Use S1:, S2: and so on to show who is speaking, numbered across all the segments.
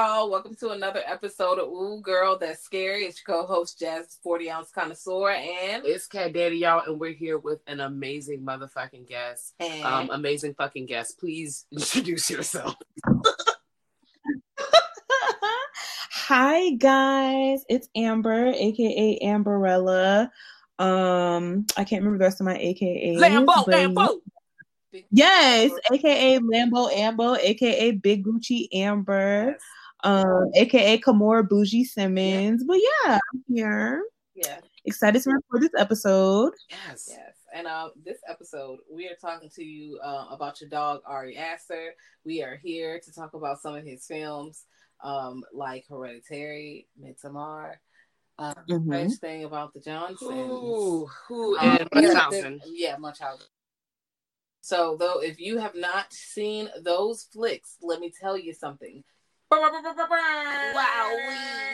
S1: Y'all. Welcome to another episode of Ooh Girl That's Scary. It's your co-host Jazz 40 ounce connoisseur and
S2: it's Cat Daddy, y'all, and we're here with an amazing motherfucking guest.
S1: And...
S2: Um, amazing fucking guest. Please introduce yourself.
S3: Hi guys, it's Amber, aka Amberella. Um, I can't remember the rest of my AKA.
S2: Lambo, Lambo.
S3: Yes, aka Lambo Ambo, aka Big Gucci Amber. Yes um, aka Kamora Bougie Simmons. Yeah. But yeah, I'm here.
S1: Yeah.
S3: Excited to record this episode.
S1: Yes. Yes. And uh, this episode, we are talking to you uh, about your dog, Ari Aster. We are here to talk about some of his films, um, like Hereditary, Midsommar. Uh, mm-hmm. First thing about the Johnsons.
S2: Ooh, who um, Munchausen.
S1: Yeah, Munchausen. So, though, if you have not seen those flicks, let me tell you something. Wow,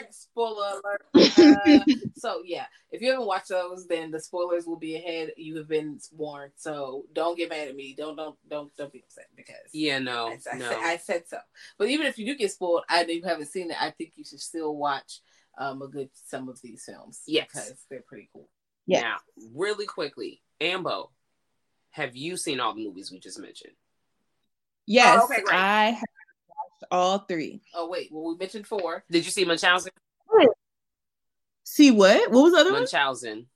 S1: spoiler alert. so yeah, if you haven't watched those, then the spoilers will be ahead. You have been warned, so don't get mad at me. Don't don't don't don't be upset because
S2: yeah, no,
S1: I, I
S2: no.
S1: Said, I said so. But even if you do get spoiled, I know you haven't seen it. I think you should still watch um a good some of these films.
S2: Yes,
S1: because they're pretty cool.
S2: Yeah. Now, really quickly, Ambo, have you seen all the movies we just mentioned?
S3: Yes, oh, okay, I have all three.
S1: Oh wait, well we mentioned four.
S2: Did you see Munchausen?
S3: See what? What was the other
S2: Munchausen.
S3: one?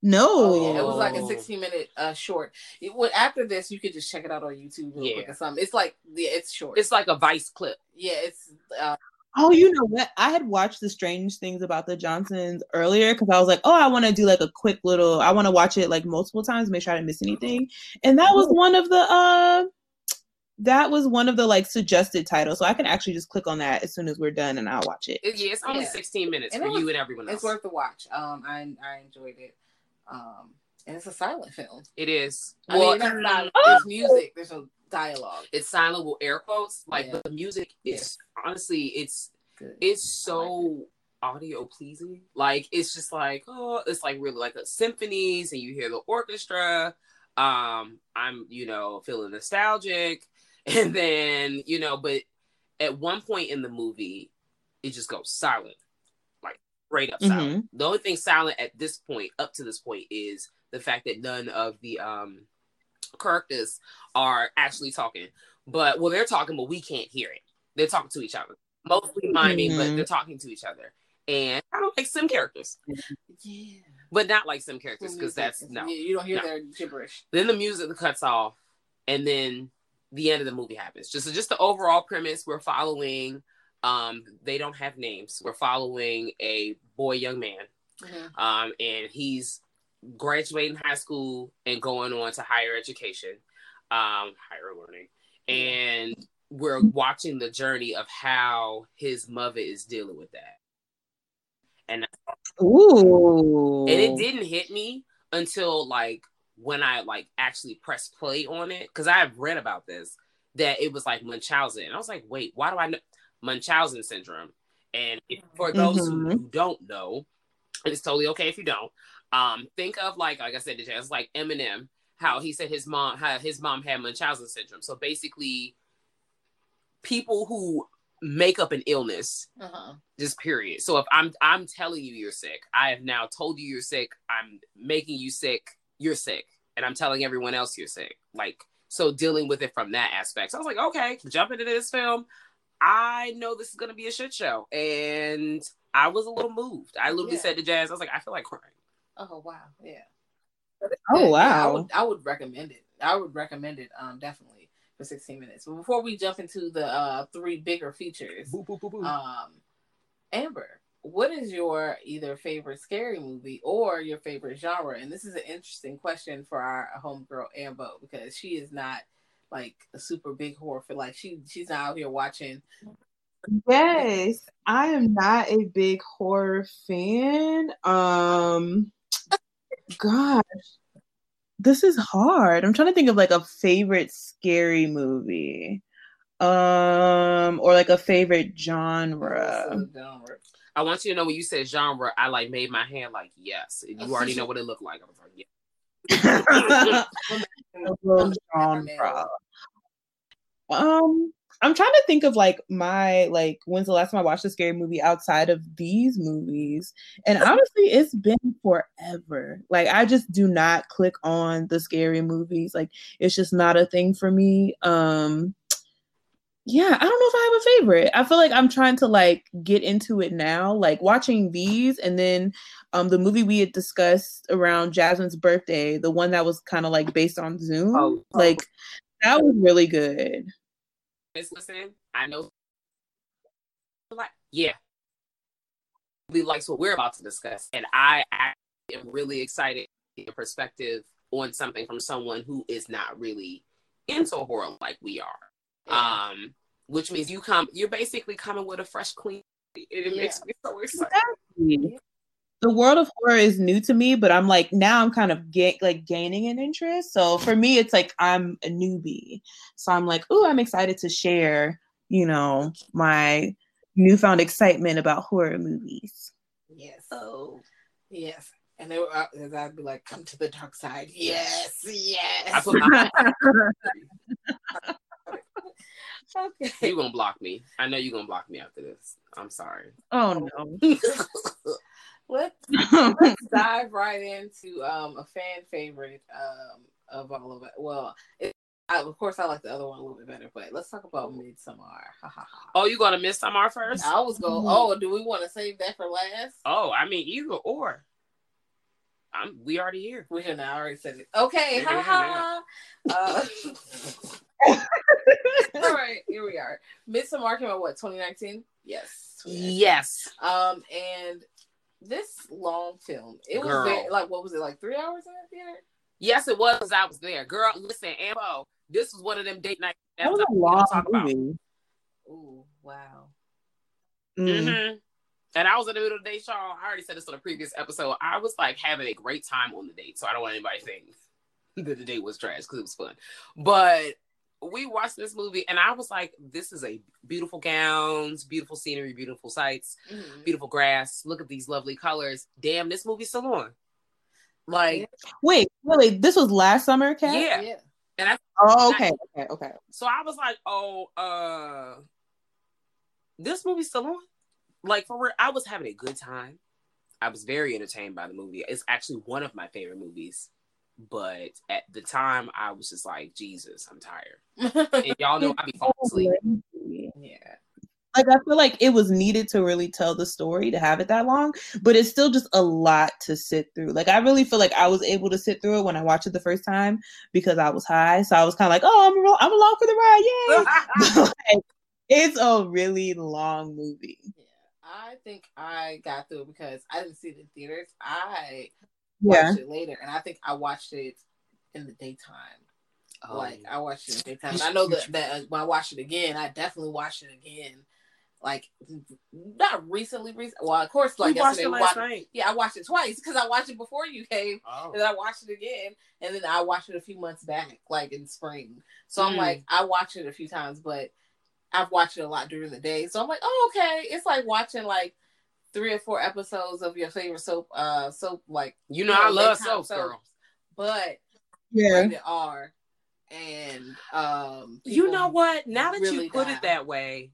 S3: No,
S1: oh, it was like a 16 minute uh short. It, well, after this, you could just check it out on YouTube real yeah. quick or something. It's like yeah, it's short.
S2: It's like a Vice clip.
S1: Yeah, it's. uh
S3: Oh, you know what? I had watched the strange things about the Johnsons earlier because I was like, oh, I want to do like a quick little. I want to watch it like multiple times, make sure I didn't miss anything. And that was one of the uh that was one of the like suggested titles. So I can actually just click on that as soon as we're done and I'll watch it.
S2: it yeah, it's only yeah. 16 minutes and for was, you and everyone else.
S1: It's worth the watch. Um I I enjoyed it. Um and it's a silent film.
S2: It is.
S1: I well, mean, not, oh! there's music, there's no dialogue.
S2: It's silent with air quotes. Like yeah. the music is yeah. honestly it's Good. it's so audio pleasing. Like it's just like, oh, it's like really like a symphonies and you hear the orchestra. Um, I'm, you know, feeling nostalgic. And then, you know, but at one point in the movie, it just goes silent, like straight up silent. Mm-hmm. The only thing silent at this point, up to this point, is the fact that none of the um characters are actually talking. But well, they're talking, but we can't hear it. They're talking to each other, mostly miming, mm-hmm. but they're talking to each other. And I don't like some characters.
S1: Yeah.
S2: But not like some characters because that's no.
S1: You don't hear no. their gibberish.
S2: Then the music cuts off, and then the end of the movie happens. Just just the overall premise we're following. Um, they don't have names. We're following a boy, young man, mm-hmm. um, and he's graduating high school and going on to higher education, um, higher learning, and we're watching the journey of how his mother is dealing with that. And
S3: ooh,
S2: and it didn't hit me until like when I like actually press play on it, because I have read about this, that it was like Munchausen. And I was like, wait, why do I know Munchausen syndrome? And if, for those mm-hmm. who, who don't know, and it's totally okay if you don't, Um, think of like like I said, it's like Eminem, how he said his mom how his mom had Munchausen syndrome. So basically, people who make up an illness uh-huh. just period so if i'm i'm telling you you're sick i have now told you you're sick i'm making you sick you're sick and i'm telling everyone else you're sick. Like so dealing with it from that aspect. So i was like okay jump into this film. I know this is going to be a shit show and i was a little moved. I literally yeah. said to jazz i was like i feel like crying.
S1: Oh wow. Yeah.
S3: Oh wow
S1: yeah, I, would, I would recommend it. I would recommend it um definitely for 16 minutes. But before we jump into the uh, three bigger features, boo, boo, boo, um, Amber, what is your either favorite scary movie or your favorite genre? And this is an interesting question for our homegirl Ambo because she is not like a super big horror for like she she's not out here watching.
S3: Yes, I am not a big horror fan. Um, gosh, this is hard. I'm trying to think of like a favorite scary movie. Um or like a favorite genre.
S2: I want you to know when you said genre, I like made my hand like yes. You already know what it looked like. I was like, yeah.
S3: genre. Um I'm trying to think of like my like when's the last time I watched a scary movie outside of these movies. And honestly, it's been forever. Like I just do not click on the scary movies. Like it's just not a thing for me. Um yeah, I don't know if I have a favorite. I feel like I'm trying to like get into it now, like watching these and then um the movie we had discussed around Jasmine's birthday, the one that was kind of like based on Zoom. Oh, oh. Like that was really good
S2: is listening, I know like yeah. Really likes what we're about to discuss. And I, I am really excited your perspective on something from someone who is not really into horror like we are. Yeah. Um, which means you come you're basically coming with a fresh clean it, it yeah. makes me so excited. Exactly
S3: the world of horror is new to me, but I'm like now I'm kind of get like gaining an interest. So for me, it's like I'm a newbie. So I'm like, oh, I'm excited to share, you know, my newfound excitement about horror movies.
S1: Yes. Oh, yes. And they were, uh, I'd be like, come to the dark side. Yes, yes.
S2: okay. You're gonna block me? I know you're gonna block me after this. I'm sorry.
S3: Oh no.
S1: let's, let's dive right into um, a fan favorite um, of all of it. Well, it, I, of course, I like the other one a little bit better, but let's talk about Midsommar.
S2: oh, you gonna Midsommar first?
S1: I was going. Mm-hmm. Oh, do we want to save that for last?
S2: Oh, I mean either or. I'm. We already here.
S1: We're here now I already said it. Okay. Ha ha. Uh, all right, here we are. Midsommar came out what 2019? Yes.
S2: 2019. Yes.
S1: Um, and this long film, it Girl. was very, like what was it like three hours in the theater?
S2: Yes, it was. I was there. Girl, listen, Ambo, this was one of them date nights.
S3: That was a long movie.
S1: Ooh, wow.
S2: Mm. Mm-hmm. And I was in the middle of the date, y'all. I already said this on a previous episode. I was like having a great time on the date, so I don't want anybody to think that the date was trash because it was fun. But we watched this movie and I was like, this is a beautiful gowns, beautiful scenery, beautiful sights, mm-hmm. beautiful grass. Look at these lovely colors. Damn, this movie's still on. Like,
S3: wait, really? This was last summer, Kat?
S2: Yeah. yeah. And I,
S3: oh, okay, I, okay, okay.
S2: So I was like, oh, uh, this movie's still on. Like for real, I was having a good time. I was very entertained by the movie. It's actually one of my favorite movies but at the time I was just like, Jesus, I'm tired. and y'all know I be falling asleep.
S3: Yeah. Like I feel like it was needed to really tell the story to have it that long, but it's still just a lot to sit through. Like I really feel like I was able to sit through it when I watched it the first time because I was high. So I was kind of like, oh, I'm I'm along for the ride, yay! like, it's a really long movie.
S1: Yeah, I think I got through because I didn't see it in theaters. I
S3: yeah.
S1: watched it later, and I think I watched it in the daytime. Oh. Like I watched it in the daytime. I know that, that uh, when I watched it again, I definitely watched it again. Like not recently, recent. Well, of course, like
S2: you yesterday, watched it last night.
S1: Yeah, I watched it twice because I watched it before you came, oh. and then I watched it again, and then I watched it a few months back, like in spring. So mm. I'm like, I watched it a few times, but I've watched it a lot during the day. So I'm like, oh, okay. It's like watching like three or four episodes of your favorite soap, uh, soap like
S2: you know, I love soaps,
S1: soaps,
S2: girl.
S1: but
S3: Yeah.
S1: rated R, and um,
S2: You know what? Now that
S1: really
S2: you put
S1: die.
S2: it that way,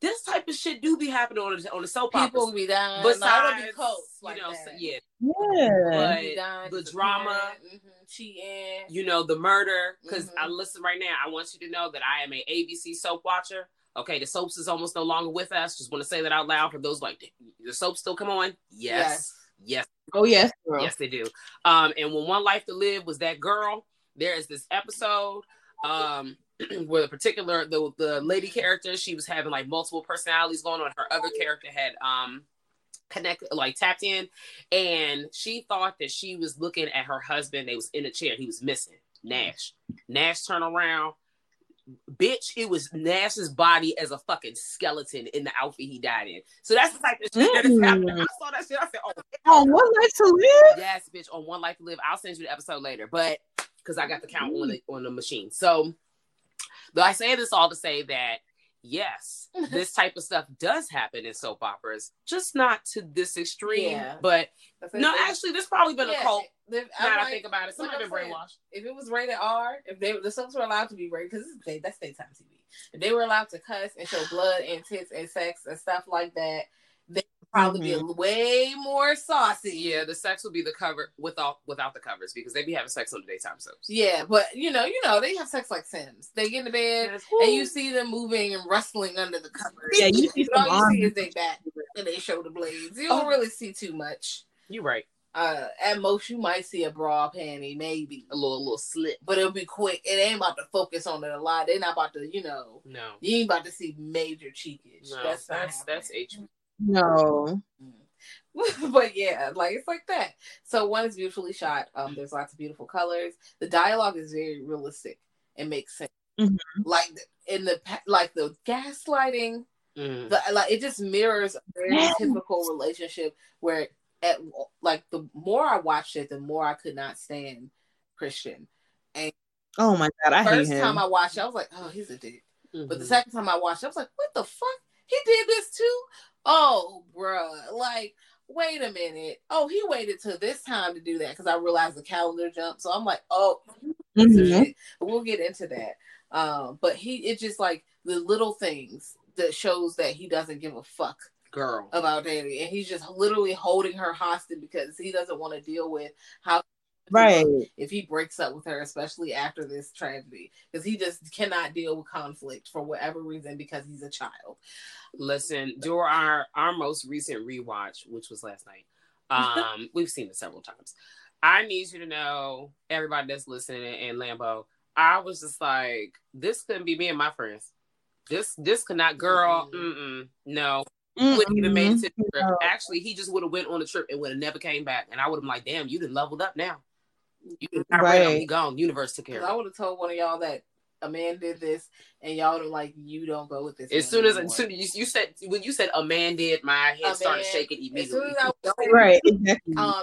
S2: this type of shit do be happening on the on the soap operas.
S1: people be dying.
S2: Besides,
S1: Besides, no, be cults
S2: you know, so- yeah,
S3: Yeah.
S2: But the
S1: disappearing,
S2: drama,
S1: mhm, cheating.
S2: you know, the murder. Because
S1: Mhm.
S2: I listen right now. I want you to know that I am a ABC soap watcher. Okay, the soaps is almost no longer with us. Just want to say that out loud for those like the soaps still come on. Yes, yes,
S3: Oh yes, girl.
S2: yes, they do. Um, and when One Life to Live was that girl, there is this episode um where the particular the the lady character she was having like multiple personalities going on. Her other character had um connected like tapped in and she thought that she was looking at her husband they was in a chair he was missing nash nash turned around bitch it was nash's body as a fucking skeleton in the outfit he died in. So that's the type of shit that is mm. happening. I saw that shit i said oh
S3: Oh, one life to live.
S2: yes bitch on one life to live. I'll send you the episode later but because i got the count on mm. the on the machine. So though i say this all to say that yes this type of stuff does happen in soap operas just not to this extreme
S1: Yeah.
S2: but no
S1: They-
S2: actually this probably been
S1: yeah,
S2: a cult
S1: they-
S2: now that i think about it
S1: like
S2: somebody been
S1: saying,
S2: brainwashed
S1: if it was rated R, if they the soaps were allowed to be rated, because day, that's daytime TV. If they were allowed to cuss and show blood and tits and sex and stuff like that, they would probably be way more saucy.
S2: yeah the sex will be the cover without without the covers because they be having sex on the daytime soaps
S1: Yeah, but you know, you know, they have sex like Sims. They get in the bed
S2: Yes.
S1: and you see them moving and rustling under the covers.
S3: Yeah, you see some
S1: all you see is they back and they show the blades. You don't
S2: Oh.
S1: really see too much.
S2: you're right
S1: Uh, at most, you might see a bra panty, maybe,
S2: a little little slit
S1: but it'll be quick. It ain't about to focus on it a lot. They're not about to, you know,
S2: no
S1: you ain't about to see major cheekage.
S2: no
S1: that's
S2: that's that's,
S1: happening.
S2: H
S3: No.
S1: but yeah, like it's like that. So one is beautifully shot. Um, there's lots of beautiful colors. The dialogue is very realistic and makes sense.
S3: Mhm.
S1: Like in the like the gaslighting,
S2: Mm.
S1: the like it just mirrors a very
S3: Yes.
S1: typical relationship where at like the more I watched it, the more I could not stand Christian.
S3: Oh my god, I hate
S1: First
S3: him.
S1: time I watched it, I was like, oh, he's a dick. But the
S2: Mhm.
S1: second time I watched it, I was like, what the fuck? He did this too? Oh, bruh. Like, wait a minute. Oh, he waited till this time to do that because I realized the calendar jumped. So I'm like, oh, piece of
S3: Mhm.
S1: shit. We'll get into that. Um, but he it's just like the little things that shows that he doesn't give a fuck
S2: girl
S1: about Danny. And he's just literally holding her hostage because he doesn't want to deal with how
S3: Right.
S1: if he breaks up with her, especially after this tragedy, because he just cannot deal with conflict for whatever reason because he's a child.
S2: Listen, during our our most recent rewatch, which was last night, um, we've seen it several times. I need you to know, everybody that's listening and Lambo, I was just like, this couldn't be me and my friends. This this could not, girl. Mm-mm, no, wouldn't even made it to the trip. Actually, he just would have went on the trip and would have never came back, and I would have been like, damn, you done leveled up now. You done got rid of him.
S3: Right.
S2: Gone. Universe took care
S1: I would have told one of y'all that a man did this, and y'all are like, you don't go with this.
S2: As soon as, as soon as you, you said when you said a man did, my head
S1: A
S2: started
S1: man-
S2: shaking
S1: as soon
S2: immediately.
S1: as I was
S3: Right, exactly.
S1: um,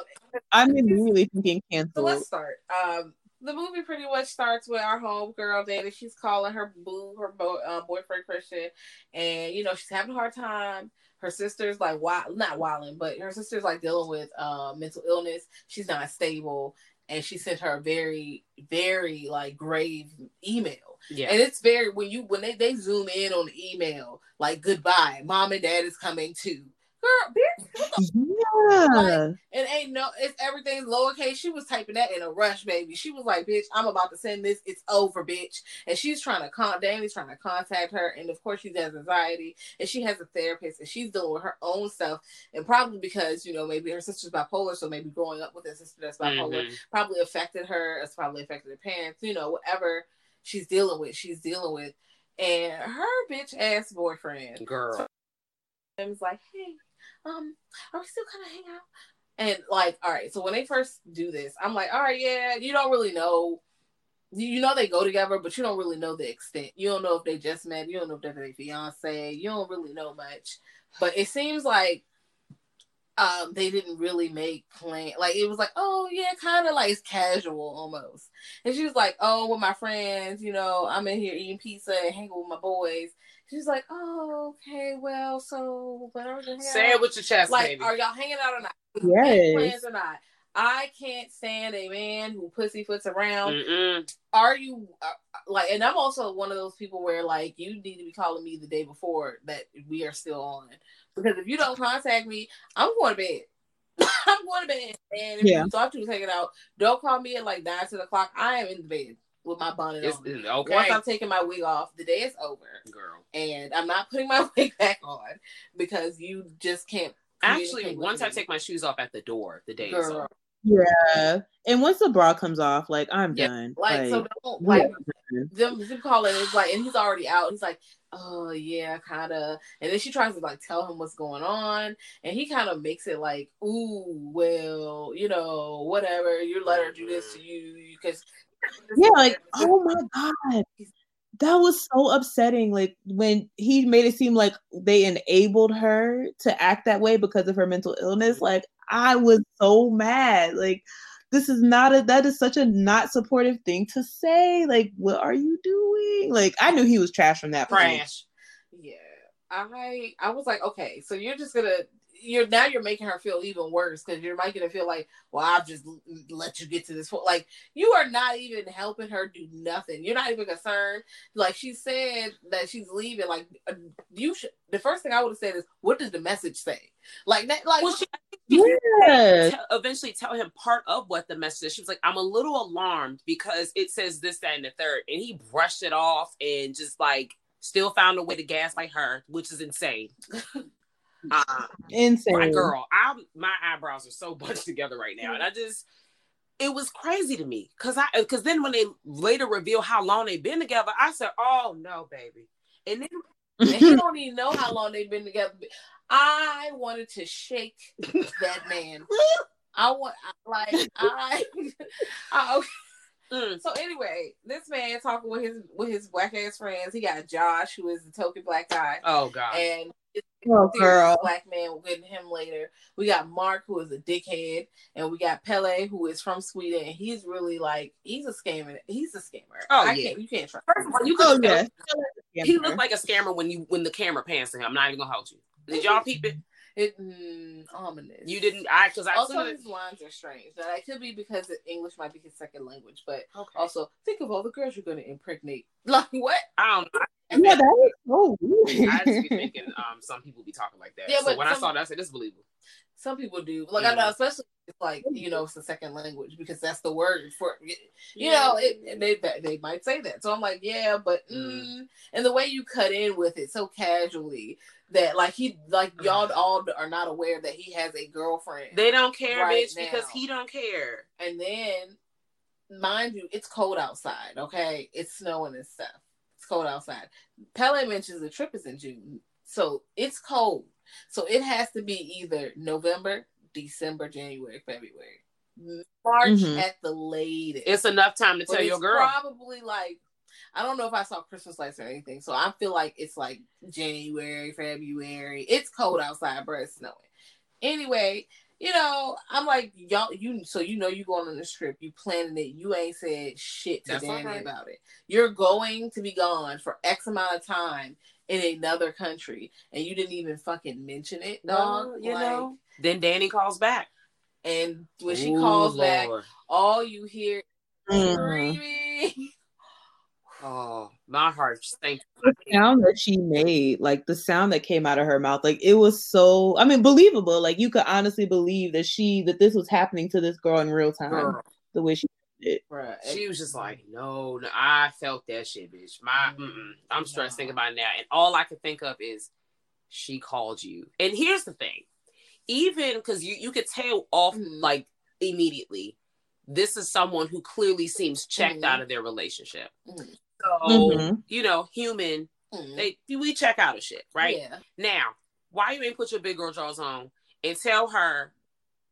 S3: I'm immediately thinking
S1: So
S3: canceled.
S1: let's start. Um, the movie pretty much starts with our home girl Dana. She's calling her boo, her bo- uh, boyfriend Christian, and you know she's having a hard time. Her sister's like wild, not wilding, but her sister's like dealing with uh, mental illness. She's not stable, and she sent her a very, very like grave email.
S2: yeah.
S1: And it's very when you when they they zoom in on the email like goodbye, mom and dad is coming too. Girl, bitch,
S3: Yeah.
S1: and ain't no, it's everything lowercase. She was typing that in a rush, baby. She was like, "Bitch, I'm about to send this. It's over, bitch." And she's trying to con. Danny's trying to contact her, and of course, she has anxiety, and she has a therapist, and she's dealing with her own stuff, and probably because you know maybe her sister's bipolar, so maybe growing up with a sister that's bipolar
S2: Mhm.
S1: probably affected her. It's probably affected her parents. You know, whatever she's dealing with, she's dealing with, and her bitch ass boyfriend
S2: Girl.
S1: and was like, "Hey, um, are we still kind of hang out?" And like, all right, so when they first do this, I'm like, all right, yeah, you don't really know. You know they go together, but you don't really know the extent. You don't know if they just met. You don't know if they're their fiance. You don't really know much. But it seems like um, they didn't really make plan. Like it was like, oh yeah, kind of like it's casual almost. And she was like, oh, with my friends, you know, I'm in here eating pizza and hanging with my boys. She's like, oh, okay, well, so whatever.
S2: Say it with your chest,
S1: like,
S2: baby.
S1: are y'all hanging out or not?
S3: Yes.
S1: Plans or not? I can't stand a man who pussyfoots around.
S2: Mm-mm.
S1: Are you uh, like? And I'm also one of those people where like you need to be calling me the day before that we are still on because if you don't contact me, I'm going to bed. I'm going to bed. And if
S3: Yeah.
S1: you thought you was hanging out, don't call me at like nine to the clock. I am in the bed with my bonnet
S2: It's,
S1: on.
S2: Uh, it's
S1: Once I'm taking my wig off, the day is over,
S2: girl.
S1: and I'm not putting my wig back on because you just can't.
S2: Actually, once I take my shoes off at the door, the day is over.
S3: Yeah. And once the bra comes off, like I'm
S2: Yeah.
S3: done.
S1: like so, don't like them, them calling is like, and he's already out. He's like, oh yeah, kind of. And then she tries to like tell him what's going on, and he kind of makes it like, ooh, well, you know, whatever. You let her do this to you because
S3: yeah, like oh my god. That was so upsetting. Like when he made it seem like they enabled her to act that way because of her mental illness. Like I was so mad. Like this is not a that is such a not supportive thing to say. Like what are you doing? Like I knew he was trash from that point.
S2: Trash.
S1: yeah, I I was like, okay, so you're just gonna. You're now you're making her feel even worse because you're making her feel like, well, I'll just let you get to this point. Like you are not even helping her do nothing. You're not even concerned. Like she said that she's leaving. Like uh, you should. The first thing I would have said is, what does the message say? Like that. Like
S2: Well, she
S3: Yeah.
S2: eventually tell him part of what the message is. She was like, I'm a little alarmed because it says this, that, and the third. And he brushed it off and just like still found a way to gaslight her, which is insane. uh,
S3: Insane.
S2: my girl, I'm my eyebrows are so bunched together right now. And I just it was crazy to me. Cause I cause then when they later reveal how long they've been together, I said, Oh no, baby. And then
S1: and he don't even know how long they've been together. I wanted to shake that man. I want like I, I
S2: mm,
S1: so anyway, this man talking with his with his black ass friends. He got Josh, who is the token black guy,
S2: oh god.
S1: and
S3: Oh, girl.
S1: black man. We'll get him later. We got Mark, who is a dickhead, and we got Pelle, who is from Sweden, and he's really like he's a scammer. He's a scammer.
S2: Oh,
S1: I
S2: yeah.
S1: can't, you can't trust.
S2: First of all, you could
S3: Oh yeah.
S2: he looked like a scammer when you when the camera pans to him. I'm not even gonna hold you. Did y'all peep it?
S1: It mm, ominous.
S2: You didn't I because I
S1: Also,
S2: saw
S1: his lines are strange. That I could be because English might be his second language, but
S2: Okay.
S1: also think of all the girls you're going to impregnate. Like what?
S2: I don't know.
S3: Yeah, that is so weird.
S2: I just be thinking um some people be talking like that.
S1: Yeah,
S2: so
S1: but
S2: when I saw that, I said this is believable.
S1: Some people do. Like I know,
S2: Mm.
S1: especially if like you know, it's the second language because that's the word for you know. It, and they they might say that. So I'm like, yeah, but mm. and the way you cut in with it so casually that like he like y'all all are not aware that he has a girlfriend.
S2: They don't care,
S1: Right
S2: bitch, because he don't care.
S1: and then mind you, it's cold outside. Okay, it's snowing and stuff. Cold outside. Pelle mentions the trip is in June, so it's cold. So it has to be either November, December, January, February, March
S3: Mhm.
S1: at the latest.
S2: It's enough time to
S1: But
S2: tell your girl.
S1: Probably like I don't know if I saw Christmas lights or anything, so I feel like it's like January, February. It's cold outside, but It's snowing. Anyway, you know, I'm like y'all. You so you know you going on this trip. You planning it. You ain't said shit to
S2: That's
S1: Danny
S2: alright.
S1: about it. You're going to be gone for X amount of time in another country, and you didn't even fucking mention it, dog.
S2: Well, you
S1: Like,
S2: know. Then Danny calls back.
S1: And when she
S2: Ooh,
S1: calls back, all you hear
S3: Mhm.
S1: screaming.
S2: Oh, my heart sank.
S3: the sound that she made, like the sound that came out of her mouth, like it was so I mean believable. Like you could honestly believe that she that this was happening to this girl in real time.
S2: Girl.
S3: The way she did it.
S2: She was just like, no, no, I felt that shit, bitch. My, mm-mm. I'm stressed thinking about it now, and all I could think of is she called you. And here's the thing, even because you you could tell off
S1: Mhm.
S2: like immediately, this is someone who clearly seems checked
S1: Mhm.
S2: out of their relationship.
S1: Mhm.
S2: So
S3: Mhm.
S2: you know, human,
S1: Mhm.
S2: they we check out of shit, right?
S1: Yeah.
S2: Now, why you ain't put your big girl drawers on and tell her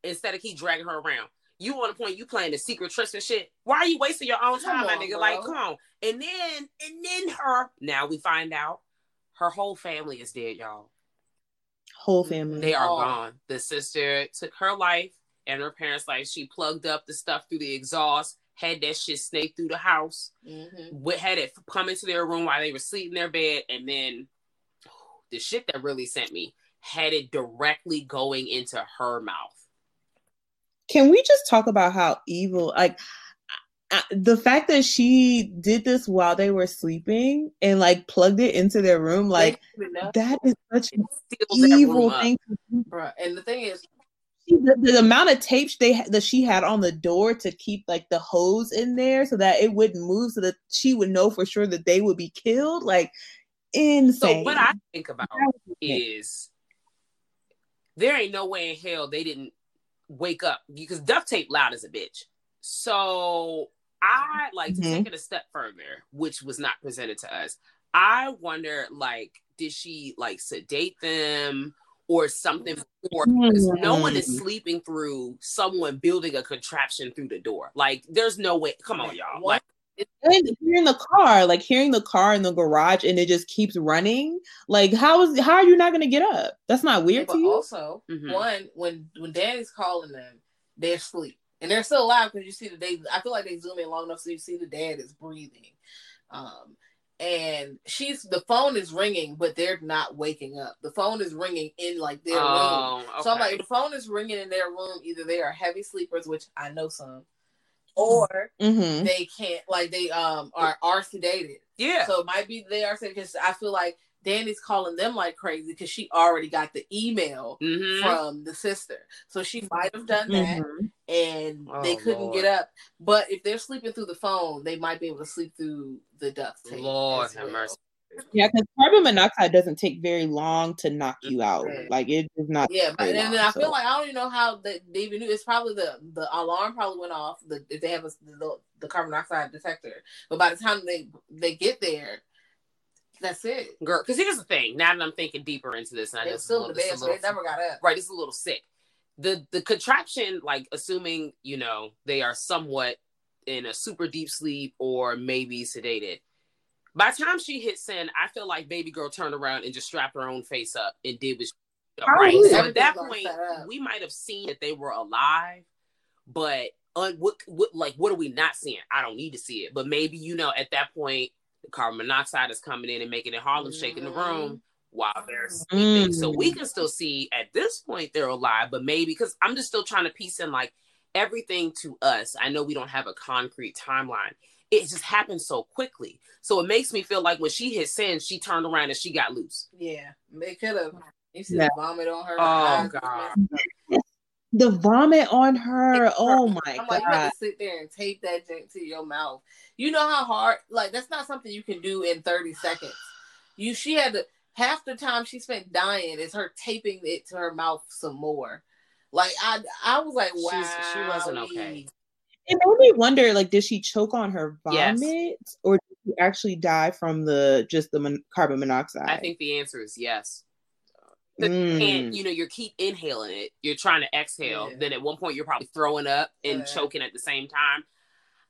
S2: instead of keep dragging her around? You on the point you playing the secret tricks and shit. Why are you wasting your own
S1: Come
S2: time, my
S1: on,
S2: nigga?
S1: bro.
S2: Like, come on. And then and then her now we find out her whole family is dead, y'all.
S3: Whole family.
S2: They are
S1: Oh.
S2: gone. The sister took her life and her parents' life. She plugged up the stuff through the exhaust, had that shit snake through the house,
S1: Mm-hmm.
S2: had it come into their room while they were sleeping in their bed, and then the shit that really sent me had it directly going into her mouth.
S3: Can we just talk about how evil like I, the fact that she did this while they were sleeping and like plugged it into their room like that is such an
S2: Seals that room
S3: evil thing to.
S1: Bruh. And the thing is,
S3: the, the amount of tape they that she had on the door to keep like the hose in there so that it wouldn't move so that she would know for sure that they would be killed like
S2: So
S3: insane
S2: what I think about
S3: That was insane.
S2: is there ain't no way in hell they didn't wake up because duct tape loud as a bitch. So I like to
S3: Mhm.
S2: take it a step further, which was not presented to us. I wonder, like, did she like sedate them or something before? Because no one is
S3: Mm.
S2: sleeping through someone building a contraption through the door. Like, there's no way. Come on, y'all. Like,
S3: and hearing the car like hearing the car in the garage and it just keeps running like how is how are you not gonna get up that's not weird
S1: but
S3: to you
S1: also
S2: Mhm.
S1: one when when Danny's calling them, they're asleep and they're still alive because you see that they. I feel like they zoom in long enough so you see the dad is breathing, um, and she's the phone is ringing, but they're not waking up. The phone is ringing in like their room.
S2: oh,
S1: So I'm like, the phone is ringing in their room, either they are heavy sleepers, which I know some, or
S3: mm-hmm.
S1: they can't like they um are are sedated.
S2: yeah.
S1: So it might be they are sedated because I feel like Danny's calling them like crazy because she already got the email
S2: Mhm.
S1: from the sister. So she might have done that
S3: Mhm.
S1: and
S2: Oh,
S1: they couldn't
S2: Lord.
S1: get up. But if they're sleeping through the phone, they might be able to sleep through the duct tape.
S2: Lord have
S1: well.
S2: mercy.
S3: yeah because carbon monoxide doesn't take very long to knock you out like it does not
S1: Yeah, but
S3: very
S1: and then
S3: long,
S1: I feel like I don't even know how they, they even knew. It's probably the the alarm probably went off. The if they have a, the, the carbon monoxide detector, but by the time they they get there, that's it.
S2: girl. Because here's the thing. Now that I'm thinking deeper into this, and I
S1: They
S2: just
S1: still in the bed, so they never got up.
S2: right. It's a little sick. The the contraption, like assuming you know they are somewhat in a super deep sleep or maybe sedated. By the time she hit send, I feel like baby girl turned around and just strapped her own face up and did what she oh, right.
S3: Probably.
S2: So at that point, we might have seen that they were alive, but un- what, what like what are we not seeing? I don't need to see it, but maybe you know at that point the carbon monoxide is coming in and making it Harlem shake in the room mm. while they're sleeping. So we can still see at this point they're alive, but maybe because I'm just still trying to piece in like everything to us. I know we don't have a concrete timeline. It just happened so quickly. So it makes me feel like when she hit send, she turned around and she got loose.
S1: Yeah, they could have. You see
S3: Yeah.
S1: the vomit on her.
S2: Oh, God.
S1: Messed up.
S3: the vomit on her oh my
S1: I'm
S3: god
S1: like, you have to sit there and tape that drink to your mouth. You know how hard? Like that's not something you can do in 30 seconds. You, she had to. Half the time she spent dying is her taping it to her mouth some more. Like I, I was like, wow,
S2: She's- she wasn't okay.
S3: it made me wonder like did she choke on her
S2: Yes.
S3: vomit or did she actually die from the just the mon- carbon monoxide
S2: I think the answer is yes.
S3: Mm.
S2: And you know, you keep inhaling it, you're trying to exhale.
S1: Yeah.
S2: Then at one point, you're probably throwing up and
S1: Yeah.
S2: choking at the same time.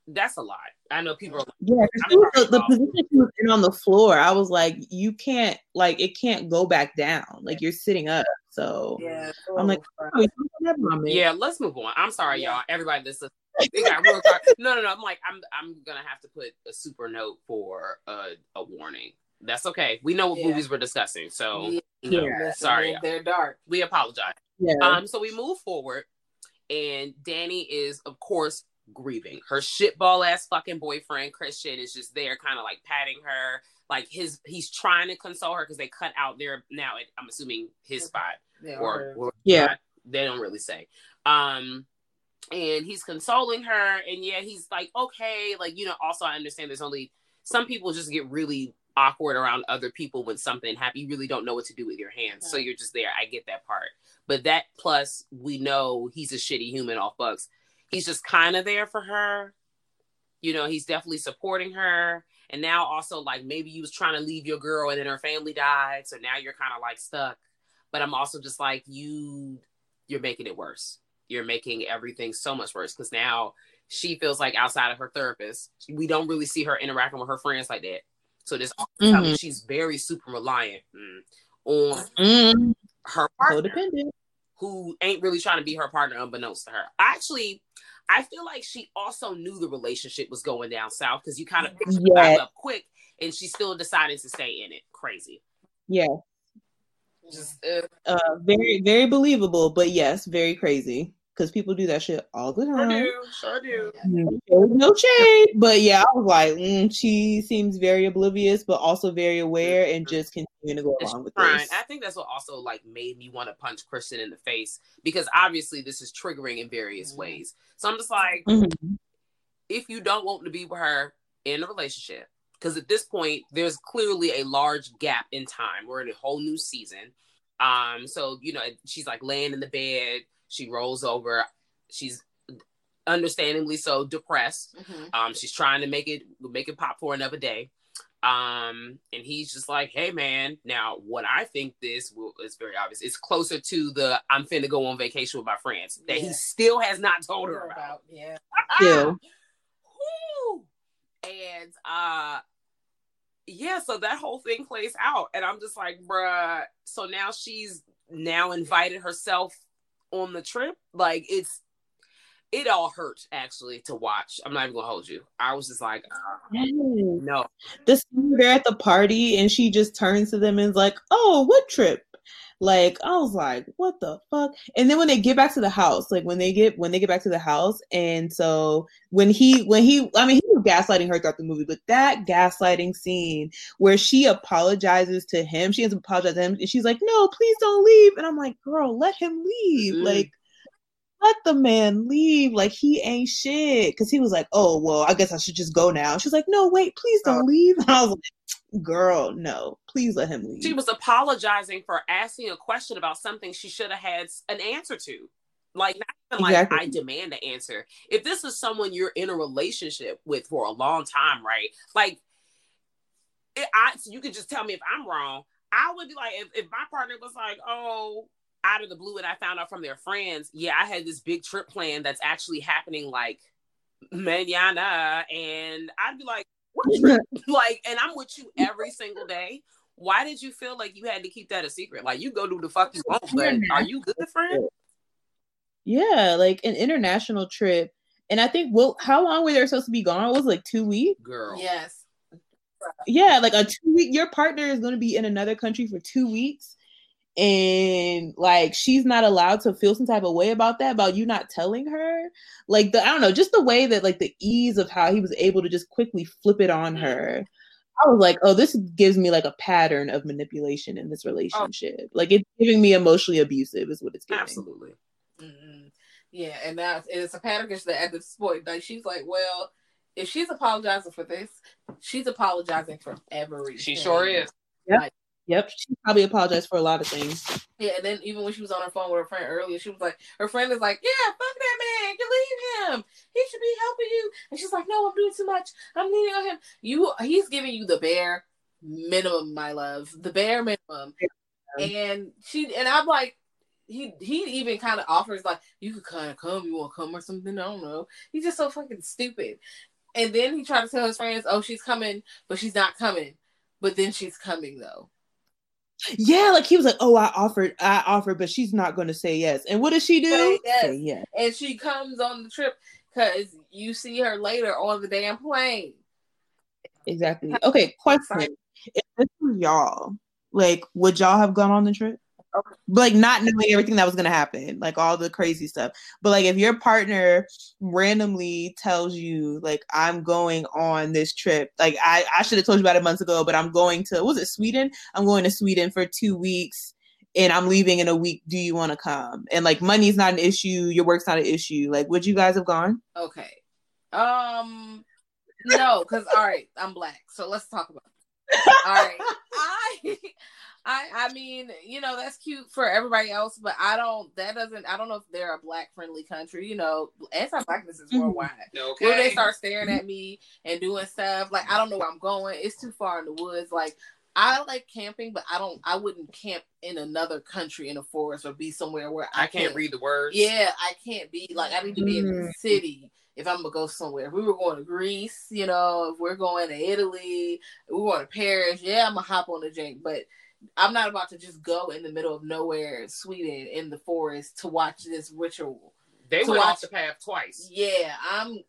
S2: That's a lot. I know people are like,
S3: Yeah, 'cause
S2: I'm
S3: she was-
S2: sorry,
S3: the, the position she was in on the floor, I was like, you can't, like, it can't go back down. Like, you're sitting up. So
S1: Yeah,
S3: I'm like, oh, you don't have vomit.
S2: yeah, let's move on. I'm sorry,
S1: Yeah.
S2: y'all. Everybody, this is they got real car- No, no, no. I'm like, I'm I'm gonna have to put a super note for a, a warning. That's okay. We know what
S1: Yeah.
S2: movies we're discussing, so
S1: Yeah.
S2: you know,
S3: Yeah.
S2: Sorry.
S1: they're- they're dark.
S2: we apologize.
S3: Yeah.
S2: Um, so we move forward, and Danny is, of course, grieving. Her shitball ass fucking boyfriend Christian is just there, kind of like patting her. Like his, he's trying to console her because they cut out their now. It, I'm assuming his spot
S1: Yeah,
S2: or, or
S3: Yeah.
S2: not. they don't really say. Um, and he's consoling her, and yeah, he's like, okay, like you know. Also, I understand there's only some people just get really awkward around other people when something happens. You really don't know what to do with your hands, so you're just there. I get that part, but that plus we know he's a shitty human off bucks. He's just kind of there for her. You know, he's definitely supporting her. And now also like maybe you was trying to leave your girl and then her family died, so now you're kind of like stuck. But I'm also just like you you're making it worse. You're making everything so much worse because now she feels like outside of her therapist, we don't really see her interacting with her friends like that. So this
S3: Mhm.
S2: she's very super reliant mm, on
S3: Mm.
S2: her partner, who ain't really trying to be her partner unbeknownst to her. Actually, I feel like she also knew the relationship was going down south because you kind of picked yeah. up quick, and she still decided to stay in it. Crazy.
S3: Yeah. Just uh, uh, very very believable, but yes, very crazy because people do that shit all the time. I
S2: do, sure do.
S3: No shade, but yeah, I was like, mm, she seems very oblivious, but also very aware, and mm-hmm. just continuing to go along with trying. this.
S2: I think that's what also like made me want to punch Christian in the face because obviously this is triggering in various mm-hmm. ways. So I'm just like, mm-hmm. if you don't want to be with her in a relationship, because at this point there's clearly a large gap in time. We're in a whole new season. Um, so you know, she's like laying in the bed she rolls over. She's understandably so depressed. Mm-hmm. Um, she's trying to make it make it pop for another day. Um, and he's just like, "Hey, man. Now, what I think this will is very obvious. It's closer to the I'm finna go on vacation with my friends that yeah. he still has not told her about. about.
S1: Yeah.
S2: yeah. and uh, yeah. So that whole thing plays out, and I'm just like, bruh. So now she's now invited herself on the trip, like it's it all hurt actually to watch. I'm not even gonna hold you. I was just like, uh, no.
S3: This they're at the party and she just turns to them and is like, "Oh, what trip?" Like I was like, "What the fuck?" And then when they get back to the house, like when they get when they get back to the house, and so when he when he, I mean, he was gaslighting her throughout the movie, but that gaslighting scene where she apologizes to him, she ends up apologizing to him, and she's like, "No, please don't leave," and I'm like, "Girl, let him leave." Mm-hmm. Like let the man leave. Like he ain't shit. Because he was like, oh, well, I guess I should just go now. She's like, no, wait, please don't leave. And I was like, girl, no, please let him leave.
S2: She was apologizing for asking a question about something she should have had an answer to. Like, not even exactly. like, I demand an answer. If this is someone you're in a relationship with for a long time, right? Like, it, I, you could just tell me if I'm wrong. I would be like, if, if my partner was like, oh, out of the blue and I found out from their friends, yeah, I had this big trip plan that's actually happening like manana. And I'd be like, like, and I'm with you every single day. Why did you feel like you had to keep that a secret? Like you go do the fuck you want, but are you good friend?
S3: Yeah, like an international trip. And I think well, how long were they supposed to be gone? It was like two weeks.
S2: Girl.
S1: Yes.
S3: Yeah, like a two week. Your partner is going to be in another country for two weeks and like she's not allowed to feel some type of way about that about you not telling her like the i don't know just the way that like the ease of how he was able to just quickly flip it on her i was like oh this gives me like a pattern of manipulation in this oh. relationship oh. like it's giving me emotionally abusive is what it's giving
S2: absolutely
S1: mm-hmm. yeah and that's it's a pattern because at this point like she's like well if she's apologizing for this she's apologizing for everything
S2: she sure is
S3: yep. Like, Yep, she probably apologized for a lot of things.
S1: Yeah, and then even when she was on her phone with her friend earlier, she was like, her friend is like, "Yeah, fuck that man, you leave him. He should be helping you." And she's like, "No, I'm doing too much. I'm leaning on him. You, he's giving you the bare minimum, my love, the bare minimum." And she and I'm like, he he even kind of offers like, "You could kind of come. You want to come or something? I don't know." He's just so fucking stupid. And then he tried to tell his friends, "Oh, she's coming, but she's not coming." But then she's coming though.
S3: Yeah, like he was like, "Oh, I offered, I offered, but she's not going to say yes." And what does she do?
S1: Yes. Yes. And she comes on the trip because you see her later on the damn plane.
S3: Exactly. Okay, question: If this was y'all, like, would y'all have gone on the trip? Like not knowing everything that was gonna happen, like all the crazy stuff. But like if your partner randomly tells you, like, I'm going on this trip, like I, I should have told you about it months ago, but I'm going to was it Sweden? I'm going to Sweden for two weeks and I'm leaving in a week. Do you want to come? And like money's not an issue, your work's not an issue. Like, would you guys have gone?
S1: Okay. Um no, because all right, I'm black. So let's talk about it. All right. I I I mean, you know, that's cute for everybody else, but I don't. That doesn't. I don't know if they're a black friendly country. You know, anti-blackness is mm-hmm. worldwide.
S2: Okay.
S1: Where they start staring at me and doing stuff like I don't know where I'm going. It's too far in the woods. Like I like camping, but I don't. I wouldn't camp in another country in a forest or be somewhere where I,
S2: I can't, can't, read the words.
S1: Yeah, I can't be like I need to be in the mm-hmm. city if I'm gonna go somewhere. If we were going to Greece, you know, if we're going to Italy, we're going to Paris. Yeah, I'm gonna hop on the jank, but I'm not about to just go in the middle of nowhere, Sweden, in the forest to watch this ritual.
S2: They
S1: To
S2: went
S1: watch-
S2: off the path twice.
S1: Yeah, I'm.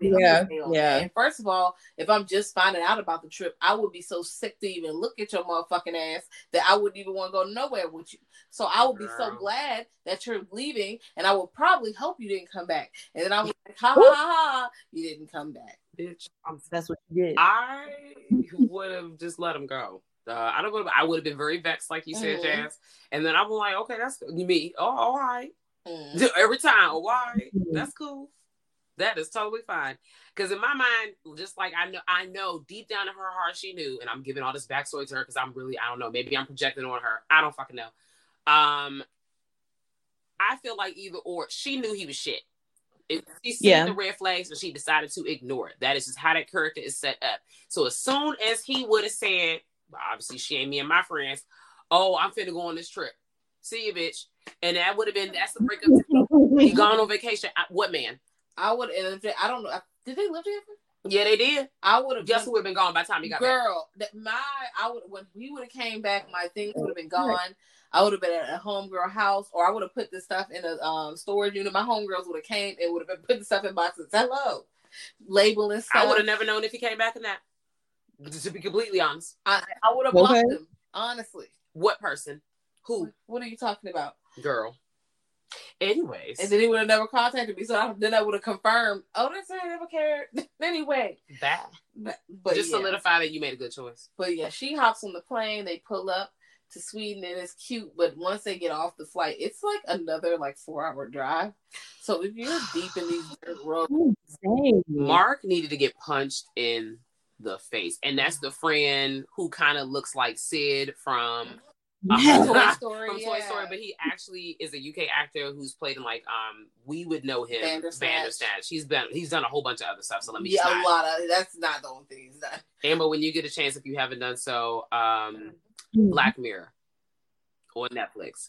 S3: Yeah,
S1: I'm
S3: yeah.
S1: And first of all, if I'm just finding out about the trip, I would be so sick to even look at your motherfucking ass that I wouldn't even want to go nowhere with you. So I would be so glad that you're leaving, and I would probably hope you didn't come back. And then I was like, ha ha ha, ha you didn't come back.
S2: Bitch, I'm
S3: That's what you did.
S2: I would have just let him go. Uh, I don't. Would I would have been very vexed, like you said,
S1: Mhm.
S2: Jazz. And then I'm like, okay, that's me. Oh, all right.
S1: Mm.
S2: Every time, oh, all right,
S3: Mhm.
S2: that's cool. That is totally fine. Because in my mind, just like I know, I know deep down in her heart, she knew. And I'm giving all this backstory to her because I'm really, I don't know. Maybe I'm projecting on her. I don't fucking know. Um, I feel like either or, she knew he was shit. If she seen
S3: Yeah.
S2: the red flags and she decided to ignore it. That is just how that character is set up. So as soon as he would have said, well, obviously she ain't me and my friends, oh, I'm finna go on this trip. See you, bitch. And that would have been that's the breakup. He gone on vacation. I, what man?
S1: I would, I don't know, did they live together?
S2: Yeah, they did.
S1: I would have
S2: Guess who would have been gone by the time he got back?
S1: Girl, my I would when he would have came back, my things would have been gone. I would have been at a homegirl house, or I would have put this stuff in a um, storage unit. My homegirls would have came and would have been putting stuff in boxes. Hello, labeling stuff.
S2: I would have never known if he came back or not. To be completely honest,
S1: I, I would have
S3: Okay.
S1: blocked him. Honestly,
S2: what person? Who?
S1: what are you talking about?
S2: Girl. Anyways,
S1: And then he would have never contacted me. So I, then I would have confirmed. Oh, that's I never cared. anyway,
S2: that
S1: but, but
S2: just
S1: yeah.
S2: solidify that you made a good choice.
S1: But yeah, she hops on the plane. They pull up to Sweden, and it's cute. But once they get off the flight, it's like another like four hour drive. So if you're deep in these dirt roads,
S2: Mark needed to get punched in the face, and that's the friend who kind of looks like Sid from
S3: Yes.
S1: Toy Story,
S2: from Toy
S1: yeah.
S2: Story, but he actually is a UK actor who's played in like um we would know him
S1: Bandersnatch.
S2: Bandersnatch. He's been he's done a whole bunch of other stuff. So let me
S1: yeah, a lot of that's not the only thing he's done.
S2: Amber, when you get a chance, if you haven't done so, um
S3: Mm-hmm.
S2: Black Mirror on Netflix.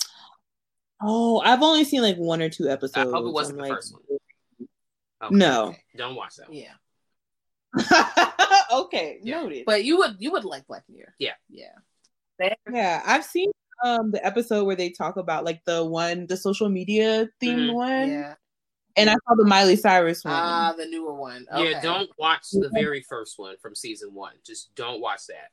S3: Oh, I've only seen like one or two episodes.
S2: I hope it wasn't
S3: I'm
S2: the
S3: like-
S2: first one. Okay.
S3: No.
S2: Don't watch that. one.
S1: Yeah,
S3: okay,
S2: Yeah.
S3: noted.
S1: but you would you would like Black Mirror.
S2: Yeah.
S1: yeah.
S3: yeah, I've seen um the episode where they talk about like the one, the social media themed
S2: Mhm.
S3: one,
S1: Yeah.
S3: and I saw the Miley Cyrus one.
S1: Ah, the newer one. Okay.
S2: Yeah, don't watch the very first one from season one. Just don't watch that.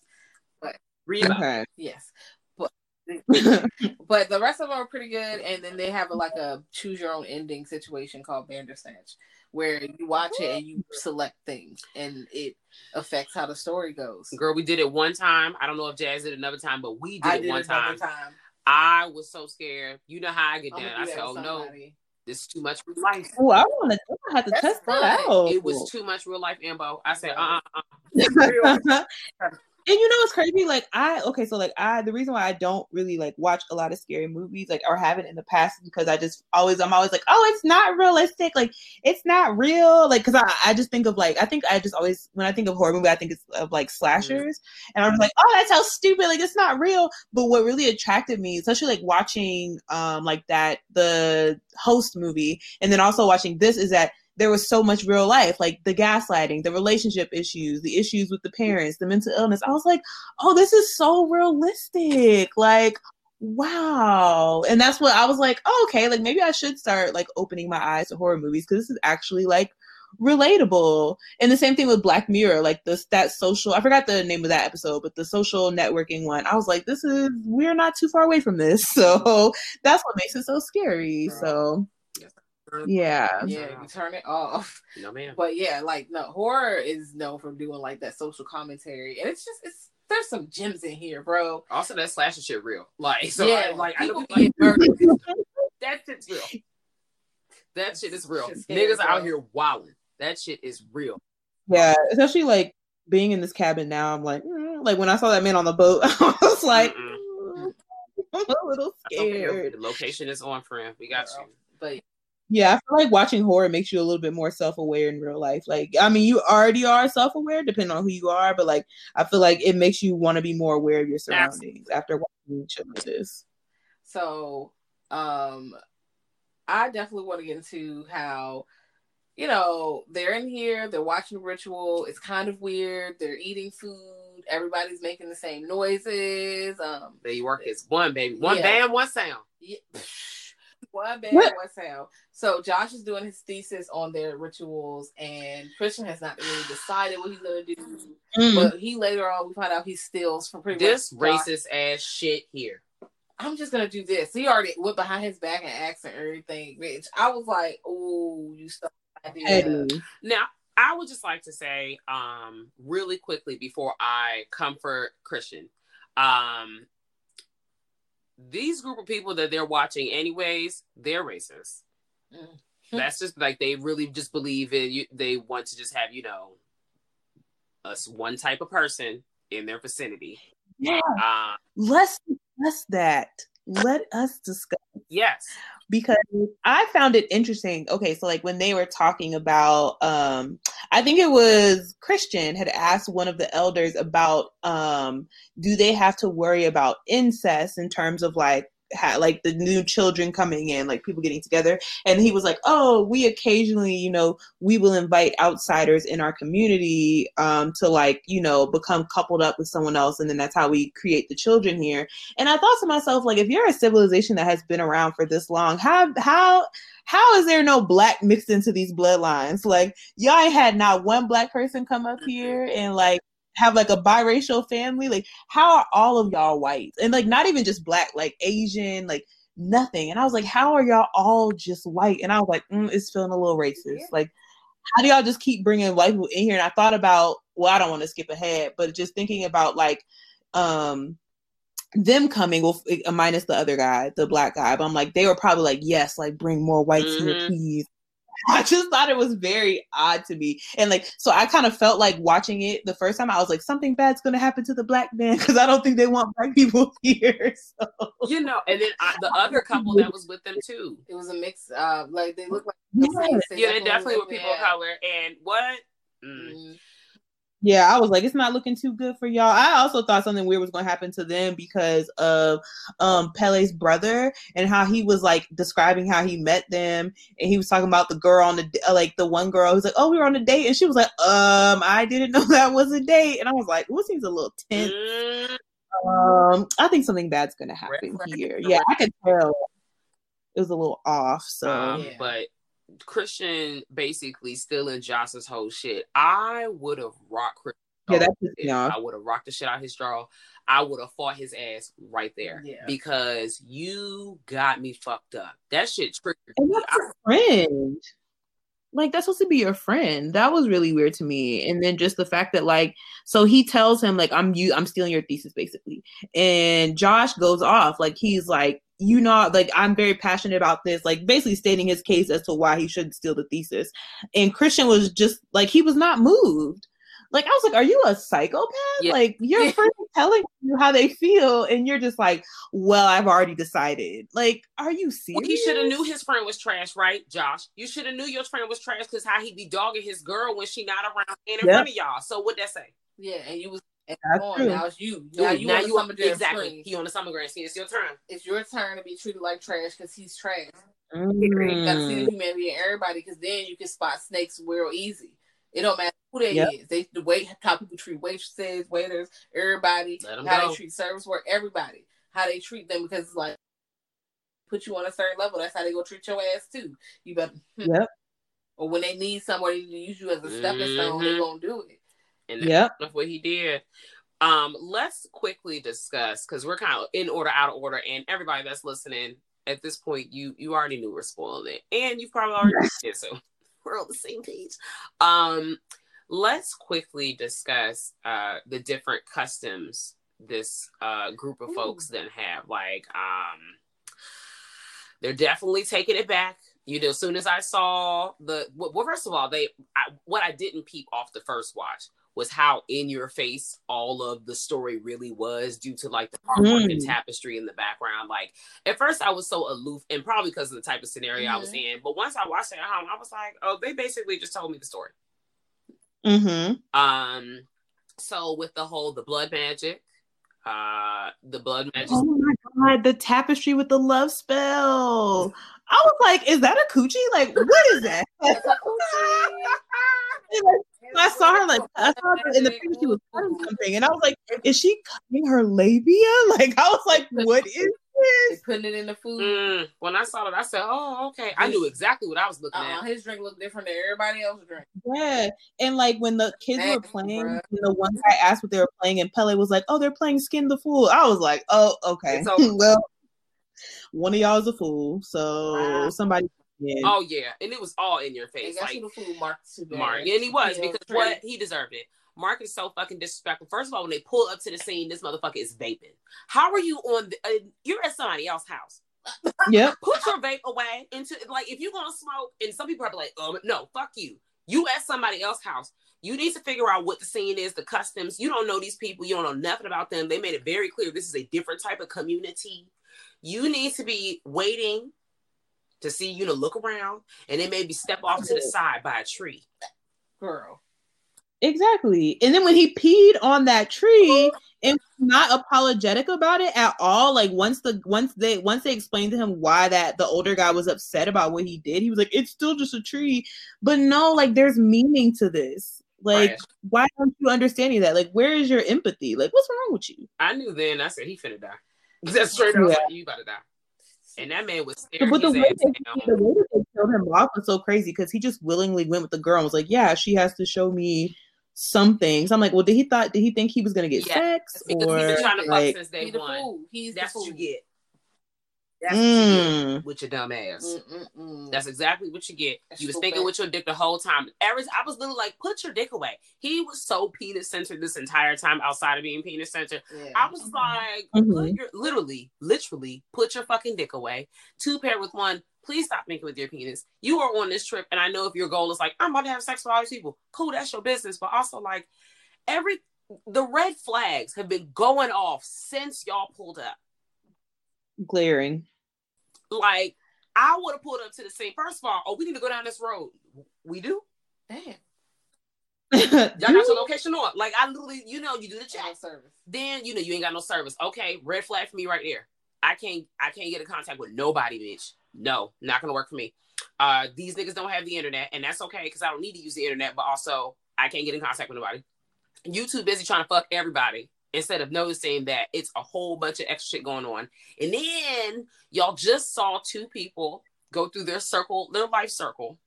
S1: But-
S2: read about it.
S3: okay.
S1: Yes. But but the rest of them are pretty good. And then they have a, like a choose your own ending situation called Bandersnatch, where you watch it and you select things, and it affects how the story goes.
S2: Girl, we did it one time. I don't know if Jazz did another time, but we did
S1: I
S2: it
S1: did
S2: one
S1: it
S2: time.
S1: time.
S2: I was so scared. You know how I get
S1: I'm
S2: down. I said, "Oh
S1: with
S2: no,
S1: somebody.
S2: this is too much real life."
S3: Oh, I want to. I have to
S1: That's
S3: test that out.
S2: It was too much real life ambo. I said, "Uh, uh, uh
S3: and you know what's crazy? Like I okay, so like I the reason why I don't really like watch a lot of scary movies, like or haven't in the past, is because I just always I'm always like, oh, it's not realistic, like it's not real, like because I I just think of like I think I just always when I think of horror movie, I think it's of like slashers, and I'm like, oh, that's how stupid, like it's not real. But what really attracted me, especially like watching um like that the host movie, and then also watching this, is that there was so much real life, like the gaslighting, the relationship issues, the issues with the parents, the mental illness. I was like, oh, this is so realistic. Like, wow. And that's what I was like, oh, okay, like maybe I should start like opening my eyes to horror movies because this is actually like relatable. And the same thing with Black Mirror, like this that social I forgot the name of that episode, but the social networking one. I was like, this is we're not too far away from this. So that's what makes it so scary. So yeah.
S1: Yeah, you turn it off.
S2: no, ma'am.
S1: But yeah, like no horror is known for doing like that social commentary, and it's just it's there's some gems in here, bro.
S2: Also, that slasher shit real. Like, so
S1: yeah,
S2: I, like I
S1: people
S2: know
S1: get murdered.
S2: that shit's real. That shit is real.
S1: Shit's scary,
S2: Niggas out here wilding. That shit is real.
S3: Yeah, especially like being in this cabin now. I'm like, mm, like when I saw that man on the boat, I was like,
S2: Mm-mm.
S3: mm, I'm a little
S2: Okay,
S3: scared.
S2: The location is on, friend. We got you.
S1: But
S3: Yeah, I feel like watching horror makes you a little bit more self aware in real life. Like, I mean, you already are self aware depending on who you are, but like, I feel like it makes you want to be more aware of your surroundings after watching shit like this.
S1: So, um, I definitely want to get into how, you know, they're in here, they're watching the ritual. It's kind of weird. They're eating food everybody's making the same noises. Um,
S2: they work as one baby, one yeah. band, one sound.
S1: Yeah. one band, what? one sound. So Josh is doing his thesis on their rituals, and Christian has not really decided what he's gonna do. Mm. But he later on we find out he steals from pretty
S2: this racist ass shit here.
S1: I'm just gonna do this. He already went behind his back and asked and everything, bitch. I was like, oh, you stuff.
S2: Now I would just like to say, um, really quickly before I comfort Christian, um, these group of people that they're watching, anyways, they're racist. Mm-hmm. That's just like they really just believe in you. They want to just have you know, us one type of person in their vicinity.
S3: Yeah. Uh, let's discuss that. Let us discuss.
S2: Yes
S3: because I found it interesting. Okay, so like when they were talking about um I think it was Christian had asked one of the elders about um do they have to worry about incest in terms of like like the new children coming in, like people getting together. And he was like, Oh, we occasionally, you know, we will invite outsiders in our community um, to like, you know, become coupled up with someone else. And then that's how we create the children here. And I thought to myself, like, if you're a civilization that has been around for this long, how, how, how is there no black mixed into these bloodlines? Like, y'all had not one black person come up here and like have like a biracial family. Like, how are all of y'all white? And like, not even just black, like Asian, like nothing. And I was like, how are y'all all just white? And I was like, mm, it's feeling a little racist. Yeah. Like, how do y'all just keep bringing white people in here? And I thought about, well, I don't want to skip ahead, but just thinking about like, um, them coming with uh, minus the other guy, the black guy. But I'm like, they were probably like, yes, like bring more whites mm-hmm. here, please. I just thought it was very odd to me. And like, so I kind of felt like watching it the first time, I was like, something bad's going to happen to the black man because I don't think they want black people here. So.
S2: You know, and then I, the other couple that was with them too.
S1: It was a mix. Uh, like, they look like,
S2: yeah, yeah they definitely were people of color. And what? Mm. Mm
S3: yeah, I was like, it's not looking too good for y'all. I also thought something weird was going to happen to them because of um Pelle's brother and how he was like describing how he met them, and he was talking about the girl on the uh, like the one girl who's like, oh, we were on a date, and she was like, um, I didn't know that was a date, and I was like, well, seems a little tense. Um, I think something bad's going to happen here. Yeah, I could tell it was a little off. So, um,
S2: but Christian basically stealing Josh's whole shit. I would have rocked Christian. Yeah, that's yeah. I would have rocked the shit out of his jaw. I would have fought his ass right there yeah. because you got me fucked up. That shit triggered.
S3: And that's a friend. Like that's supposed to be your friend. That was really weird to me. And then just the fact that like, so he tells him like, I'm you, I'm stealing your thesis basically. And Josh goes off like he's like, you know, like I'm very passionate about this, like basically stating his case as to why he shouldn't steal the thesis. And Christian was just like he was not moved. Like I was like, "Are you a psychopath? Yeah. Like your friend telling you how they feel, and you're just like, well, I've already decided. Like, are you serious?
S2: Well, he should have knew his friend was trash, right, Josh? You should have knew your friend was trash because how he be dogging his girl when she not around in yep. front of y'all. So what that say?
S1: Yeah, and you was now it's you. Now you
S2: now you exactly. Screen. He on the summer grand scene. It's your turn.
S1: It's your turn to be treated like trash because he's trash. Mm. You gotta see the humanity in everybody because then you can spot snakes real easy. It don't matter who they yep. is. They the way how people treat waitresses, waiters, everybody, how go. they treat service work, everybody, how they treat them because it's like put you on a certain level. That's how they go treat your ass too. You better.
S3: Yep.
S1: Or when they need somebody to use you as a stepping stone, mm-hmm. they gonna do it
S2: and yeah, of what he did. Um, let's quickly discuss because we're kind of in order, out of order, and everybody that's listening at this point, you you already knew we're spoiling it, and you've probably already did so. We're on the same page. Um, let's quickly discuss uh the different customs this uh group of Ooh. folks then have. Like, um, they're definitely taking it back you know, as soon as I saw the well, first of all, they I, what I didn't peep off the first watch was how in your face all of the story really was due to like the artwork mm. and tapestry in the background. Like at first I was so aloof and probably because of the type of scenario mm-hmm. I was mm-hmm. in. But once I watched it at home, I was like, oh, they basically just told me the story.
S3: Mm-hmm.
S2: Um so with the whole the blood magic, uh the blood magic.
S3: Oh my god, the tapestry with the love spell. I was like, is that a coochie? Like, what is that? I saw her, like I saw her in the picture, she was cutting something, and I was like, "Is she cutting her labia?" Like I was like, "What is
S1: this?" putting it in the food.
S2: Mm, when I saw it, I said, "Oh, okay." I knew exactly what I was looking
S1: uh-uh,
S2: at.
S1: His drink looked different than everybody else's drink.
S3: Yeah, and like when the kids were playing, the one guy asked what they were playing, and Pelle was like, "Oh, they're playing Skin the Fool." I was like, "Oh, okay." well, one of y'all is a fool, so wow. somebody
S2: Oh yeah, and it was all in your face. Like the food Mark, Mark, and he was because what he deserved it. Mark is so fucking disrespectful. First of all, when they pull up to the scene, this motherfucker is vaping. How are you on? The, uh, you're at somebody else's house.
S3: Yeah.
S2: Put your vape away into like if you're gonna smoke, and some people are like, oh no, fuck you. You at somebody else's house. You need to figure out what the scene is, the customs. You don't know these people. You don't know nothing about them. They made it very clear this is a different type of community. You need to be waiting to see you to look around and then maybe step off to the side by a tree.
S1: Girl.
S3: Exactly. And then when he peed on that tree and not apologetic about it at all, like once the once they once they explained to him why that the older guy was upset about what he did, he was like, It's still just a tree. But no, like there's meaning to this. Like, right. why aren't you understanding that? Like, where is your empathy? Like, what's wrong with you?
S2: I knew then I said he finna die. That's straight up yeah. like, you about to die. And that man was staring but the way,
S3: they, the way that they killed him off was so crazy because he just willingly went with the girl and was like, "Yeah, she has to show me some things." I'm like, "Well, did he thought did he think he was gonna get yeah. sex or he's been trying to like,
S2: fuck since day one? He's that's what you get. That's mm. what you get with your dumb ass. Mm-mm-mm. That's exactly what you get. That's you was thinking bad. with your dick the whole time. Aris, I was literally like, put your dick away. He was so penis centered this entire time outside of being penis centered. Yeah. I was mm-hmm. like, mm-hmm. your, literally, literally, put your fucking dick away. Two pair with one. Please stop making with your penis. You are on this trip, and I know if your goal is like, I'm about to have sex with all these people, cool, that's your business. But also, like, every the red flags have been going off since y'all pulled up.
S3: Glaring.
S2: Like I would have pulled up to the scene. First of all, oh, we need to go down this road. We do. Damn. Y'all got your location on. Like I literally, you know, you do the chat service. Then you know you ain't got no service. Okay, red flag for me right there. I can't I can't get in contact with nobody, bitch. No, not gonna work for me. Uh these niggas don't have the internet, and that's okay because I don't need to use the internet, but also I can't get in contact with nobody. You too busy trying to fuck everybody instead of noticing that it's a whole bunch of extra shit going on. And then y'all just saw two people go through their circle, their life circle.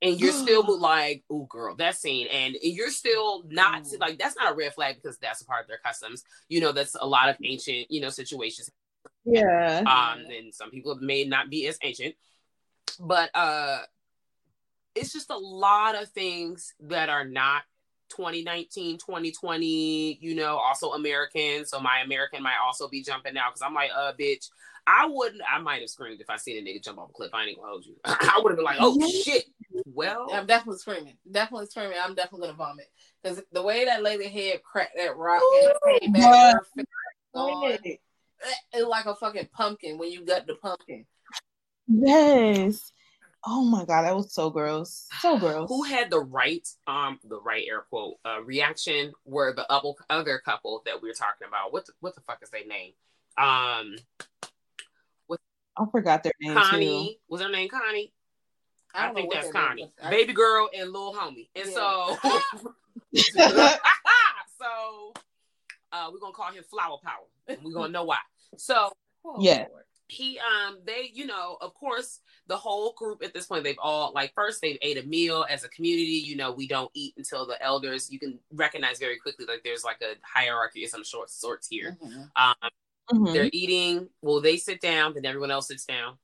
S2: And you're still like, oh girl, that scene. And you're still not Ooh. like that's not a red flag because that's a part of their customs. You know, that's a lot of ancient, you know, situations.
S3: Yeah.
S2: Um, and some people may not be as ancient. But uh it's just a lot of things that are not 2019 2020 you know also american. So my american might also be jumping out because i'm like uh bitch i wouldn't i might have screamed if i seen a nigga jump off a cliff. I ain't gonna hold you. I would have been like oh shit. Well
S1: i'm definitely screaming. Definitely screaming. I'm definitely gonna vomit. Because the way that lady head cracked that rock and came back it, it's like a fucking pumpkin when you gut the pumpkin.
S3: Yes Oh my god, that was so gross. So gross.
S2: Who had the right, um, the right air quote uh, reaction? Were the other couple that we were talking about? What the, what the fuck is their name? Um,
S3: what, I forgot their name.
S2: Connie
S3: too.
S2: was her name Connie? I, I think that's Connie. I... Baby girl and little homie, and yeah. so, so uh, we're gonna call him Flower Power, and we're gonna know why. So,
S3: oh, yeah. Lord
S2: he um they you know of course the whole group at this point they've all like first they've ate a meal as a community you know we don't eat until the elders you can recognize very quickly like there's like a hierarchy of some short sorts here mm-hmm. um mm-hmm. they're eating well they sit down then everyone else sits down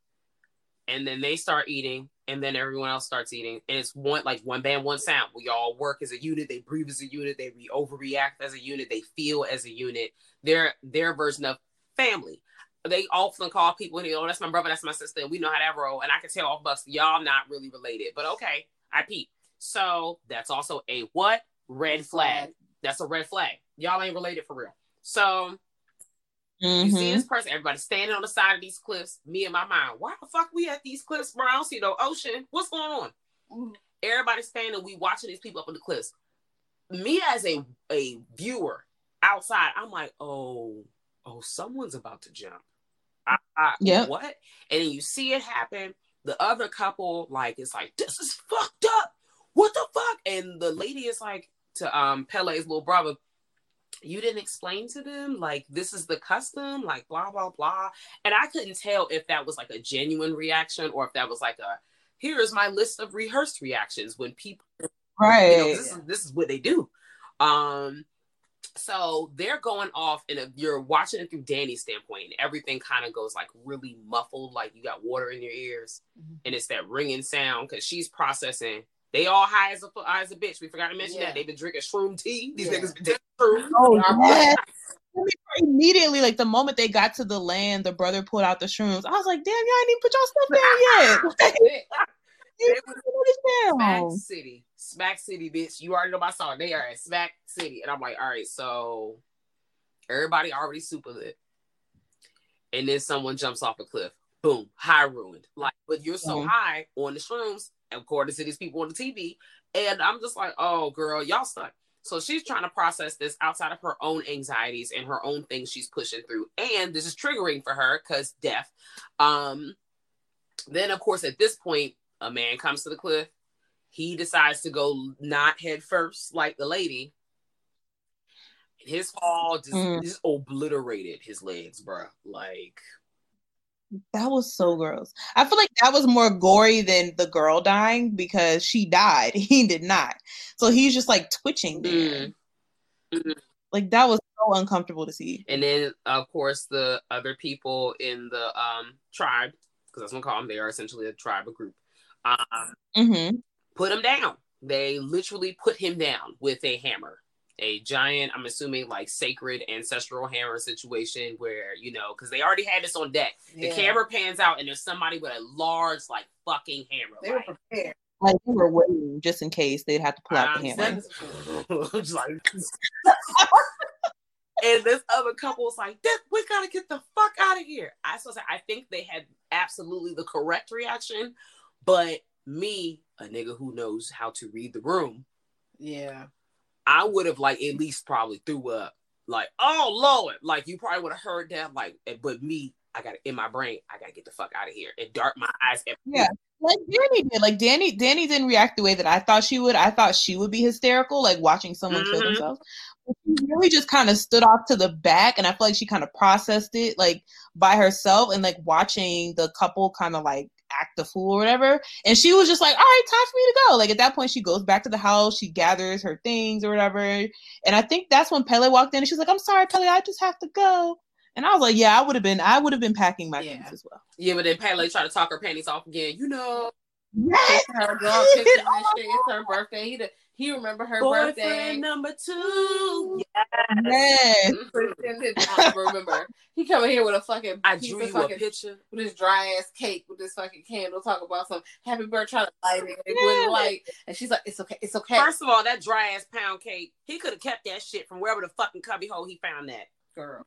S2: and then they start eating and then everyone else starts eating and it's one like one band one sound we all work as a unit they breathe as a unit they re- overreact as a unit they feel as a unit their their version of family they often call people and oh, that's my brother, that's my sister, and we know how that roll. And I can tell off bus, y'all not really related. But okay, I peep. So that's also a what? Red flag. That's a red flag. Y'all ain't related for real. So mm-hmm. you see mm-hmm. this person, everybody standing on the side of these cliffs. Me and my mind, why the fuck we at these cliffs, bro? I don't see no ocean. What's going on? Mm-hmm. Everybody standing, we watching these people up on the cliffs. Me as a a viewer outside, I'm like, oh, oh, someone's about to jump yeah. What? And then you see it happen. The other couple, like, it's like, this is fucked up. What the fuck? and the lady is like to um Pelle's little brother, you didn't explain to them like this is the custom, like blah blah blah. And I couldn't tell if that was like a genuine reaction or if that was like a here is my list of rehearsed reactions when people
S3: right
S2: you know, this is this is what they do. Um so they're going off and you're watching it through Dani's standpoint and everything kind of goes like really muffled like you got water in your ears mm-hmm. and it's that ringing sound because she's processing they all high as a high as a bitch we forgot to mention yeah. that they've been drinking shroom tea these yeah. niggas been drinking shroom oh,
S3: yes. immediately like the moment they got to the land the brother pulled out the shrooms I was like damn y'all ain't even put y'all stuff down yet
S2: Smack City. Smack City, bitch. You already know my song. They are at Smack City. And I'm like, all right, so everybody already super lit. And then someone jumps off a cliff. Boom, high ruined. Like, but you're so mm-hmm. high on the shrooms, according to these people on the TV. And I'm just like, oh, girl, y'all stuck. So she's trying to process this outside of her own anxieties and her own things she's pushing through. And this is triggering for her because death. Um, then, of course, at this point, a man comes to the cliff. He decides to go not head first like the lady. His fall just, mm. just obliterated his legs, bro. Like
S3: that was so gross. I feel like that was more gory than the girl dying because she died. He did not. So he's just like twitching there. Mm-hmm. Like that was so uncomfortable to see.
S2: And then of course the other people in the um tribe, because that's what I call them, they are essentially a tribe, a group um, mm-hmm. put him down. They literally put him down with a hammer, a giant, I'm assuming like sacred ancestral hammer situation where, you know, because they already had this on deck. Yeah. The camera pans out and there's somebody with a large, like, fucking hammer.
S3: They like, were prepared. Like they were waiting just in case they'd have to pull out the hammer. like,
S2: and this other couple was like, "We gotta get the fuck out of here." I so I think they had absolutely the correct reaction, but me, a nigga who knows how to read the room,
S1: yeah,
S2: I would have like at least probably threw up, like, oh Lord, like you probably would have heard that, like, but me, I got it in my brain, I gotta get the fuck out of here and dart my eyes. At-
S3: yeah, like Dani did. Like Dani, Dani didn't react the way that I thought she would. I thought she would be hysterical, like watching someone mm-hmm. kill themselves. But she really just kind of stood off to the back, and I feel like she kind of processed it like by herself, and like watching the couple kind of like act the fool or whatever. And she was just like, all right, time for me to go. Like at that point, she goes back to the house, she gathers her things or whatever. And I think that's when Pelle walked in and she's like, I'm sorry, Pelle, I just have to go. And I was like, yeah, I would have been, I would have been packing my yeah. things as well.
S2: Yeah, but then Pelle tried to talk her panties off again. You know,
S1: yes. her girl. It's her birthday. He he remember her Boyfriend birthday.
S2: number two.
S3: Yes. Mm-hmm. yes.
S1: I remember. He coming here with a fucking
S2: I drew you fucking, a picture
S1: with this dry ass cake with this fucking candle. Talk about some happy birthday, trying to light it. It wouldn't light, and she's like, "It's okay, it's okay."
S2: First of all, that dry ass pound cake, he could have kept that shit from wherever the fucking cubby hole he found that
S1: girl.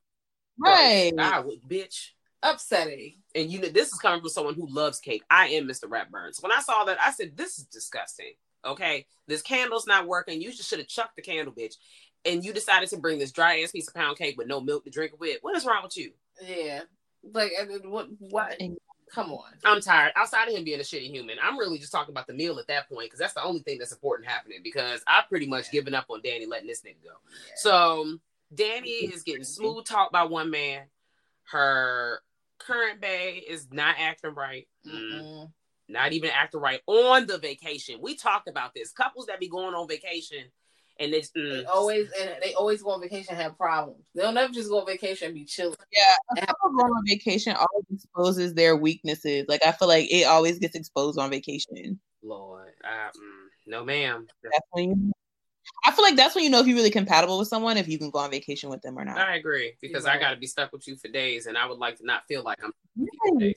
S3: Right,
S2: I would, bitch
S1: upsetting.
S2: And you know, this is coming from someone who loves cake. I am Mr. Ratburn. So when I saw that, I said, "This is disgusting." Okay, this candle's not working. You just should have chucked the candle, bitch. And you decided to bring this dry ass piece of pound cake with no milk to drink it with. What is wrong with you?
S1: Yeah, like what? What? Come on.
S2: I'm tired. Outside of him being a shitty human, I'm really just talking about the meal at that point because that's the only thing that's important happening. Because I've pretty much yeah. given up on Dani letting this nigga go. Yeah. So Dani is getting smooth talked by one man. Her current bay is not acting right. Mm not even acting right on the vacation. We talked about this. Couples that be going on vacation and it's
S1: mm. they always and they always go on vacation have problems. They'll never just go on vacation and be chilling.
S3: Yeah, a couple going on vacation always exposes their weaknesses. Like I feel like it always gets exposed on vacation.
S2: Lord, mm, no, ma'am.
S3: That's when you, I feel like that's when you know if you're really compatible with someone if you can go on vacation with them or not.
S2: I agree because yeah. I got to be stuck with you for days, and I would like to not feel like I'm yeah.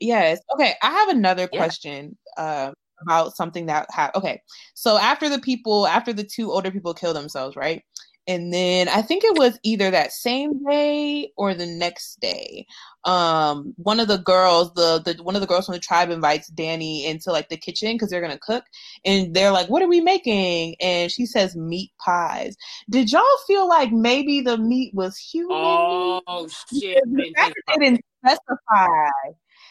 S3: Yes. Okay. I have another yeah. question uh, about something that happened. Okay. So after the people, after the two older people kill themselves, right? And then I think it was either that same day or the next day. Um, one of the girls, the, the one of the girls from the tribe invites Dani into like the kitchen because they're gonna cook, and they're like, "What are we making?" And she says, "Meat pies." Did y'all feel like maybe the meat was human?
S2: Oh shit!
S3: They didn't specify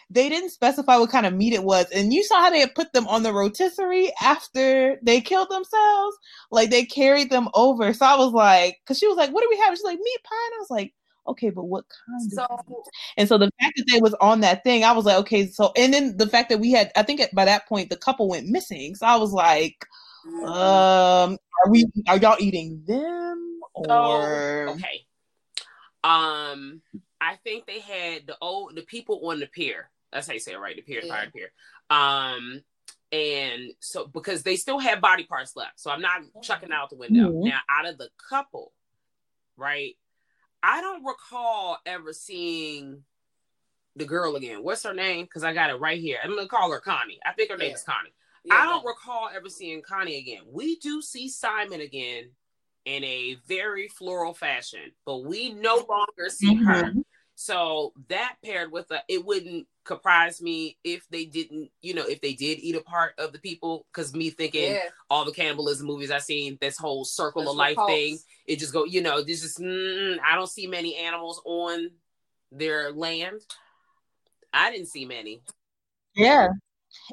S3: they didn't specify what kind of meat it was. And you saw how they had put them on the rotisserie after they killed themselves. Like they carried them over. So I was like, because she was like, "What do we have?" She's like, "Meat pie." And I was like, "Okay, but what kind?" Of So, and so the fact that they was on that thing, I was like, "Okay." So and then the fact that we had, I think by that point the couple went missing. So I was like, mm-hmm. "Um, are we? Are y'all eating them or?"
S2: okay. Um, I think they had the old the people on the pier. That's how you say it, right? The pier, yeah. fire pier. Um, and so because they still have body parts left, so I'm not chucking out the window. Mm-hmm. Now, out of the couple, right? I don't recall ever seeing the girl again. What's her name? Because I got it right here. I'm gonna call her Connie. I think her name yeah. is Connie. Yeah, I don't recall ever seeing Connie again. We do see Simon again in a very floral fashion, but we no longer see mm-hmm. her. So that paired with a, it wouldn't surprise me if they didn't, you know, if they did eat a part of the people. Because me thinking yeah. all the cannibalism movies I've seen, this whole circle That's of life thing, it just go, you know, this just mm, I don't see many animals on their land. I didn't see many.
S3: Yeah,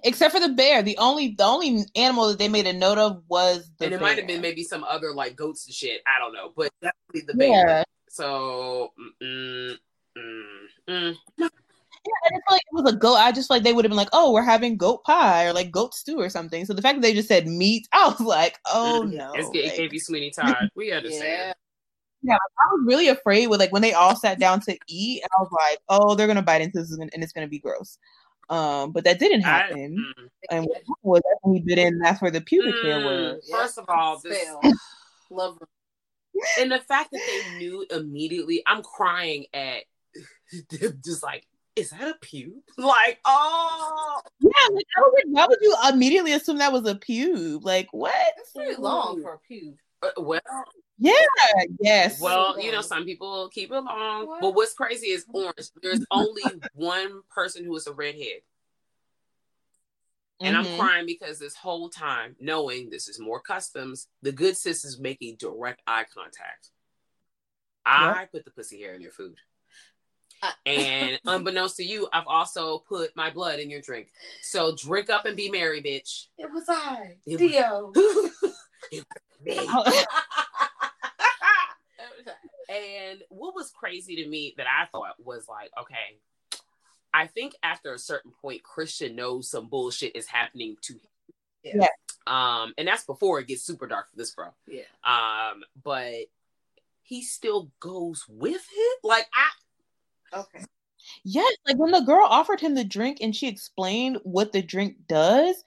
S3: except for the bear. The only the only animal that they made a note of was
S2: the. And
S3: it
S2: bear. might have been maybe some other like goats and shit. I don't know, but definitely the bear. Yeah. So. Mm, mm,
S3: mm. Yeah, I just like it was a goat. I just like they would have been like, "Oh, we're having goat pie or like goat stew or something." So the fact that they just said meat, I was like, "Oh no!"
S2: It's getting like, Sweeney Todd. We understand.
S3: Yeah. Yeah, I was really afraid with like when they all sat down to eat, and I was like, "Oh, they're gonna bite into this, and it's gonna be gross." Um, but that didn't happen. I, mm, and what was that when he bit in? That's where the pubic mm, hair was.
S2: First of all, this love, and the fact that they knew immediately, I'm crying at just like, is that a pube? Like, oh,
S3: yeah. Like, I was like, why would you immediately assume that was a pube? Like, what?
S1: It's pretty long for a pube.
S2: Uh, well,
S3: yeah, yes.
S2: Well, you know, some people keep it long. What? But what's crazy is orange. There's only one person who is a redhead. And mm-hmm. I'm crying because this whole time, knowing this is more customs, the good sis is making direct eye contact. I yep. put the pussy hair in your food. And unbeknownst to you, I've also put my blood in your drink. So drink up and be merry, bitch.
S1: It was I, it Dio.
S2: Was, it was me. and what was crazy to me that I thought was like, okay, I think after a certain point, Christian knows some bullshit is happening to him. Yeah. Um, and that's before it gets super dark for this bro.
S1: Yeah.
S2: Um, but he still goes with it. Like I
S1: Okay.
S3: Yes, like when the girl offered him the drink and she explained what the drink does,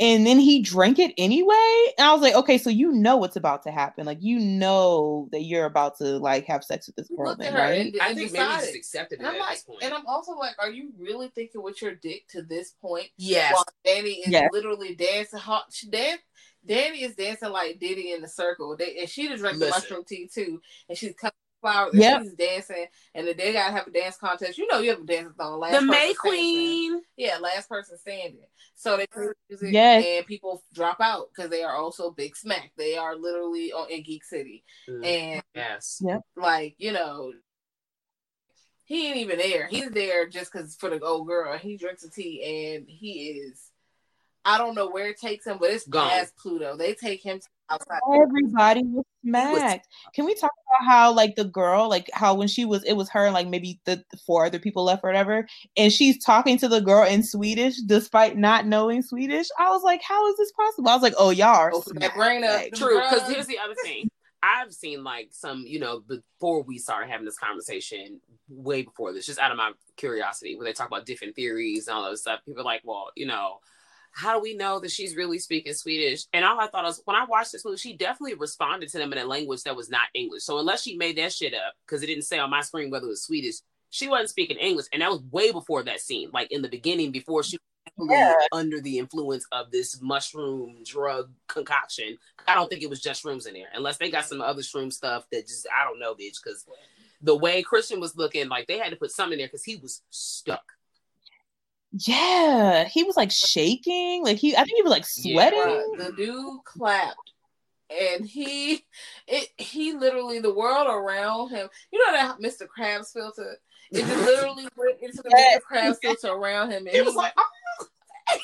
S3: and then he drank it anyway and i was like okay so you know what's about to happen like you know that you're about to like have sex with this girl then, right
S2: and, and i think decided. maybe just accepted
S1: and
S2: it I'm
S1: like, and i'm also like are you really thinking with your dick to this point
S2: yes
S1: while Dani is yes. literally dancing hot she dance Dani is dancing like Diddy in the circle. They, and she just drank the mushroom tea too. And she's coming flowers. Yep. She's dancing, and then they gotta have a dance contest. You know, you have a dance on last.
S2: The May Queen.
S1: Standing. Yeah, last person standing. So they play music, yes. and people drop out because they are also big smack. They are literally on in Geek City, mm. and
S2: yes,
S3: yep.
S1: like you know. He ain't even there. He's there just because for the old girl. He drinks a tea and he is I don't know where it takes him, but it's Gone. past Pluto. They take him outside.
S3: Everybody was smacked. Can we talk about how like the girl, like how when she was, it was her and like maybe the four other people left or whatever, and she's talking to the girl in Swedish despite not knowing Swedish. I was like, how is this possible? I was like, oh, y'all are oh,
S1: Open that brain up.
S2: True, because here's the other thing. I've seen like some, you know, before we started having this conversation, way before this, just out of my curiosity, where they talk about different theories and all that stuff. People are like, well, you know, how do we know that she's really speaking Swedish? And all I thought was when I watched this movie, she definitely responded to them in a language that was not English. So unless she made that shit up, because it didn't say on my screen whether it was Swedish, she wasn't speaking English. And that was way before that scene, like in the beginning, before she yeah. under the influence of this mushroom drug concoction. I don't think it was just shrooms in there, unless they got some other shroom stuff that just I don't know, bitch. Because the way Christian was looking, like they had to put something in there because he was stuck.
S3: Yeah, he was like shaking. Like he, I think he was like sweating.
S1: Yeah, the dude clapped and he it he literally the world around him. You know that Mr. Krabs filter. It just literally went into the Mr. Krabs filter around him, and
S2: he was like. Oh.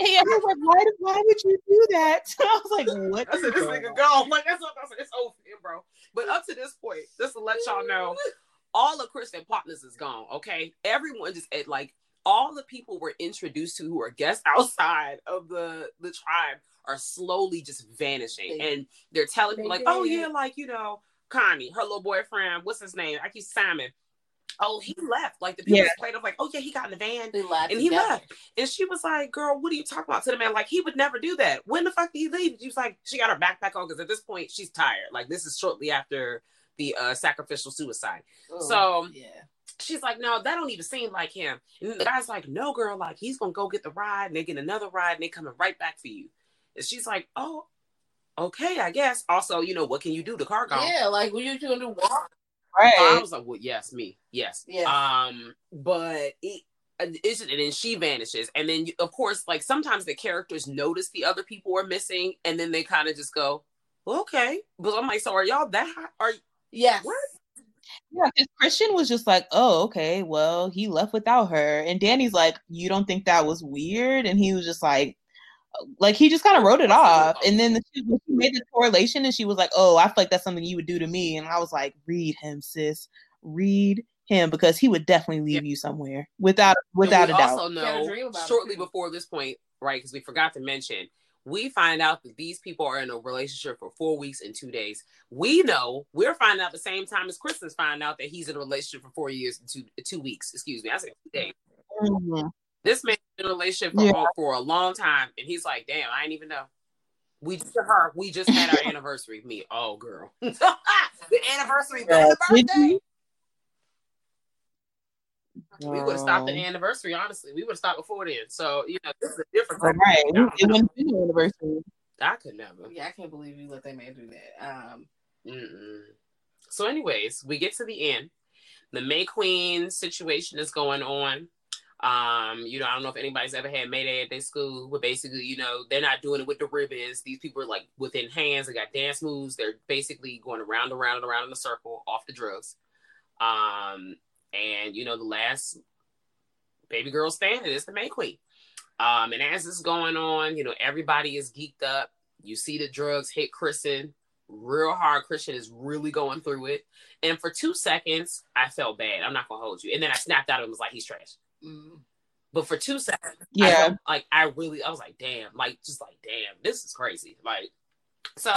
S3: I was like, why, why would you do that? I was like, what?
S2: I said, this nigga gone. Like, that's what I said. It's over here, bro. But up to this point, just to let y'all know, all of Christian partners is gone. Okay, everyone just at like all the people we're introduced to who are guests outside of the the tribe are slowly just vanishing, they, and they're telling me like, oh yeah, like you know, Connie, her little boyfriend, what's his name? I keep Simon. Oh, he left. Like the people yeah. played up, like, oh yeah, he got in the van and he left. And she was like, "Girl, what are you talking about?" To the man, like he would never do that. When the fuck did he leave? She was like, she got her backpack on because at this point she's tired. Like this is shortly after the uh, sacrificial suicide. Oh, so yeah. She's like, no, that don't even seem like him. And the guy's like, no, girl, like he's gonna go get the ride, and they get another ride, and they coming right back for you. And she's like, oh, okay, I guess. Also, you know, what can you do? The car gone.
S1: Yeah, like what you doing to walk?
S2: Right. I was like, well, yes, me, yes, yeah. Um, but it, is and then she vanishes and then of course like sometimes the characters notice the other people are missing and then they kind of just go well, okay but i'm like so are y'all that high? are
S1: yes what
S3: yeah, because Christian was just like, "Oh, okay, well, he left without her," and Dani's like, "You don't think that was weird?" And he was just like, uh, like he just kind of wrote it off. And then the, she made the correlation, and she was like, "Oh, I feel like that's something you would do to me." And I was like, "Read him, sis. Read him because he would definitely leave yeah. you somewhere without without a doubt."
S2: Also, know shortly before this point, right? Because we forgot to mention we find out that these people are in a relationship for four weeks and two days. We know we're finding out the same time as Christian's finding out that he's in a relationship for four years and two two weeks. Excuse me, I said two days. Mm-hmm. This man in a relationship for, yeah. for a long time, and he's like, "Damn, I didn't even know." We just her, we just had our anniversary. Me, oh girl, the anniversary, the birthday. We would have stopped the anniversary, honestly. We would have stopped before then. So, you know, this is a different
S3: right. It wouldn't be the anniversary.
S2: I could never.
S1: Yeah, I can't believe you let that man do that. Um
S2: Mm-mm. So, anyways, we get to the end. The May Queen situation is going on. Um, you know, I don't know if anybody's ever had Mayday at their school, but basically, you know, they're not doing it with the ribbons. These people are like within hands. They got dance moves. They're basically going around, and around, and around in a circle off the drugs. Um, and you know, the last baby girl standing is the May Queen. Um, and as this is going on, you know, everybody is geeked up. You see the drugs hit Christian real hard. Christian is really going through it. And for two seconds, I felt bad. I'm not gonna hold you. And then I snapped out and was like, he's trash. Mm. But for two seconds,
S3: yeah,
S2: I like I really, I was like, damn, like just like, damn, this is crazy. Like, so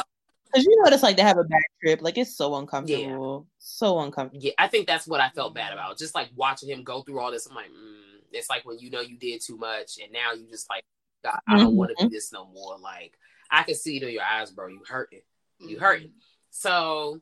S3: because you know what it's like to have a bad trip. Like it's so uncomfortable, yeah. so uncomfortable.
S2: Yeah, I think that's what I felt bad about. Just like watching him go through all this. I'm like, mm. it's like when you know you did too much, and now you just like, God, I don't mm-hmm. want to do this no more. Like I can see it in your eyes, bro. You hurting, you mm-hmm. hurting. So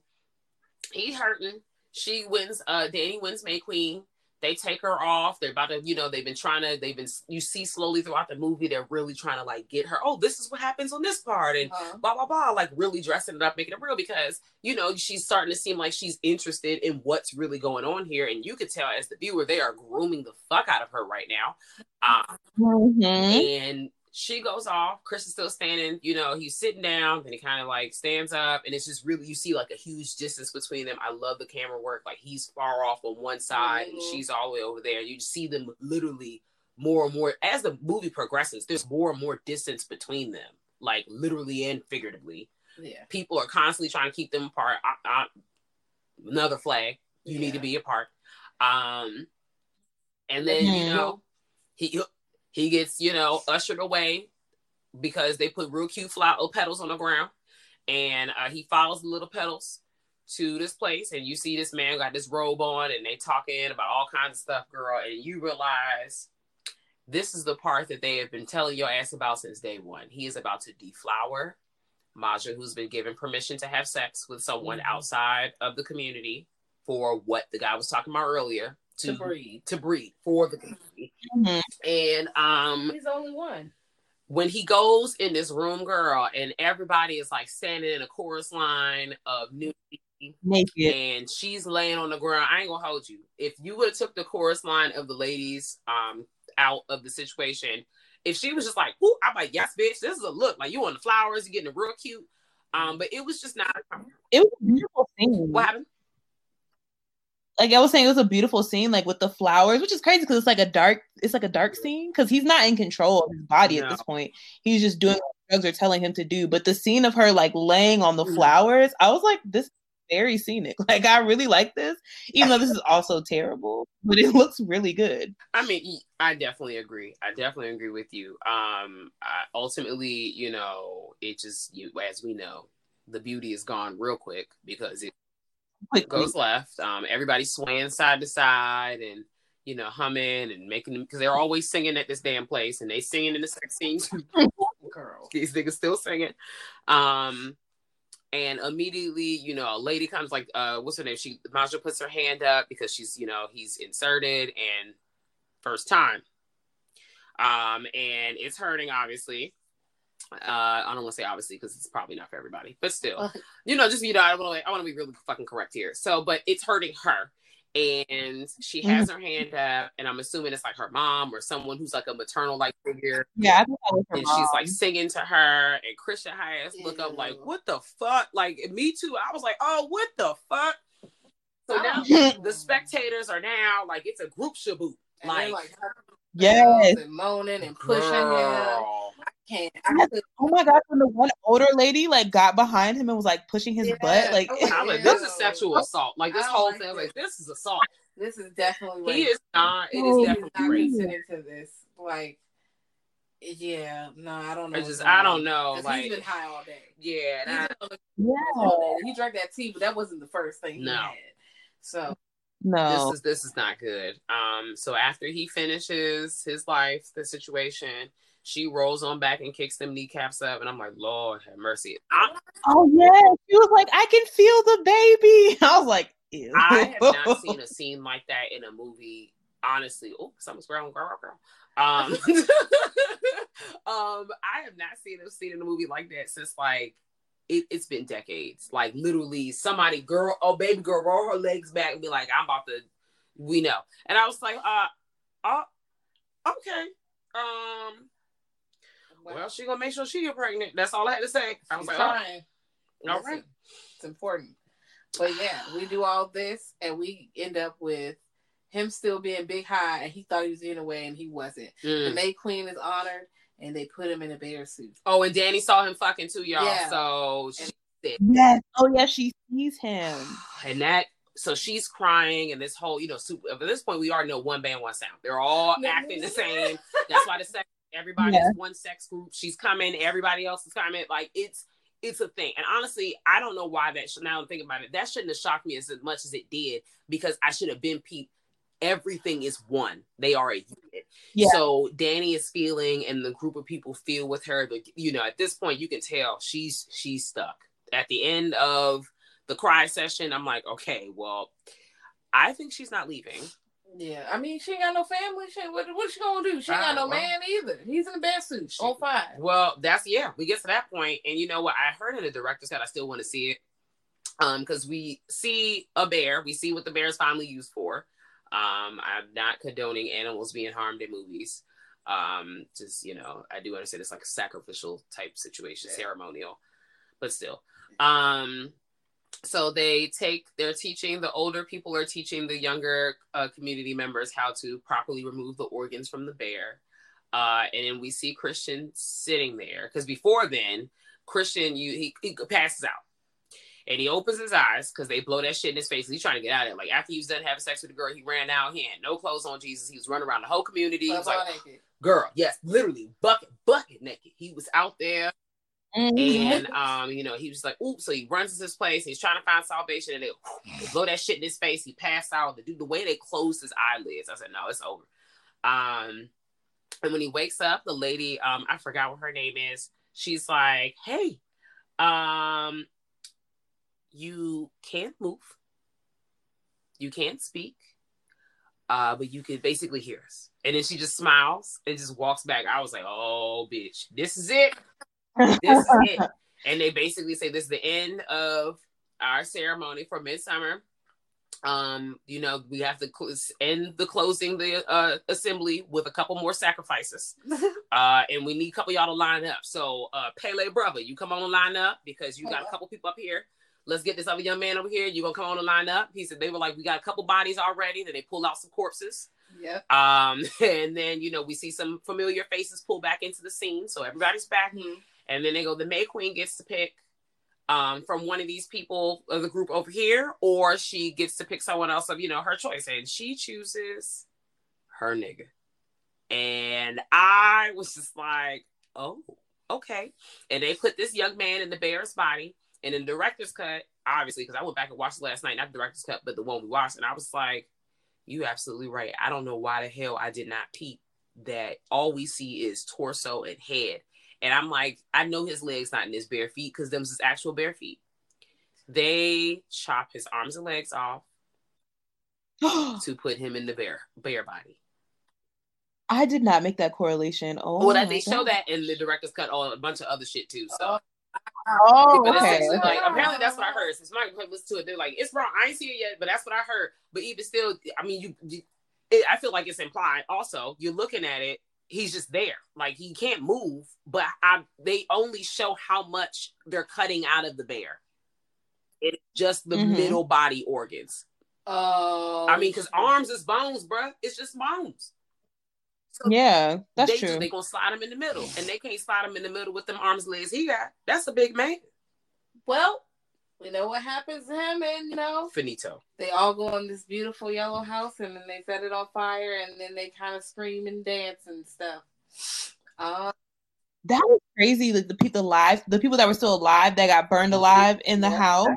S2: he hurting. She wins. Uh, Dani wins May Queen they take her off. They're about to, you know, they've been trying to, they've been, you see slowly throughout the movie, they're really trying to like get her, oh, this is what happens on this part and uh-huh. blah, blah, blah, like really dressing it up, making it real because, you know, she's starting to seem like she's interested in what's really going on here. And you could tell as the viewer, they are grooming the fuck out of her right now. Um, mm-hmm. And she goes off. Chris is still standing. You know, he's sitting down, and he kind of like stands up, and it's just really you see like a huge distance between them. I love the camera work. Like he's far off on one side, mm-hmm. and she's all the way over there. You see them literally more and more as the movie progresses. There's more and more distance between them, like literally and figuratively.
S1: Yeah,
S2: people are constantly trying to keep them apart. I, I, another flag. You yeah. need to be apart. Um, and then mm-hmm. you know he he gets, you know, ushered away because they put real cute flower petals on the ground. And uh, he follows the little petals to this place. And you see this man got this robe on and they talking about all kinds of stuff, girl. And you realize this is the part that they have been telling your ass about since day one. He is about to deflower Maja, who's been given permission to have sex with someone mm-hmm. outside of the community for what the guy was talking about earlier
S1: to, to breed
S2: to breed for the community. Mm-hmm. And um,
S1: he's the only one.
S2: When he goes in this room, girl, and everybody is like standing in a chorus line of nudity,
S3: naked,
S2: and she's laying on the ground. I ain't gonna hold you. If you would have took the chorus line of the ladies um out of the situation, if she was just like, "Ooh," I'm like, "Yes, bitch, this is a look like you on the flowers, you getting real cute." Um, but it was just not.
S3: It was a beautiful scene.
S2: What happened?
S3: Like I was saying, it was a beautiful scene, like with the flowers, which is crazy because it's like a dark, it's like a dark scene because he's not in control of his body
S2: No.
S3: at this point. He's just doing what drugs are telling him to do. But the scene of her like laying on the
S2: Mm.
S3: flowers, I was like, this is very scenic. Like I really like this, even though this is also terrible, but it looks really good.
S2: I mean, I definitely agree. I definitely agree with you. Um, I, ultimately, you know, it just you as we know, the beauty is gone real quick because it
S3: Quickly.
S2: goes left. Um, everybody's swaying side to side and you know humming and making them because they're always singing at this damn place and they singing in the sex scene.
S1: Girl.
S2: These niggas still singing. Um, and immediately, you know, a lady comes like, uh, what's her name? She Maja puts her hand up because she's, you know, he's inserted and first time. Um, and it's hurting, obviously. Uh, I don't want to say obviously because it's probably not for everybody, but still, you know, just you know, I want to, I want to be really fucking correct here. So, but it's hurting her, and she has her hand up, and I'm assuming it's like her mom or someone who's like a maternal like figure.
S3: Yeah, I think that was her
S2: and she's like singing to her and christian hayes look up like what the fuck? Like me too. I was like oh what the fuck? So now the spectators are now like it's a group shaboot
S1: And
S2: like,
S1: like
S3: Yes.
S1: and moaning and pushing him.
S2: girl.
S1: I can't. I could,
S3: Oh my god, when the one older lady like got behind him and was like pushing his
S1: Yeah.
S3: butt, like
S1: I was
S2: like,
S1: Yeah.
S2: this is sexual assault like this whole
S1: like
S2: thing like
S1: this.
S2: this is assault
S1: this is definitely.
S2: he
S1: rape.
S2: is not it
S3: Oh,
S2: is definitely
S1: not
S2: rape.
S1: to this. Like, yeah, no, I don't know.
S2: I just I don't know. like
S1: he's been high all day.
S2: yeah and
S1: He's
S2: I-
S1: been on the
S3: yeah.
S1: all day. He drank that tea, but that wasn't the first thing he
S2: No.
S1: had. So
S3: No.
S2: this is this is not good. Um, so after he finishes his life, the situation, she rolls on back and kicks them kneecaps up, and I'm like, Lord have mercy. I,
S3: Oh yeah, she was like, I can feel the baby. I was like, ew.
S2: I have not seen a scene like that in a movie. Honestly, oh, something's wrong, girl, girl. Um, um, I have not seen a scene in a movie like that since like it, it's been decades. Like literally, somebody, girl, oh baby girl, roll her legs back and be like, I'm about to. We know, and I was like, uh, oh, okay. Um, well, she gonna make sure she get pregnant. That's all I had to say. I was
S1: she's
S2: like, oh,
S1: trying.
S2: all
S1: Listen,
S2: right.
S1: It's important. But yeah, we do all this and we end up with him still being big high and he thought he was getting away and he wasn't.
S2: Mm.
S1: The May Queen is honored and they put him in a bear suit.
S2: Oh, and Dani saw him fucking too, y'all.
S1: Yeah.
S2: So she
S3: Yes. Oh yeah, she sees him.
S2: and that so she's crying and this whole you know super, at this point we already know one band one sound they're all acting the same that's why the sex everybody's
S3: Yeah.
S2: one sex group. She's coming. Everybody else is coming. Like it's it's a thing. And honestly i don't know why that should now i'm thinking about it that shouldn't have shocked me as much as it did because i should have been peeped. Everything is one. They are a unit.
S3: Yeah.
S2: so Dani is feeling and the group of people feel with her. But you know at this point you can tell she's she's stuck. At the end of the cry session, I'm like, okay, well, I think she's not leaving.
S1: Yeah, I mean, she ain't got no family. She what, what's she gonna do? She ain't got
S2: Ah,
S1: no
S2: well.
S1: man either. He's in a bear suit on fire.
S2: Well, that's yeah, we get to that point, and you know what? I heard in the director's cut, I still want to see it. Um, because we see a bear, we see what the bear is finally used for. Um, I'm not condoning animals being harmed in movies. Um, just you know, I do understand it's like a sacrificial type situation,
S1: Yeah.
S2: ceremonial, but still. Um, so they take they're teaching the older people are teaching the younger uh, community members how to properly remove the organs from the bear uh, and then we see christian sitting there because before then christian you he, he passes out and he opens his eyes because they blow that shit in his face. He's trying to get out of it. Like after he was done having sex with the girl, he ran out. He had no clothes on. Jesus, he was running around the whole community. He was like,
S1: naked.
S2: "Girl, yes, literally bucket, bucket naked." He was out there
S3: Mhm.
S2: and um, you know, he was like, "Oops!" So he runs to this place. He's trying to find salvation, and they, they blow that shit in his face. He passed out. The dude, the way they closed his eyelids, I said, "No, it's over." Um, and when he wakes up, the lady, um, I forgot what her name is. She's like, "Hey, um, you can't move, you can't speak, uh, but you can basically hear us." And then she just smiles and just walks back. I was like, "Oh, bitch, this is it." This is it. And they basically say this is the end of our ceremony for midsummer. Um, you know, we have to cl- end the closing the uh, assembly with a couple more sacrifices. uh, and we need a couple y'all to line up. So, uh, Pelle brother, you come on and line up because you got a couple people up here. Let's get this other young man over here. You gonna come on and line up? He said they were like, we got a couple bodies already. Then they pull out some corpses.
S1: Yeah.
S2: Um, and then you know we see some familiar faces pull back into the scene, so everybody's back.
S1: Mm-hmm.
S2: And then they go, the May Queen gets to pick um, from one of these people of the group over here, or she gets to pick someone else of you know her choice, and she chooses her nigga. And I was just like, oh, okay. And they put this young man in the bear's body, and in the director's cut, obviously, because I went back and watched last night, not the director's cut, but the one we watched, and I was like, you absolutely right. I don't know why the hell I did not peep that all we see is torso and head. And I'm like, I know his legs not in his bare feet because them's his actual bare feet. They chop his arms and legs off to put him in the bear bear body.
S3: I did not make that correlation. Oh,
S2: well, they show that in the director's cut on a bunch of other shit too. So,
S3: oh, oh
S2: but
S3: okay.
S2: like apparently that's what I heard. Since my listen to it, they're like, it's wrong. I ain't see it yet, but that's what I heard. But even still, I mean, you, you it, I feel like it's implied. Also, you're looking at it. He's just there, like he can't move. But I, they only show how much they're cutting out of the bear. It's just the
S3: Mhm.
S2: middle body organs.
S1: Oh.
S2: I mean, because arms is bones, bruh. It's just bones. So
S3: Yeah, that's
S2: they
S3: true.
S2: Just, they gonna slide him in the middle, and they can't slide him in the middle with them arms legs he got. That's a big man.
S1: well, you know what happens to him, and you know
S2: Finito.
S1: they all go in this beautiful yellow house, and then they set it on fire, and then they kind of scream and dance and stuff. Uh,
S3: that was crazy. Like the people alive, the people that were still alive that got burned alive in the
S1: Yeah.
S3: house,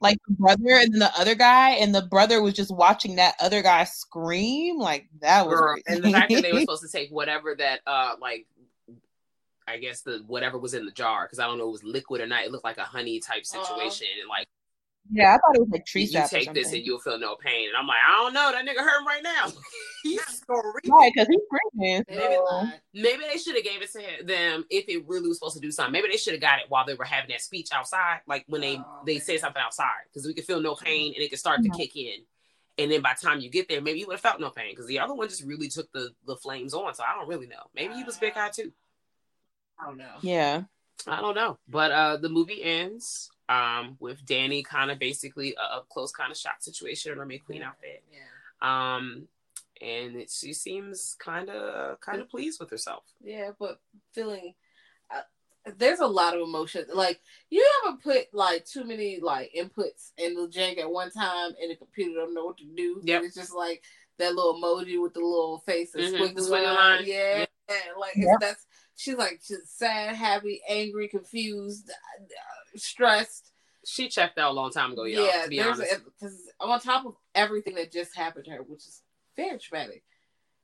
S3: like the brother and then the other guy, and the brother was just watching that other guy scream. Like that was
S2: Girl,
S3: crazy.
S2: and the fact that they were supposed to take whatever that uh like I guess the whatever was in the jar because I don't know it was liquid or not. It looked like a honey type situation, and like
S3: yeah, I thought it was like tree
S2: you
S3: sap
S2: take this and you'll feel no pain. And I'm like, I don't know, that nigga hurt right now. He's screaming.
S3: Right, because he's screaming.
S2: Maybe-
S1: lied.
S2: Maybe they should have gave it to him- them if it really was supposed to do something. Maybe they should have got it while they were having that speech outside, like when they
S1: Oh,
S2: they
S1: okay.
S2: said something outside, because we could feel no pain and it could start to
S3: Mhm.
S2: kick in. And then by the time you get there, maybe you would have felt no pain because the other one just really took the the flames on. So I don't really know. Maybe he was big eye too.
S1: I don't know.
S3: Yeah.
S2: I don't know. But uh the movie ends um with Dani kind of basically a up close kind of shot situation in her May Queen outfit.
S1: Yeah.
S2: Um and it, she seems kind of kind of pleased with herself.
S1: Yeah, but feeling uh, there's a lot of emotion. Like you ever put like too many like inputs in the jank at one time, and the computer don't know what to do.
S2: Yep.
S1: it's just like that little emoji with the little face and
S2: Mhm,
S1: squiggly line.
S2: line.
S1: Yeah, yeah, like
S3: Yep.
S1: that's she's like she's sad, happy, angry, confused, uh, stressed.
S2: She checked out a long time ago, y'all.
S1: yeah,
S2: to be honest.
S1: because on top of everything that just happened to her, which is very traumatic,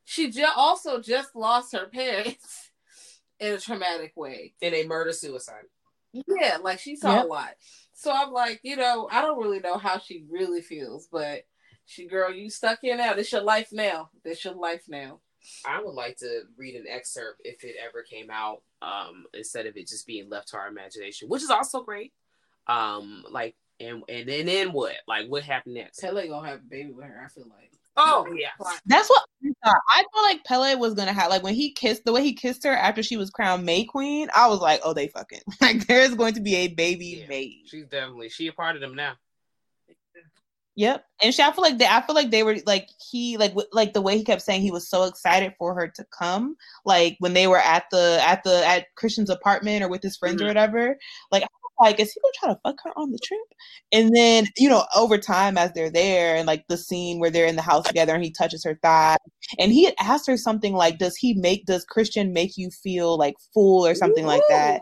S1: she ju- also just lost her parents in a traumatic way.
S2: in a murder suicide.
S1: Yeah, like she saw
S3: Yep.
S1: a lot. So I'm like, you know, I don't really know how she really feels, but she, girl, you stuck here now. This your life now. This your life now.
S2: I would like to read an excerpt if it ever came out, um, instead of it just being left to our imagination, which is also great. Um, like and and, and then what? Like what happened next?
S1: Pelle gonna have a baby with her. I feel like.
S2: Oh yeah.
S3: That's what I thought. I felt like Pelle was gonna have like when he kissed the way he kissed her after she was crowned May Queen. I was like, oh, they fucking like there's going to be a baby
S2: Yeah.
S3: made.
S2: She's definitely she a part of them now.
S3: Yep. And she, I feel like they, I feel like they were like he, like, w- like the way he kept saying he was so excited for her to come, like when they were at the, at the, at Christian's apartment or with his friends or
S2: Mhm.
S3: whatever. Like, I was like, is he gonna try to fuck her on the trip? And then, you know, over time as they're there and like the scene where they're in the house together and he touches her thigh and he had asked her something like, does he make, does Christian make you feel like full or something like that?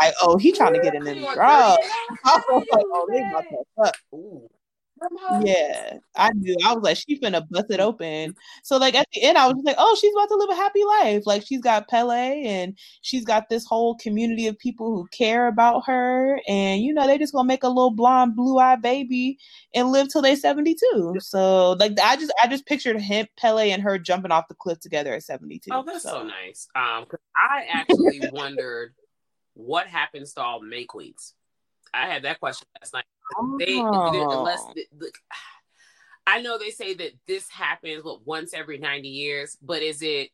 S3: Like, oh, he trying to get in them
S2: You want
S3: drugs. I was like, oh, they about to fuck.
S2: Ooh.
S3: Yeah, I knew. I was like, she's gonna bust it open. So like at the end, I was just like, oh, she's about to live a happy life. Like she's got Pelle, and she's got this whole community of people who care about her, and you know they just gonna make a little blonde, blue eyed baby and live till they seventy two. So like I just I just pictured him, Pelle, and her jumping off the cliff together at seventy two.
S2: Oh, that's so nice. Um, I actually wondered what happens to all May Queens. I had that question last night. They,
S3: Oh.
S2: unless the, the, I know they say that this happens what once every 90 years, but is it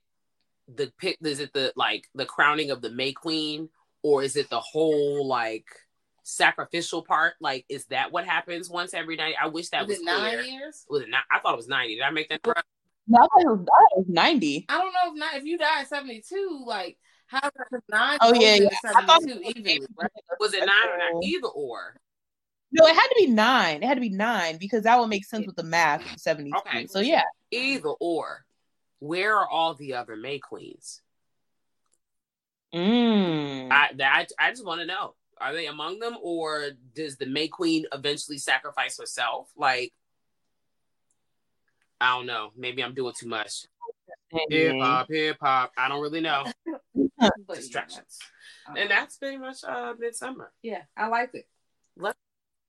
S2: the pick is it the like the crowning of the May Queen or is it the whole like sacrificial part? Like is that what happens once every night? I wish that was,
S1: was it
S2: clear.
S1: nine years?
S2: Was it not? I thought it was 90. Did I make that correct?
S3: No, I thought it was, I thought it was ninety.
S1: I don't know if not if you die at seventy two, like how does nine?
S3: Oh, yeah, yeah. I thought
S1: 72
S3: it was-
S1: evenly, right?
S2: Was it nine or not? Either or.
S3: No, it had to be nine. It had to be nine because that would make sense with the math of seventy.
S2: Okay.
S3: So yeah.
S2: Either or. Where are all the other May Queens?
S3: Mm.
S2: I that I just want to know. Are they among them, or does the May Queen eventually sacrifice herself? Like, I don't know. Maybe I'm doing too much. Hip hop, hip hop. I don't really know. Distractions.
S1: yeah,
S2: And that's pretty much uh Midsommar.
S1: yeah, I liked it.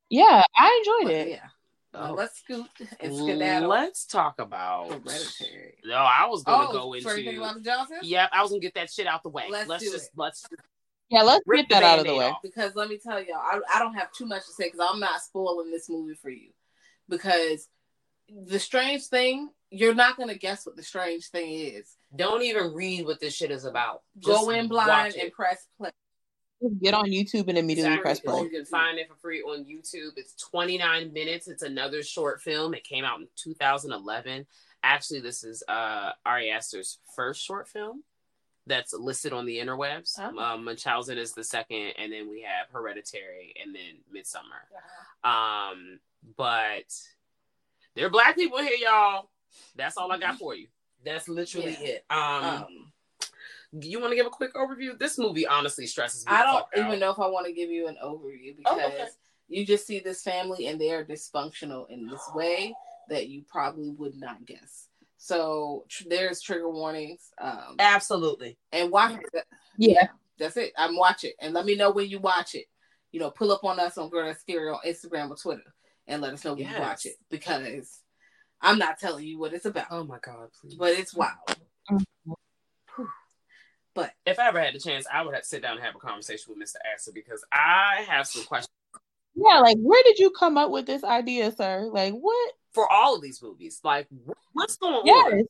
S3: Yeah, I enjoyed
S1: But,
S3: it.
S1: yeah. Now
S2: Oh.
S1: let's scoot and skedaddle.
S2: Let's talk about.
S1: Hereditary.
S2: No, I was gonna
S1: Oh,
S2: go
S1: so you think
S2: into.
S1: about the
S2: Yeah, I was gonna get that shit out the way.
S1: Let's
S2: Let's,
S1: do
S2: just
S1: it.
S2: let's
S3: Yeah, let's
S2: rip
S3: get that out of the way.
S2: off.
S1: Because let me tell y'all, I, I don't have too much to say because I'm not spoiling this movie for you. Because the strange thing, you're not gonna guess what the strange thing is.
S2: Don't even read what this shit is about.
S1: Go in blind and press play.
S3: Just get on YouTube and immediately
S2: Exactly.
S3: press play.
S2: You can find it for free on YouTube. It's 29 minutes. It's another short film. It came out in 2011. Actually, this is uh, Ari Aster's first short film that's listed on the interwebs.
S1: Oh.
S2: Um, Munchausen is the second, and then we have Hereditary, and then Midsommar. Um, but there are black people here, y'all. That's all I got for you. That's literally
S1: Yeah.
S2: it. Um,
S1: Um,
S2: you want to give a quick overview? This movie honestly stresses me.
S1: I don't
S2: fuck out.
S1: even know if I want to give you an overview because
S2: Oh, okay.
S1: you just see this family and they are dysfunctional in this way that you probably would not guess. So tr- there's trigger warnings. Um,
S2: Absolutely.
S1: and watch it.
S3: Yeah.
S1: That's it. I'm watch it and let me know when you watch it. You know, pull up on us on Girl That's Scary on Instagram or Twitter and let us know when you watch it because I'm not telling you what it's about,
S2: Oh my god, please.
S1: but it's wild.
S2: If I ever had the chance, I would have to sit down and have a conversation with Mr. Aster because I have some questions
S3: Yeah, like where did you come up with this idea, sir? Like what?
S2: for all of these movies. Like, what's going on?
S3: Yes.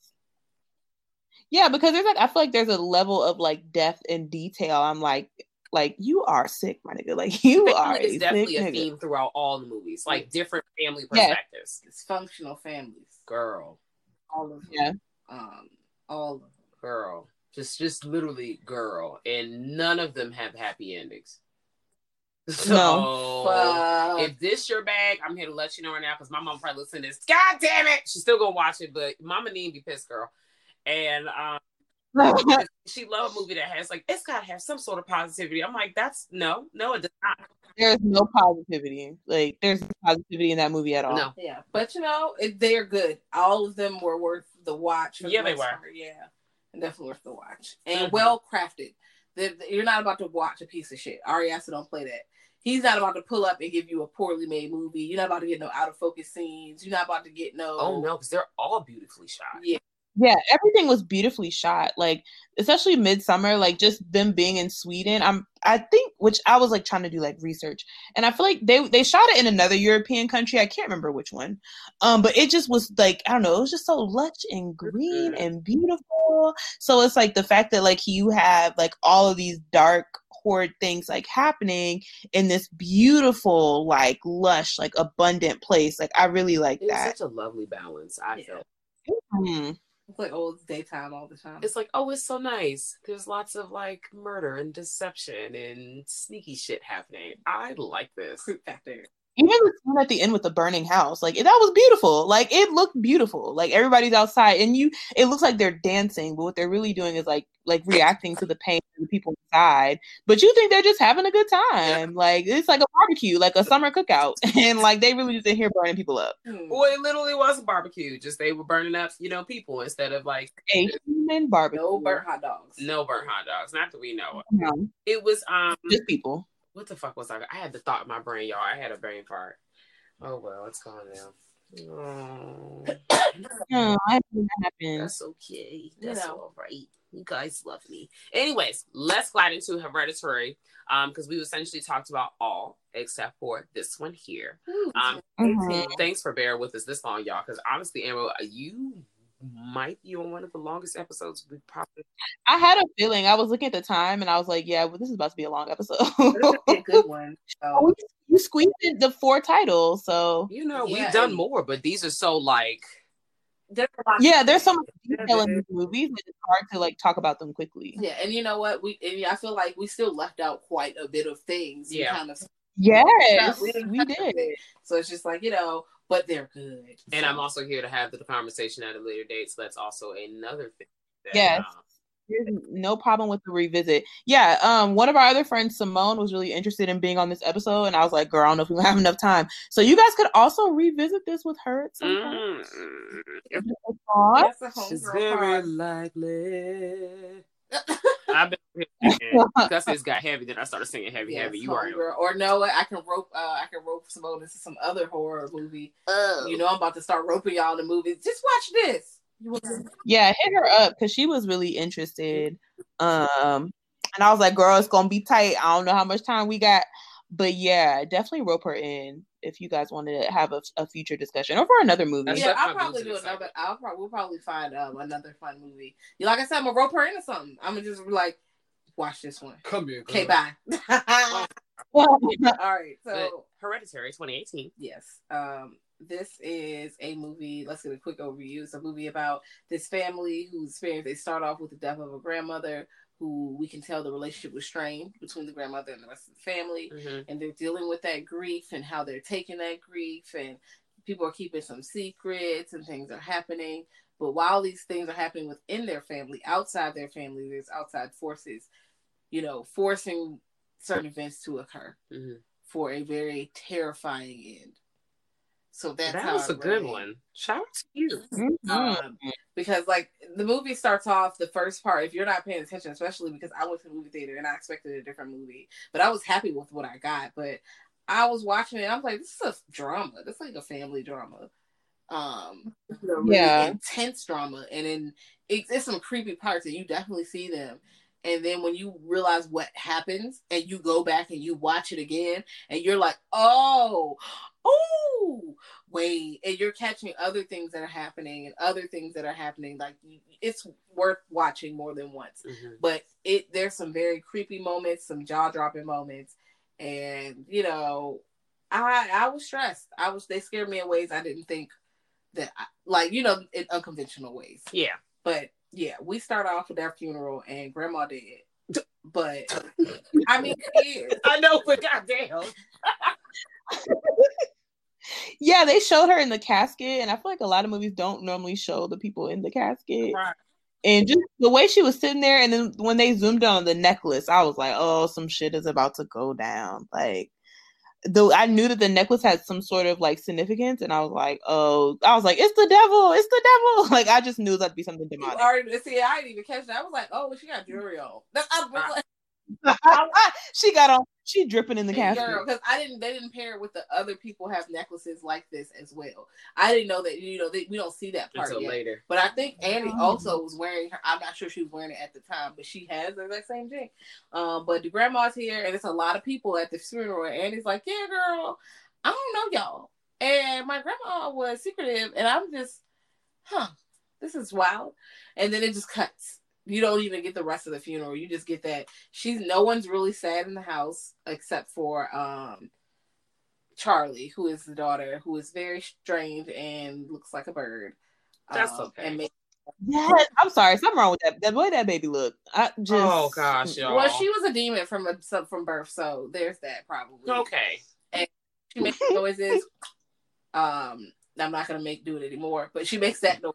S3: Yeah, because there's like I feel like there's a level of like depth and detail. I'm like, like you are sick, my nigga. Like you are
S2: Family
S3: a
S2: is definitely
S3: sick
S2: a
S3: nigga.
S2: theme throughout all the movies, like different family
S3: Yeah.
S2: perspectives.
S1: Dysfunctional families,
S2: Girl,
S1: all of them.
S3: Yeah.
S1: Um, all of them.
S2: girl, just, just literally girl, and none of them have happy endings. So,
S1: Fuck.
S2: if this your bag, I'm here to let you know right now because my mom probably listen to this. God damn it, she's still gonna watch it, but Mama need be pissed, girl. And um, she love a movie that has like it's gotta have some sort of positivity. I'm like, that's no, no, it does not.
S3: there's no positivity. Like there's no positivity in that movie at all.
S2: No,
S1: Yeah, but you know, they're good. All of them were worth the watch. for the
S2: Yeah, they were.
S1: part. Yeah, definitely worth the watch and
S2: Mhm.
S1: well crafted. You're not about to watch a piece of shit. Ari Aster don't play that. He's not about to pull up and give you a poorly made movie. You're not about to get no out of focus scenes. You're not about to get no.
S2: oh no, because they're all beautifully shot.
S1: Yeah,
S3: Yeah, everything was beautifully shot. Like, especially Midsommar, like just them being in Sweden. I'm I think which I was like trying to do like research. And I feel like they they shot it in another European country. I can't remember which one. Um, but it just was like, I don't know, it was just so lush and green
S2: Mhm.
S3: and beautiful. So it's like the fact that like you have like all of these dark horrid things like happening in this beautiful, like lush, like abundant place. Like I really like that.
S2: such a lovely balance. I
S1: Yeah.
S2: felt
S3: Mhm.
S1: It's like old daytime all the time.
S2: it's like, oh, it's so nice. There's lots of like murder and deception and sneaky shit happening. I like this.
S1: creep factor.
S3: Even the scene at the end with the burning house like that was beautiful like it looked beautiful like everybody's outside and you it looks like they're dancing but what they're really doing is like like reacting to the pain of the people inside but you think they're just having a good time like it's like a barbecue like a summer cookout and like they really just in here burning people up
S1: Hmm.
S2: Boy, it literally was a barbecue. Just they were burning up, you know, people instead of like
S3: a human barbecue
S1: No burnt hot dogs.
S2: no burnt hot dogs. Not that we know.
S3: No,
S2: It was um
S3: just people
S2: what the fuck was I? I had the thought in my brain, y'all. I had a brain fart. Oh well, it's gone now. Oh,
S3: no, I didn't think that happened.
S2: that's okay.
S1: You
S2: That's
S1: know.
S2: all right. You guys love me. Anyways, let's glide into Hereditary. Um, because we essentially talked about all except for this one here. Um, mm-hmm. thanks for bearing with us this long, y'all. Because honestly, Amber, you might be on one of the longest episodes we probably.
S3: I had a feeling. I was looking at the time, and I was like, "Yeah, well, this is about to be a long episode."
S1: a good one. So.
S3: Oh, you squeezed in the four titles, so
S2: you know yeah, we've done more, but these are so like.
S3: There's yeah, there's so much detail in these movies that it's hard to like talk about them quickly.
S1: Yeah, and you know what? We and I feel like we still left out quite a bit of things.
S3: Yeah, kind of. Yes, we, we did.
S1: So it's just like you know, but they're good.
S2: And so. I'm also here to have the conversation at a later date. So that's also another thing. That,
S3: yes. Um, there's no problem with the revisit. Yeah, um, one of our other friends, Simone, was really interested in being on this episode, and I was like, "Girl, I don't know if we have enough time." So you guys could also revisit this with her at some point.
S2: Mm. It's very likely. I've been because it's got heavy. Then I started singing heavy, yes, heavy. You are
S1: or no, I can rope. Uh, I can rope Simone into some other horror movie. Oh. You know, I'm about to start roping y'all in the movies. Just watch this.
S3: Yeah, hit her up because she was really interested. Um, and I was like, "Girl, it's gonna be tight. I don't know how much time we got, but yeah, definitely rope her in if you guys wanted to have a, a future discussion or for another movie.
S1: Yeah, I'll probably do another. I'll probably we'll probably find um, another fun movie. You like I said, I'm gonna rope her into something. I'm gonna just like, watch this one.
S2: Come here.
S1: Okay, bye. All right, so but
S2: Hereditary 2018.
S1: Yes. Um, this is a movie. Let's get a quick overview. It's a movie about this family whose experience. They start off with the death of a grandmother who we can tell the relationship was strained between the grandmother and the rest of the family. Mm-hmm. And they're dealing with that grief and how they're taking that grief. And people are keeping some secrets and things are happening. But while these things are happening within their family, outside their family, there's outside forces, you know, forcing certain events to occur mm-hmm. for a very terrifying end. So that's
S2: that was a good one. Shout out to you. Mm-hmm.
S1: Um, because like the movie starts off the first part. If you're not paying attention, especially because I went to the movie theater and I expected a different movie, but I was happy with what I got. But I was watching it. I'm like, this is a drama. This is like a family drama. Um, really yeah, intense drama, and then it, it's some creepy parts, and you definitely see them. And then when you realize what happens, and you go back and you watch it again, and you're like, oh, oh, wait, and you're catching other things that are happening and other things that are happening. Like it's worth watching more than once. Mm-hmm. But it there's some very creepy moments, some jaw dropping moments, and you know, I I was stressed. I was they scared me in ways I didn't think that I, like you know in unconventional ways.
S2: Yeah,
S1: but yeah, we start off with our funeral and grandma dead. But I mean,
S2: I know, but goddamn.
S3: yeah, they showed her in the casket, and I feel like a lot of movies don't normally show the people in the casket. Right. And just the way she was sitting there, and then when they zoomed on the necklace, I was like, "Oh, some shit is about to go down." Like, though I knew that the necklace had some sort of like significance, and I was like, "Oh," I was like, "It's the devil! It's the devil!" Like, I just knew that'd be something demonic.
S1: already see, I didn't even catch that. I was like, "Oh, she got jewelry on."
S3: Like, she got on. She dripping in the casket.
S1: because I didn't. They didn't pair it with the other people have necklaces like this as well. I didn't know that. You know, they, we don't see that part Until yet. later. But I think Annie oh. also was wearing her. I'm not sure she was wearing it at the time, but she has the exact same thing. Um, but the grandma's here, and it's a lot of people at the funeral. And Annie's like, "Yeah, girl, I don't know y'all." And my grandma was secretive, and I'm just, huh, this is wild. And then it just cuts you don't even get the rest of the funeral. You just get that she's no one's really sad in the house except for um Charlie, who is the daughter, who is very strange and looks like a bird.
S2: That's um, okay.
S3: And yes, I'm sorry, something wrong with that. The way that baby looked. I just
S2: oh gosh, y'all.
S1: Well, she was a demon from a from birth, so there's that probably.
S2: Okay.
S1: And she makes noises. Um, I'm not gonna make do it anymore, but she makes that noise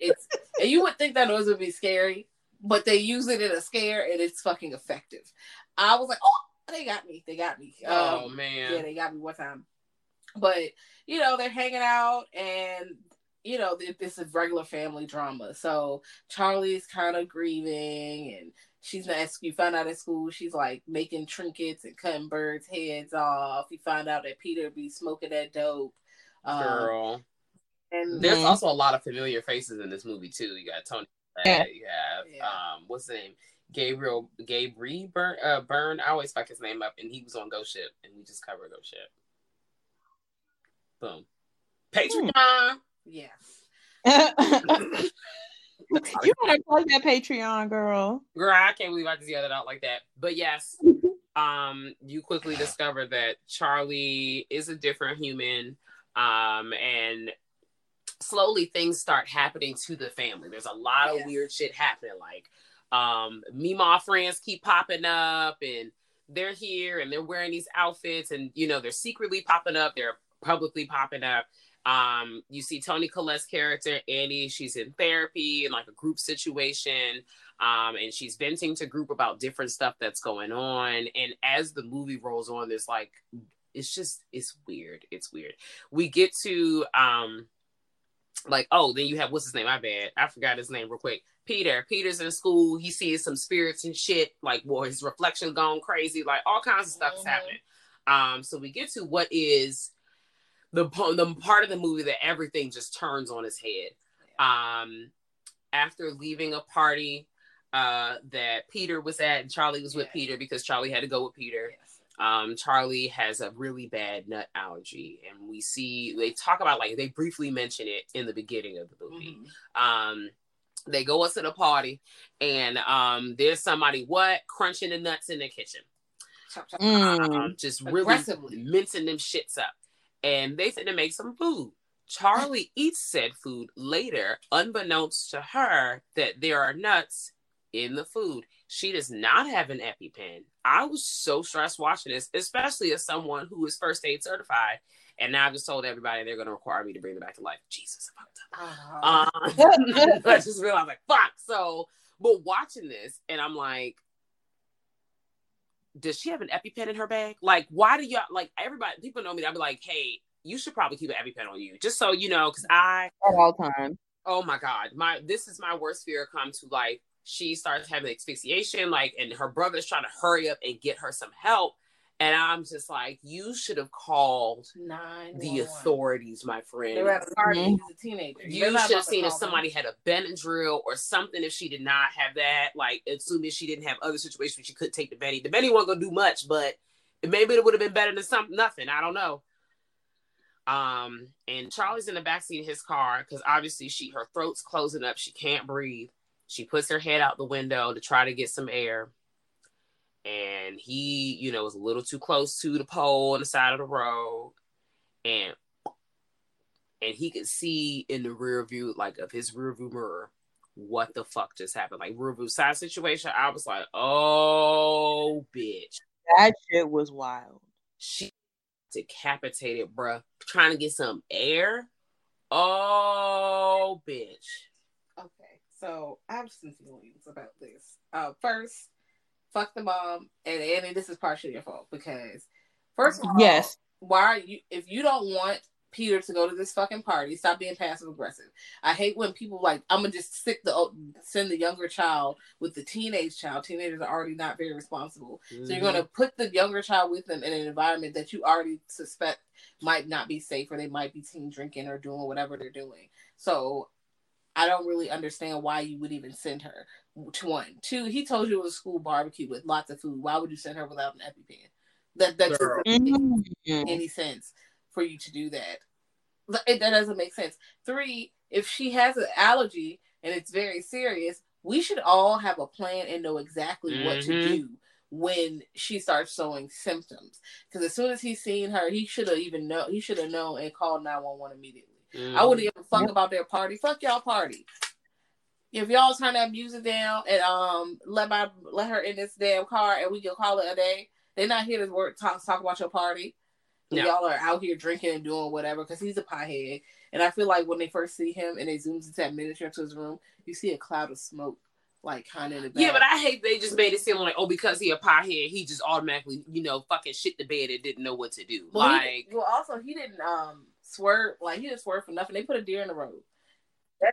S1: it's and you would think that noise would be scary, but they use it in a scare and it's fucking effective. I was like, oh, they got me. They got me.
S2: Oh um, man.
S1: Yeah, they got me one time. But you know, they're hanging out and you know, this is regular family drama. So Charlie's kind of grieving and she's not at you find out at school she's like making trinkets and cutting birds' heads off. You find out that Peter be smoking that dope.
S2: Um, Girl. And there's also a lot of familiar faces in this movie too. You got Toni Yeah. You have yeah. um, what's his name? Gabriel Gabriel Burn uh, Byrne. I always fuck his name up, and he was on Ghost Ship, and we just covered Ghost Ship. Boom. Patreon. Hmm.
S3: Yes. you better plug that Patreon, girl.
S2: Girl, I can't believe I just yelled it out like that. But yes, um, you quickly discover that Charlie is a different human, um, and slowly things start happening to the family. There's a lot of weird shit happening, like um, Mima friends keep popping up, and they're here and they're wearing these outfits, and you know they're secretly popping up, they're publicly popping up um, you see Toni Collette's character, Annie, she's in therapy in like a group situation. Um, and she's venting to group about different stuff that's going on. And as the movie rolls on, there's like it's just it's weird. It's weird. We get to um like, oh, then you have what's his name? My bad. I forgot his name real quick. Peter. Peter's in school. He sees some spirits and shit, like well, his reflection gone crazy, like all kinds of stuff mm-hmm. is happening. Um, so we get to what is the the part of the movie that everything just turns on his head. Um, after leaving a party uh, that Peter was at, and Charlie was with Peter because Charlie had to go with Peter. Yes. Um, Charlie has a really bad nut allergy, and we see they talk about like they briefly mention it in the beginning of the movie. Mm-hmm. Um, they go us to the party, and um, there's somebody what crunching the nuts in the kitchen, mm. um, just really mincing them shits up and they said to make some food. Charlie eats said food later, unbeknownst to her that there are nuts in the food. She does not have an EpiPen. I was so stressed watching this, especially as someone who is first aid certified. And now I've just told everybody they're going to require me to bring them back to life. Jesus, uh-huh. uh, I just realized, like, fuck. So, but watching this, and I'm like, does she have an EpiPen in her bag? Like, why do y'all like everybody? People know me. I'd be like, hey, you should probably keep an EpiPen on you, just so you know, because I
S3: at all times.
S2: Oh my god, my this is my worst fear. Come to like she starts having asphyxiation, like, and her brother's trying to hurry up and get her some help, and I'm just like, you should have called
S1: Nine
S2: the authorities, my friend.
S1: They were at a party. Mm-hmm. a teenager.
S2: You should have seen if somebody had a Benadryl or something. If she did not have that, like assuming she didn't have other situations, she could take the Benny. The Benny wasn't gonna do much, but maybe it would have been better than something, nothing. I don't know. Um, and Charlie's in the backseat of his car because obviously she her throat's closing up, she can't breathe. She puts her head out the window to try to get some air and he, you know, was a little too close to the pole on the side of the road, and and he could see in the rear view, like of his rear view mirror, what the fuck just happened. Like rear view side situation. I was like, oh bitch.
S3: That shit was wild.
S2: She decapitated, bruh, trying to get some air. Oh bitch.
S1: So I have some feelings about this. Uh, first, fuck the mom, and Annie, this is partially your fault because first of all,
S3: yes,
S1: why are you if you don't want Peter to go to this fucking party, stop being passive aggressive. I hate when people like I'm gonna just stick the send the younger child with the teenage child. Teenagers are already not very responsible, mm-hmm. so you're gonna mm-hmm. put the younger child with them in an environment that you already suspect might not be safe, or they might be teen drinking or doing whatever they're doing. So I don't really understand why you would even send her to one. Two, he told you it was a school barbecue with lots of food. Why would you send her without an EpiPen? That that doesn't make mm-hmm. any sense for you to do that. It, that doesn't make sense. Three, if she has an allergy and it's very serious, we should all have a plan and know exactly mm-hmm. what to mm-hmm. do when she starts showing symptoms. Because as soon as he's seen her, he should have even know. He should have known and called nine one one immediately. Mm-hmm. I wouldn't even fuck about their party. Fuck y'all party if y'all turn that music down and um let my let her in this damn car and we can call it a day, they're not here to work talk talk about your party. No. Y'all are out here drinking and doing whatever because he's a piehead. And I feel like when they first see him and they zooms into that miniature to his room, you see a cloud of smoke like kind of in the back.
S2: Yeah, but I hate they just made it seem like oh because he a piehead he just automatically you know fucking shit the bed and didn't know what to do. Well, like
S1: he, well also he didn't um swerve like he didn't swerve for nothing. They put a deer in the road.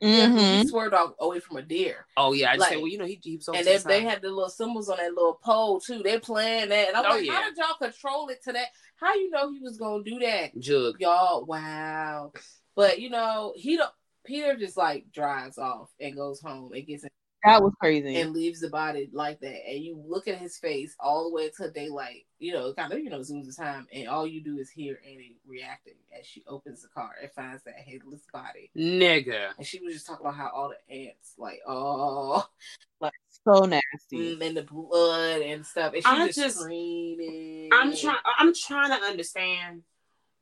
S3: Mm-hmm.
S1: He swerved off away from a deer.
S2: Oh yeah, I like, said, well, you know, he, he was
S1: and they, they had the little symbols on that little pole too. They're playing that, and I'm oh, like, yeah. how did y'all control it to that? How you know he was gonna do that?
S2: Jug,
S1: y'all. Wow, but you know, he don't. Peter just like drives off and goes home and gets in
S3: that was crazy.
S1: And leaves the body like that. And you look at his face all the way until daylight, you know, kind of, you know, zooms the time. And all you do is hear Annie reacting as she opens the car and finds that headless body.
S2: Nigga.
S1: And she was just talking about how all the ants, like, oh,
S3: like so nasty.
S1: Mm, and the blood and stuff. And she
S2: I
S1: just,
S2: just
S1: screaming.
S2: I'm trying I'm trying to understand,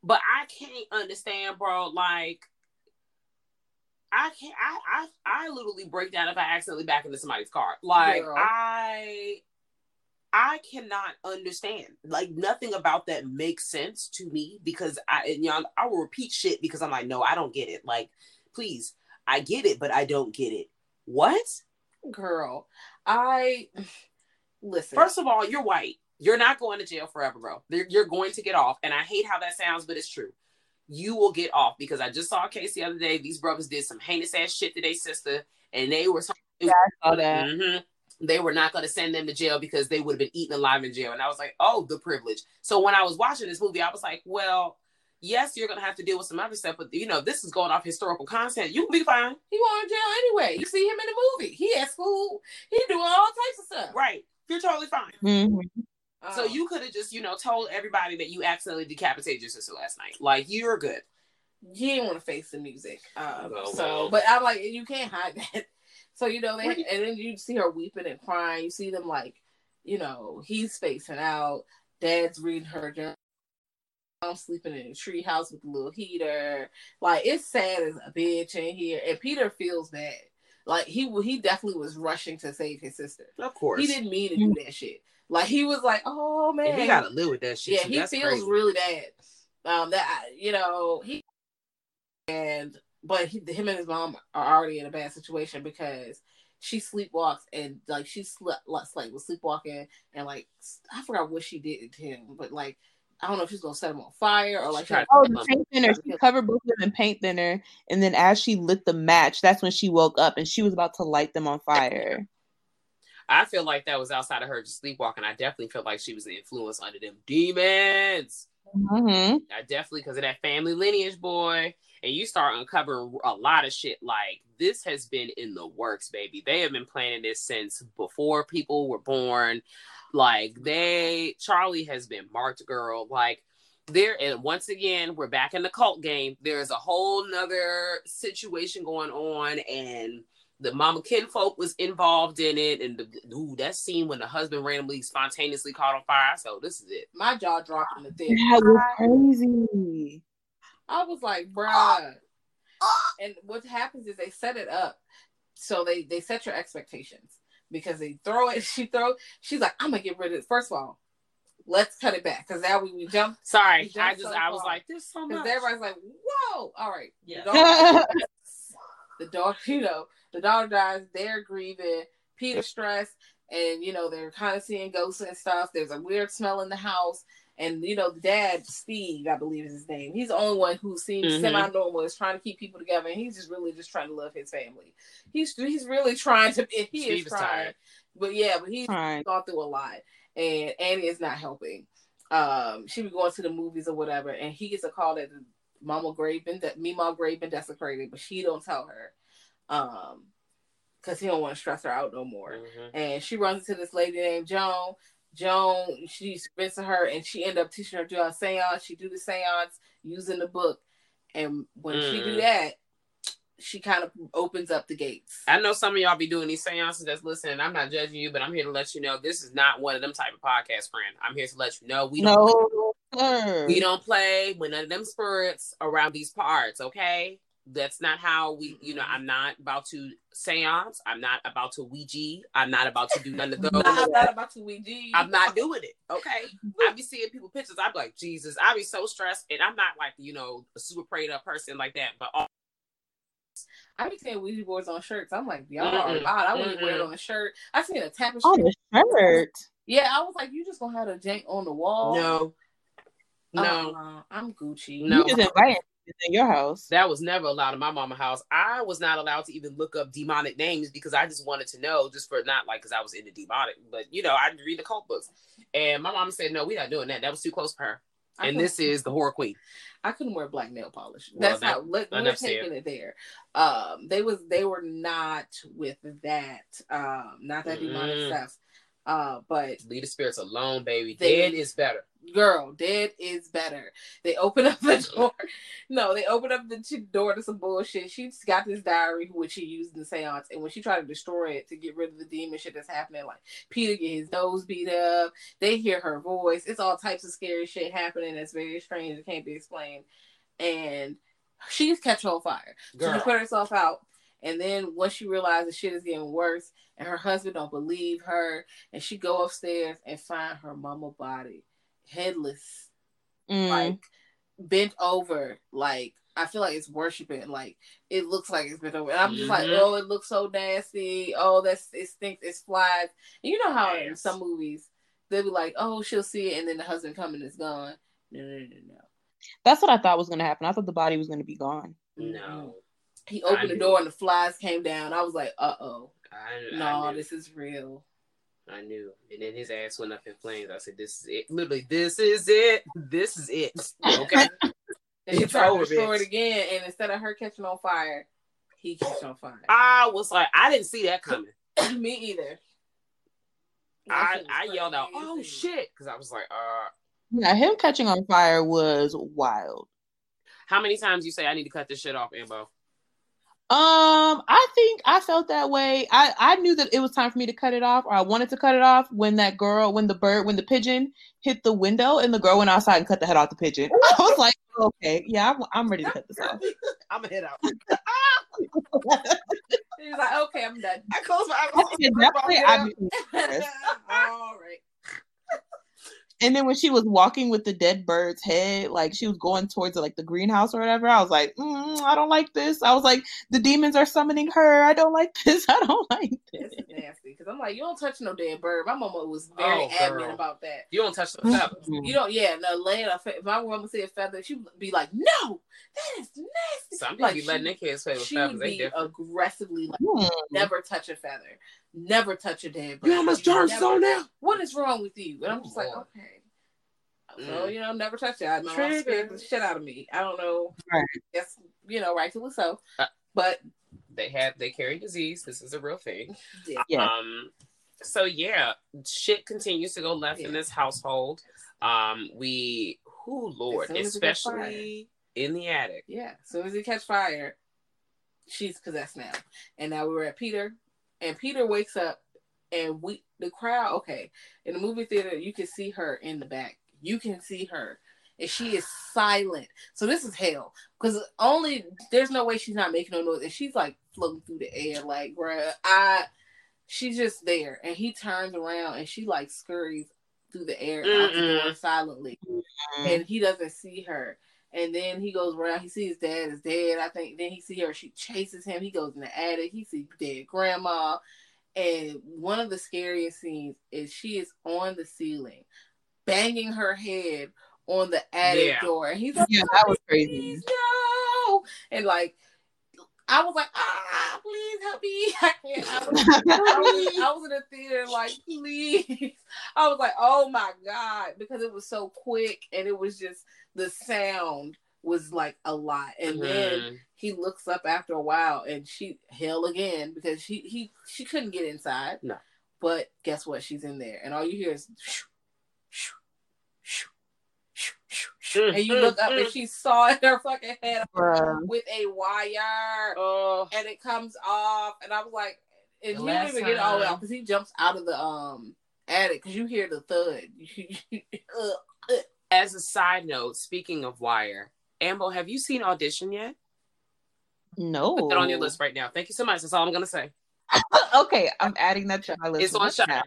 S2: but I can't understand, bro. Like I can't. I I I literally break down if I accidentally back into somebody's car. Like Girl. I I cannot understand. Like nothing about that makes sense to me because I and y'all I will repeat shit because I'm like no I don't get it. Like please I get it but I don't get it. What?
S1: Girl, I listen.
S2: First of all, you're white. You're not going to jail forever, bro. You're going to get off, and I hate how that sounds, but it's true you will get off because I just saw a case the other day. These brothers did some heinous ass shit to their sister, and they were
S3: yeah, I saw that.
S2: Mm-hmm, they were not going to send them to jail because they would have been eaten alive in jail. And I was like, oh, the privilege. So when I was watching this movie, I was like, well, yes, you're going to have to deal with some other stuff, but you know, this is going off historical content. You will be fine.
S1: He went to jail anyway. You see him in the movie. He at school. He doing all types of stuff.
S2: Right. You're totally fine.
S3: Mm-hmm.
S2: So you could have just, you know, told everybody that you accidentally decapitated your sister last night. Like you're good
S1: he didn't want to face the music. Um, oh, so, but I'm like, you can't hide that. So you know, they and then you see her weeping and crying. You see them like, you know, he's spacing out. Dad's reading her journal. I'm sleeping in a tree house with a little heater. Like it's sad as a bitch in here, and Peter feels bad. Like he he definitely was rushing to save his sister.
S2: Of course,
S1: he didn't mean to do that shit. Like he was like, oh man,
S2: and he got to live with that shit.
S1: Yeah,
S2: too.
S1: he
S2: That's
S1: feels
S2: crazy.
S1: really bad. Um, that you know he and but he, him and his mom are already in a bad situation because she sleepwalks and like she slept like was sleepwalking and like I forgot what she did to him, but like I don't know if she's gonna set him on fire or like
S3: oh the paint thinner. She covered both of them in paint thinner, and then as she lit the match, that's when she woke up and she was about to light them on fire.
S2: I feel like that was outside of her just sleepwalking. I definitely felt like she was the influence under them demons.
S3: Mm-hmm.
S2: I definitely because of that family lineage, boy and you start uncovering a lot of shit like this has been in the works baby they have been planning this since before people were born like they charlie has been marked girl like there and once again we're back in the cult game there's a whole nother situation going on and the mama kinfolk was involved in it and the ooh, that scene when the husband randomly spontaneously caught on fire so oh, this is it
S1: my jaw dropped in the thing
S3: that was crazy
S1: I was like, bruh. And what happens is they set it up so they they set your expectations because they throw it. She throw. She's like, I'm gonna get rid of it. First of all, let's cut it back because now we, we jump.
S2: Sorry,
S1: we
S2: jump I just so I was like, there's so much.
S1: Everybody's like, whoa, all right, yeah. The dog, the dog, you know, the daughter dies. They're grieving. Peter's stressed, and you know they're kind of seeing ghosts and stuff. There's a weird smell in the house. And you know, the dad, Steve, I believe is his name. He's the only one who seems mm-hmm. semi-normal, is trying to keep people together, and he's just really just trying to love his family. He's he's really trying to. He Steve is trying, tired. but yeah, but he's right. gone through a lot, and Annie is not helping. Um, she be going to the movies or whatever, and he gets a call that Mama Grave been that Mima Grave been desecrated, but she don't tell her. Um, because he don't want to stress her out no more. Mm-hmm. And she runs into this lady named Joan. Joan, she's convincing her, and she end up teaching her to do a seance. She do the seance using the book, and when mm. she do mm. that, she kind of opens up the gates.
S2: I know some of y'all be doing these seances that's listening. I'm not judging you, but I'm here to let you know this is not one of them type of podcast friend. I'm here to let you know we don't no, we don't play with none of them spirits around these parts, okay? That's not how we you know i'm not about to seance. I'm not about to ouija. I'm not about to do none of those.
S1: i'm not about to ouija.
S2: I'm not doing it. Okay. I be seeing people pictures. I'm like jesus. I be so stressed. And i'm not like you know a super prayed up person like that. But all-
S1: I be seeing Ouija boards on shirts. I'm like, y'all are loud. I wouldn't wear it on a shirt. I seen a tapestry.
S3: On a shirt.
S1: Yeah, I was like, you just gonna have a jank on the wall?
S2: No, no,
S1: uh, I'm Gucci.
S3: No, you just inviting in your house.
S2: That was never allowed in my mama house. I was not allowed to even look up demonic names because I just wanted to know, just for not like because I was into demonic, but you know, I read the cult books. And my mom said, No, we're not doing that. That was too close for her. and this is the horror queen.
S1: I couldn't wear black nail polish. Well, That's that, how let, we're taking it there. Um, they was they were not with that. Um, not that demonic mm. stuff. Uh, but
S2: leave the spirits alone, baby. They, Dead is better.
S1: Girl, dead is better. They open up the door. no, they open up the door to some bullshit. She's got this diary which she used in the seance, and when she tried to destroy it to get rid of the demon shit that's happening, like Peter get his nose beat up. They hear her voice. It's all types of scary shit happening. That's very strange. It can't be explained. And she's catching on fire. Girl. So she put herself out. And then once she realizes shit is getting worse, and her husband don't believe her, and she go upstairs and find her mama body, headless, mm. like bent over, like I feel like it's worshiping. Like it looks like it's bent over. And I'm just mm-hmm. like, oh, it looks so nasty. Oh, that's it stinks. It's flies. And you know how yes. in some movies they'll be like, oh, she'll see it, and then the husband coming is gone. No, no, no, no.
S3: That's what I thought was gonna happen. I thought the body was gonna be gone.
S2: No.
S1: He opened the door and the flies came down. I was like, uh oh. No, I this is real.
S2: I knew. And then his ass went up in flames. I said, This is it. Literally, this is it. This is it. Okay.
S1: and he tried to restore it again, and instead of her catching on fire, he catch on fire.
S2: I was like, I didn't see that coming.
S1: Me either.
S2: I, I yelled out, "Oh shit!" because I was like, "Uh."
S3: Yeah, him catching on fire was wild.
S2: How many times you say I need to cut this shit off, Ambo?
S3: Um, I think I felt that way. I I knew that it was time for me to cut it off, or I wanted to cut it off when that girl, when the bird, when the pigeon hit the window, and the girl went outside and cut the head off the pigeon. I was like, okay, yeah, I'm, I'm ready to cut this off.
S2: I'm gonna head out.
S1: He's like, okay, I'm done. I close my eyes.
S3: All right. And then when she was walking with the dead bird's head, like she was going towards like the greenhouse or whatever, I was like, mm, I don't like this. I was like, the demons are summoning her. I don't like this. I don't like this.
S1: It's nasty because I'm like, you don't touch no dead bird. My mama was very oh, adamant about that.
S2: You don't touch the feather.
S1: you don't. Yeah, no, laying a fe- if my mama say a feather, she would be like, no, that is nasty.
S2: Some people like, be letting their kids play with
S1: she
S2: feathers.
S1: Would be aggressively like, mm. never touch a feather, never touch a dead bird.
S2: You almost how much germs on now?
S1: What is wrong with you? And I'm just like, okay. So you know, never touch it. I know scared the shit out of me. I don't know. Right. Yes, you know, rightfully so. Uh, but
S2: they have they carry disease. This is a real thing. Yeah. Um. So yeah, shit continues to go left yeah. in this household. Um. We. Who Lord, especially in the attic.
S1: Yeah. As soon as he catch fire, she's possessed now. And now we were at Peter, and Peter wakes up, and we the crowd. Okay, in the movie theater, you can see her in the back you can see her and she is silent. So this is hell because only there's no way she's not making no noise, and she's like floating through the air, like bruh, I. She's just there, and he turns around and she like scurries through the air out the door silently, Mm-mm. and he doesn't see her. And then he goes around. He sees dad is dead. I think. Then he see her. She chases him. He goes in the attic. He sees dead grandma. And one of the scariest scenes is she is on the ceiling banging her head on the attic yeah. door. And he's like,
S3: Yeah, that was crazy.
S1: No. And like I was like, ah, please help me. I can't. I was, I, was, I was in the theater, like, please. I was like, oh my God, because it was so quick and it was just the sound was like a lot. And mm-hmm. then he looks up after a while and she hell again because she he she couldn't get inside.
S2: No.
S1: But guess what? She's in there. And all you hear is and you look up and she saw in her fucking head with a wire, uh, and it comes off, and I was like, and he didn't even get it all the way off because he jumps out of the um attic because you hear the thud.
S2: As a side note, speaking of wire, Ambo, have you seen audition yet?
S3: No.
S2: Put that on your list right now. Thank you so much. That's all I'm gonna say.
S3: okay, I'm adding that to my list.
S2: It's on Shine.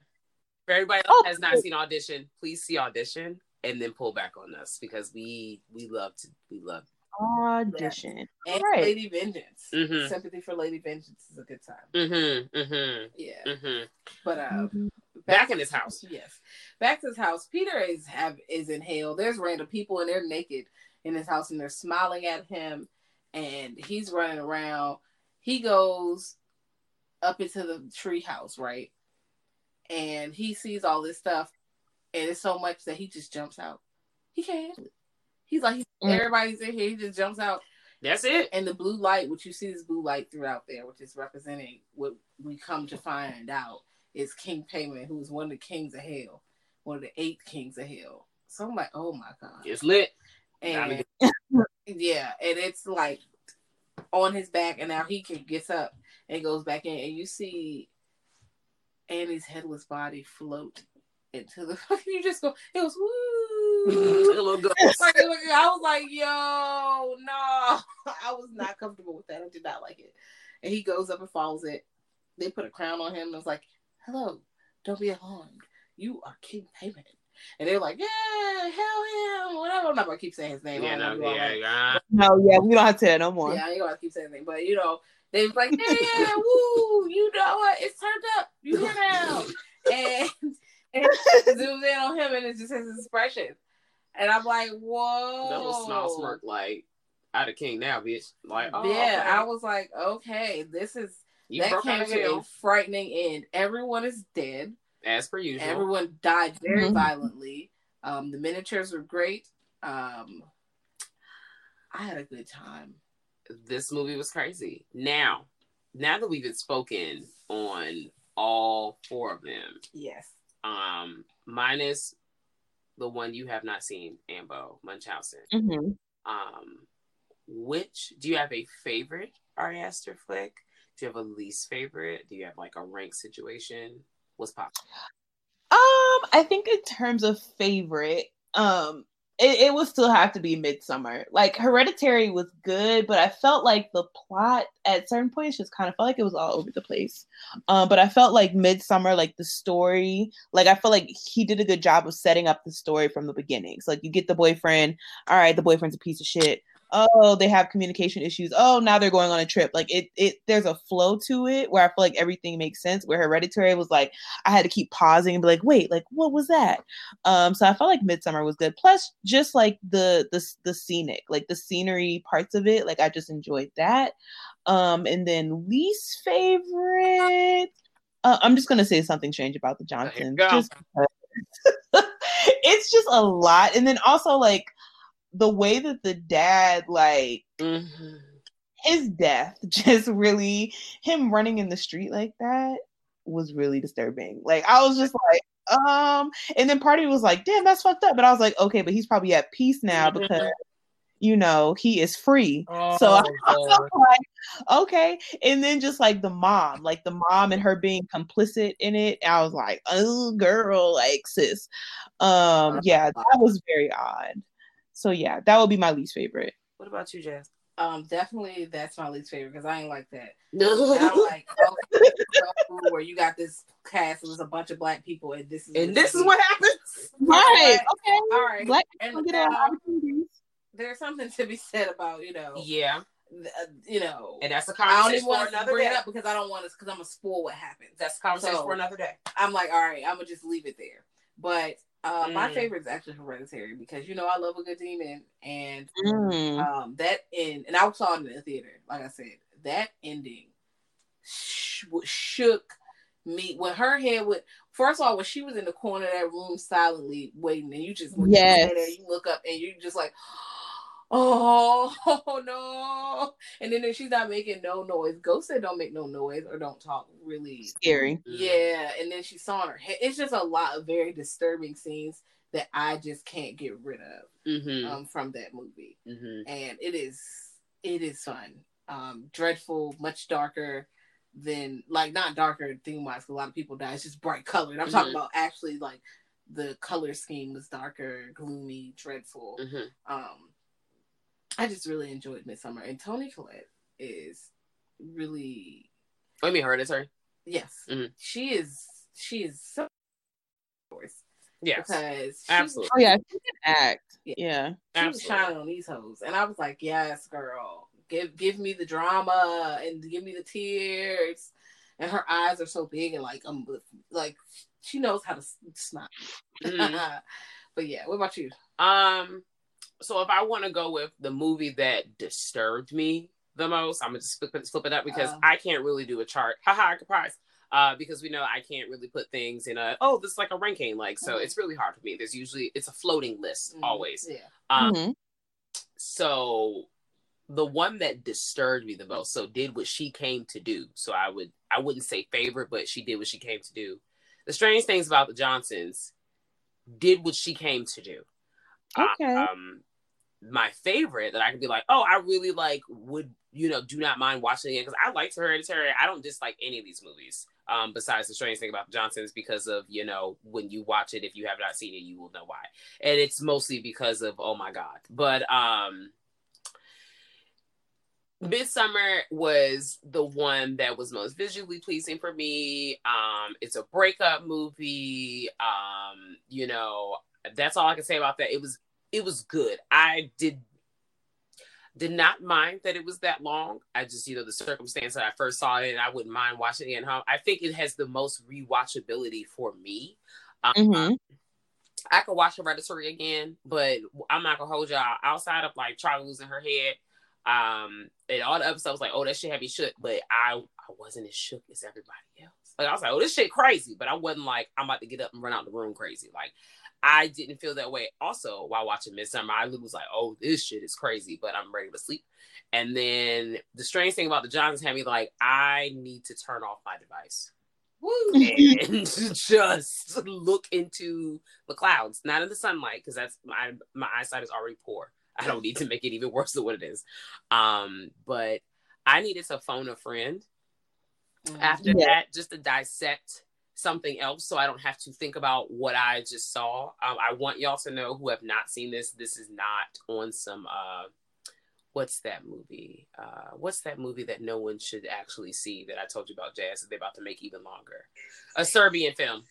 S2: For everybody else oh, has not seen audition, please see audition and then pull back on us because we we love to we love
S3: audition.
S1: And right. Lady Vengeance. Mm-hmm. Sympathy for Lady Vengeance is a good time.
S2: Mm-hmm. Mm-hmm.
S1: Yeah. Mm-hmm. But uh,
S2: mm-hmm. back, back in his house.
S1: Yes. Back to his house. Peter is have is in hell. There's random people and they're naked in his house and they're smiling at him and he's running around. He goes up into the tree house, right? And he sees all this stuff, and it's so much that he just jumps out. He can't. He's like, he's, mm. everybody's in here. He just jumps out.
S2: That's it.
S1: And the blue light, which you see this blue light throughout there, which is representing what we come to find out is King Paimon, who is one of the kings of hell, one of the eight kings of hell. So I'm like, oh my god,
S2: it's lit.
S1: And yeah, and it's like on his back, and now he can gets up and goes back in, and you see Annie's headless body float into the. you just go. It was woo. like, I was like, yo, no, I was not comfortable with that. I did not like it. And he goes up and follows it. They put a crown on him and was like, hello, don't be alarmed. You are King Paimon. And they're like, yeah, hell him, whatever. I'm not gonna keep saying his name.
S2: Yeah, no, yeah, yeah.
S3: no, yeah, we don't have to no more.
S1: Yeah, I ain't gonna keep saying anything. But you know, they was like, yeah, yeah, woo, you know what? It's turned up. You hear now. and, and zooms in on him and it's just his expression. And I'm like, whoa.
S2: That little smile smirk, like, out of king now, bitch. Like, oh,
S1: yeah, okay. I was like, okay, this is you that came to a frightening end. Everyone is dead,
S2: as per usual.
S1: Everyone died very mm-hmm. violently. Um, the miniatures were great. Um, I had a good time.
S2: This movie was crazy. Now, now that we've spoken on all four of them,
S1: yes.
S2: Um, minus the one you have not seen, Ambo Munchausen.
S3: Mm-hmm.
S2: Um, which do you have a favorite Ari Aster flick? Do you have a least favorite? Do you have like a rank situation? What's possible?
S3: Um, I think in terms of favorite, um, it, it would still have to be Midsommar. Like Hereditary was good, but I felt like the plot at certain points just kind of felt like it was all over the place. Um, but I felt like Midsommar, like the story, like I felt like he did a good job of setting up the story from the beginning. So like you get the boyfriend, all right, the boyfriend's a piece of shit oh they have communication issues. Oh now they're going on a trip. Like it it there's a flow to it where i feel like everything makes sense where hereditary was like i had to keep pausing and be like wait like what was that? Um so i felt like Midsommar was good. Plus just like the the the scenic like the scenery parts of it like i just enjoyed that. Um and then least favorite uh, i'm just gonna say something strange about the johnsons just it's just a lot. And then also like the way that the dad like mm-hmm. his death just really him running in the street like that was really disturbing. Like I was just like, um, and then party was like, damn, that's fucked up. But I was like, okay, but he's probably at peace now mm-hmm. because you know he is free. Oh, so I was like, okay. And then just like the mom, like the mom and her being complicit in it, I was like, oh girl, like sis. Um, yeah, that was very odd. So yeah, that would be my least favorite.
S2: What about you, Jazz?
S1: Um, definitely that's my least favorite because I ain't like that. No, I'm like oh, where you got this cast and there's a bunch of black people and this is
S2: and this is what happens.
S3: Right. Okay.
S1: All right. Black people and, get um, There's something to be said about you know.
S2: Yeah.
S1: Uh, you know,
S2: and that's a conversation I don't even want
S1: to bring day. it up because I don't want to because I'm gonna spoil what happens.
S2: That's a conversation so, for another day.
S1: I'm like, all right, I'm gonna just leave it there. But uh, mm. My favorite is actually Hereditary because you know I love a good demon, and mm. um, that end, and I saw it in the theater. Like I said, that ending sh- shook me when her head would. First of all, when she was in the corner of that room silently waiting, and you just look yes. you look up, and you're just like oh, oh no. And then if she's not making no noise, Ghost said don't make no noise or don't talk really
S3: scary.
S1: Yeah. And then she saw her head. It's just a lot of very disturbing scenes that I just can't get rid of mm-hmm. um, from that movie. Mm-hmm. And it is it is fun. Um, dreadful, much darker than like not darker theme wise. A lot of people die. It's just bright colored. I'm mm-hmm. talking about actually like the color scheme was darker, gloomy, dreadful. Mm-hmm. Um, I just really enjoyed Midsommar, and Toni Collette is really.
S2: Oh, you mean Hereditary?
S1: Yes, mm-hmm. she is. She is so.
S2: Yes,
S1: because
S2: absolutely.
S3: Oh yeah, she can act. Yeah, yeah.
S1: she was shining on these hoes, and I was like, "Yes, girl, give give me the drama and give me the tears." And her eyes are so big and like um, like she knows how to snap. Mm-hmm. but yeah, what about you?
S2: Um, so if I want to go with the movie that disturbed me the most, I'm gonna just flip it, flip it up because uh, I can't really do a chart. Haha, surprise. uh, because we know I can't really put things in a oh this is like a ranking like so
S1: Mhm.
S2: it's really hard for me. There's usually it's a floating list
S1: Mhm.
S2: always.
S1: Yeah.
S2: Um,
S3: Mhm.
S2: so the one that disturbed me the most so did what she came to do so i would i wouldn't say favorite but she did what she came to do the strange things about the johnsons did what she came to do
S3: Okay.
S2: um my favorite that i could be like oh i really like would you know do not mind watching it because i liked hereditary i don't dislike any of these movies um besides the strange thing about the johnsons because of you know when you watch it if you have not seen it you will know why and it's mostly because of oh my god but um Midsommar was the one that was most visually pleasing for me. Um, it's a breakup movie. Um, you know, that's all I can say about that. It was it was good. I did did not mind that it was that long. I just, you know, the circumstance that I first saw it, and I wouldn't mind watching it at home. I think it has the most rewatchability for me. Um,
S3: Mhm.
S2: I could watch Hereditary again, but I'm not gonna hold y'all outside of like Charlie losing her head. Um, and all the episodes like, oh, that shit had me shook, but I I wasn't as shook as everybody else. Like I was like, oh, this shit crazy, but I wasn't like I'm about to get up and run out the room crazy. Like I didn't feel that way. Also, while watching Midsommar, I was like, oh, this shit is crazy, but I'm ready to sleep. And then the strange thing about the Johnsons had me like, I need to turn off my device. And just look into the clouds, not in the sunlight, because that's my my eyesight is already poor. I don't need to make it even worse than what it is. Um, but I needed to phone a friend
S1: Mhm.
S2: after
S3: Yeah.
S2: that just to dissect something else so I don't have to think about what I just saw. Um, I want y'all to know who have not seen this, this is not on some uh what's that movie? Uh what's that movie that no one should actually see that I told you about Jazz that they're about to make even longer? A Serbian film.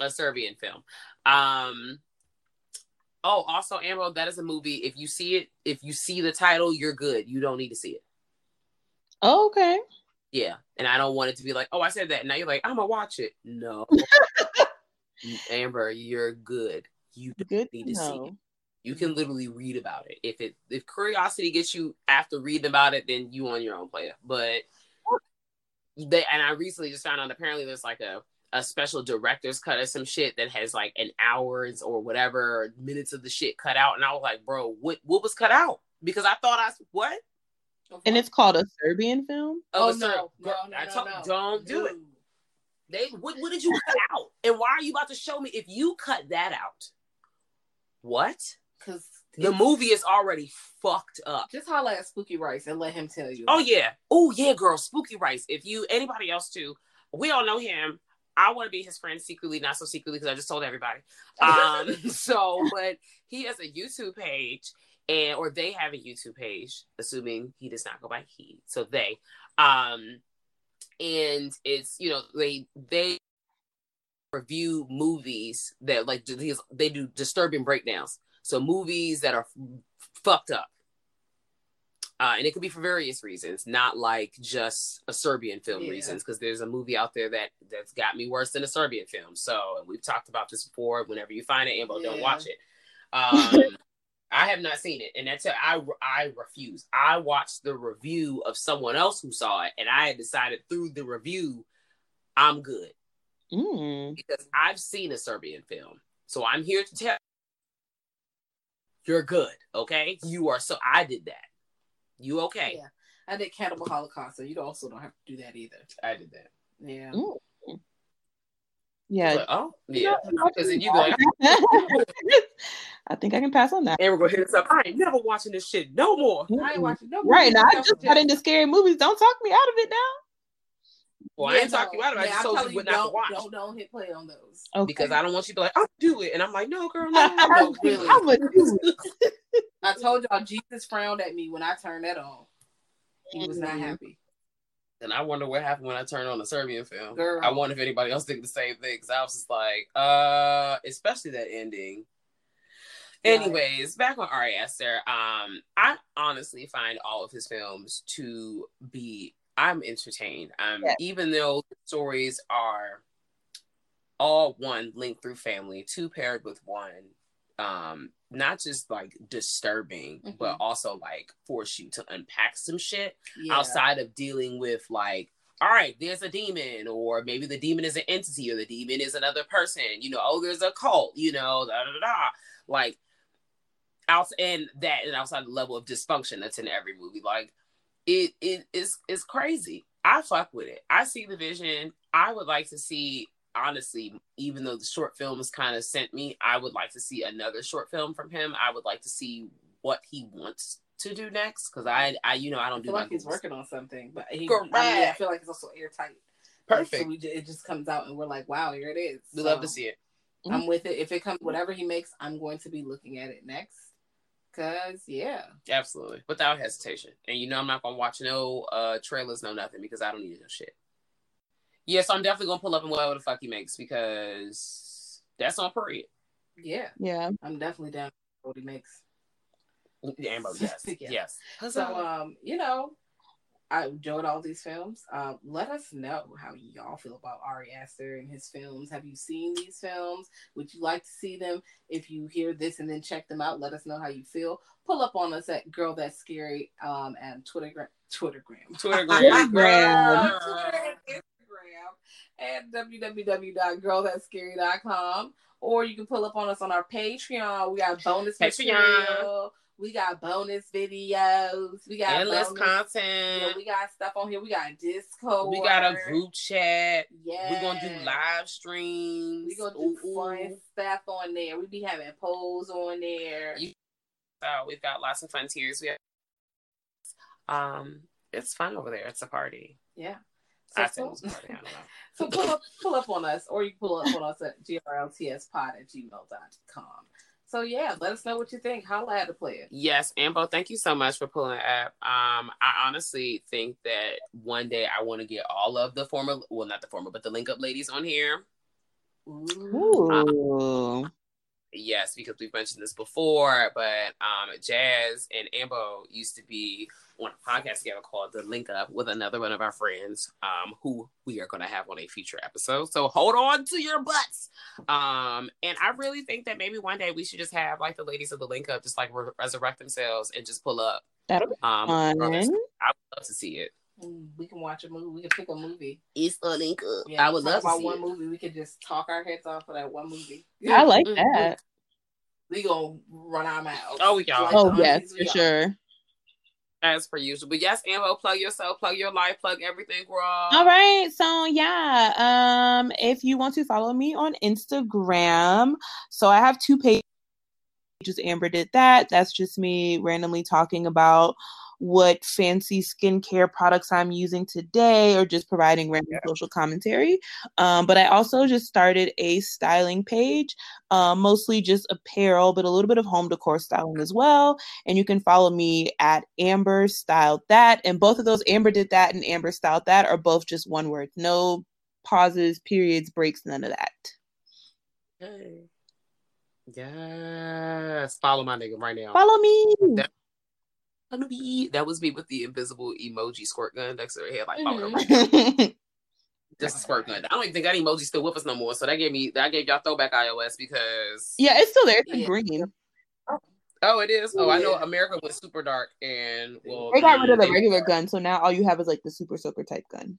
S2: A Serbian film. Um Oh, also Amber, that is a movie. If you see it, if you see the title, you're good. You don't need to see it.
S3: okay.
S2: Yeah, and I don't want it to be like, oh, I said that. Now you're like, I'm gonna watch it. No, Amber, you're good. You don't
S3: Good
S2: need
S3: to
S2: to see it. You can literally read about it. If it if curiosity gets you after reading about it, then you on your own player. But they and I recently just found out apparently there's like a a special director's cut of some shit that has like an hours or whatever minutes of the shit cut out, and I was like, bro, what what was cut out? Because I thought I what
S3: And it's called a Serbian film.
S1: Oh,
S2: a certain-
S1: no, no, no,
S2: I
S1: no,
S2: told-
S1: no.
S2: don't do it. They what, what did you cut out? And why are you about to show me if you cut that out? What?
S1: Cause
S2: The movie is already fucked up.
S1: Just holla at Spooky Rice and let him tell you.
S2: Oh yeah. Oh yeah, girl. Spooky Rice. If you anybody else too, we all know him. I want to be his friend secretly, not so secretly because I just told everybody. Um, so but he has a YouTube page and or they have a YouTube page, assuming he does not go by he. So they. Um and it's you know, they they review movies that like do these they do disturbing breakdowns. So movies that are fucked up. Uh, and it could be for various reasons, not like just a Serbian film
S1: Yeah.
S2: reasons, because there's a movie out there that that's got me worse than a Serbian film. So we've talked about this before. Whenever you find it, Ambo, don't watch it. Um, I have not seen it, and that's I I refuse. I watched the review of someone else who saw it, and I had decided through the review, I'm good
S3: Mm.
S2: because I've seen a Serbian film. So I'm here to tell you're good, okay? You are so I did that. You okay?
S1: Yeah. I did Cannibal Holocaust, so you also don't have to do that either.
S2: I did that.
S1: Yeah.
S3: Mm. Yeah.
S2: But, oh,
S3: You
S2: yeah.
S3: know,
S2: Because then you be
S3: I think I can pass on that.
S2: and we're gonna hit us up. I ain't never watching this shit no more.
S1: I ain't watching no more.
S3: Right now, I just got into scary movies. Don't talk me out of it now.
S2: Well, I
S1: Yeah,
S2: ain't talking
S1: no.
S2: about it. I
S1: Yeah,
S2: just
S1: I'm
S2: told you what not
S1: don't,
S2: to watch
S1: Don't, don't hit play on those.
S3: Okay.
S2: because I don't want you to be like, I'll do it, and I'm like, no, girl, no, no,
S1: No, really.
S3: I'm gonna do it.
S1: I told y'all Jesus frowned at me when I turned that on. He was not happy.
S2: And I wonder what happened when I turned on the Serbian film.
S1: Girl.
S2: I wonder if anybody else did the same thing. Because I was just like, uh, especially that ending. Anyways, back on Ari Aster. Um, I honestly find all of his films to be. I'm entertained. Um,
S3: Yeah.
S2: even though the stories are all one linked through family, two paired with one. Um, not just like disturbing, but
S1: Mhm.
S2: also like force you to unpack some shit
S1: Yeah.
S2: outside of dealing with like all right, there's a demon, or maybe the demon is an entity, or the demon is another person. You know, oh, there's a cult. You know, da da da. Like out and that and outside the level of dysfunction that's in every movie. Like it it is it's crazy. I fuck with it. I see the vision. I would like to see honestly, even though the short films kind of sent me, I would like to see another short film from him. I would like to see what he wants to do next because I, I, you know, I don't
S1: I
S2: do
S1: feel like
S2: goals.
S1: he's working on something, but he,
S2: Correct.
S1: I, mean, I feel like it's also airtight.
S2: Perfect.
S1: So we, it just comes out and we're like, wow, here it is.
S2: we love to see it.
S1: I'm with it. If it comes, whatever he makes, I'm going to be looking at it next. Cause yeah,
S2: Absolutely, without hesitation. And you know, I'm not gonna watch no uh trailers, no nothing because I don't need no shit. Yeah, so I'm definitely gonna pull up and whatever the fuck he makes because that's on parade.
S1: yeah,
S3: Yeah.
S1: I'm definitely down with what he makes.
S2: Amber, yes,
S1: Yeah.
S2: yes.
S1: So um, you know, I enjoyed all these films. Um, let us know how y'all feel about Ari Aster and his films. Have you seen these films? Would you like to see them? If you hear this and then check them out, let us know how you feel. Pull up on us at Girl That's Scary um and Twitter Twittergram.
S2: Twitter,
S3: Twittergram.
S1: Twitter and Instagram at www.girlthat'sscary.com. Or you can pull up on us on our Patreon. We got bonus
S2: Patreon.
S1: material. We got bonus videos. We got
S2: endless
S1: bonus,
S2: content.
S1: We got stuff on here. We got Discord.
S2: we got a group chat.
S1: Yeah.
S2: We're gonna do live streams.
S1: We're gonna do
S2: Ooh,
S1: fun
S2: ooh.
S1: stuff on there. We be having polls on there.
S2: You- So we've got lots of fun tiers. We have, um, it's fun over there. It's a party.
S1: yeah.
S2: I
S1: So,
S2: think it's a party. I don't know.
S1: so pull up pull up on us or you can pull up on us at grltspod at gmail.com. So yeah, let us know what you think. Holla at the player.
S2: Yes, Ambo, thank you so much for pulling up. Um, I honestly think that one day I want to get all of the former, well, not the former, but the link up ladies on here.
S3: Ooh.
S2: Yes, because we've mentioned this before, but um, Jazz and Ambo used to be on a podcast together called The Link Up with another one of our friends, um, who we are going to have on a future episode. So hold on to your butts. Um, and I really think that maybe one day we should just have like the ladies of the Link Up just like re- resurrect themselves and just pull up.
S3: That'll be
S2: Um,
S3: fun.
S2: I would love to see it.
S1: We can watch a movie. We can pick a movie.
S2: It's a link up.
S1: Yeah,
S2: I would
S1: talk
S2: love to
S1: about
S2: see
S1: one
S2: it.
S1: movie. We could just talk our heads off for that one movie.
S3: I like
S2: Mhm.
S3: that.
S1: We gonna run our mouths.
S2: Oh, yeah.
S1: Like
S3: Oh
S1: the
S3: yes,
S1: aunties we
S3: for sure.
S2: As per usual. But yes, Ambo, plug yourself, plug your life, plug everything, girl.
S3: All right. So yeah, um, if you want to follow me on Instagram, so I have two pages. Just Amber did that. That's just me randomly talking about what fancy skincare products I'm using today, or just providing random social commentary. Um, but I also just started a styling page, um, mostly just apparel, but a little bit of home decor styling as well. And you can follow me at Amber Styled That. And both of those, Amber did that and Amber Styled That, are both just one word. No pauses, periods, breaks, none of that.
S2: Hey. Yes. Follow my nigga right now.
S3: Follow me.
S2: That- Follow. That was me with the invisible emoji squirt gun next to her head, like follow her.
S3: Mhm.
S2: Just a squirt gun. I don't even think that emoji's still with us no more. So that gave me that gave y'all throwback iOS because
S3: yeah, it's still there. It's
S1: Yeah.
S3: green.
S2: Oh, it is. Oh, I know America was super dark and well
S3: They got rid of the
S2: they-
S3: regular gun, so now all you have is like the super soaker type gun.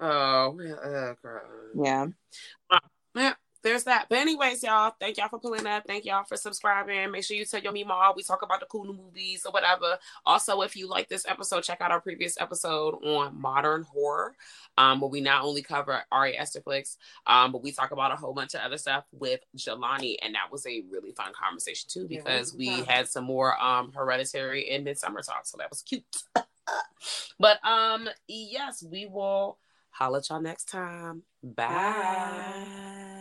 S2: Oh, well, uh, girl.
S3: Yeah.
S2: Yeah, there's that. But anyways, y'all, thank y'all for pulling up. Thank y'all for subscribing. Make sure you tell your mama we talk about the cool new movies or whatever. Also, if you like this episode, check out our previous episode on modern horror, um, where we not only cover Ari Aster flicks, um, but we talk about a whole bunch of other stuff with Jelani, and that was a really fun conversation too because
S1: was
S2: we
S1: fun.
S2: had some more um hereditary and Midsommar talk, so that was cute. but um, yes, we will holla at y'all next time. Bye.
S1: Bye.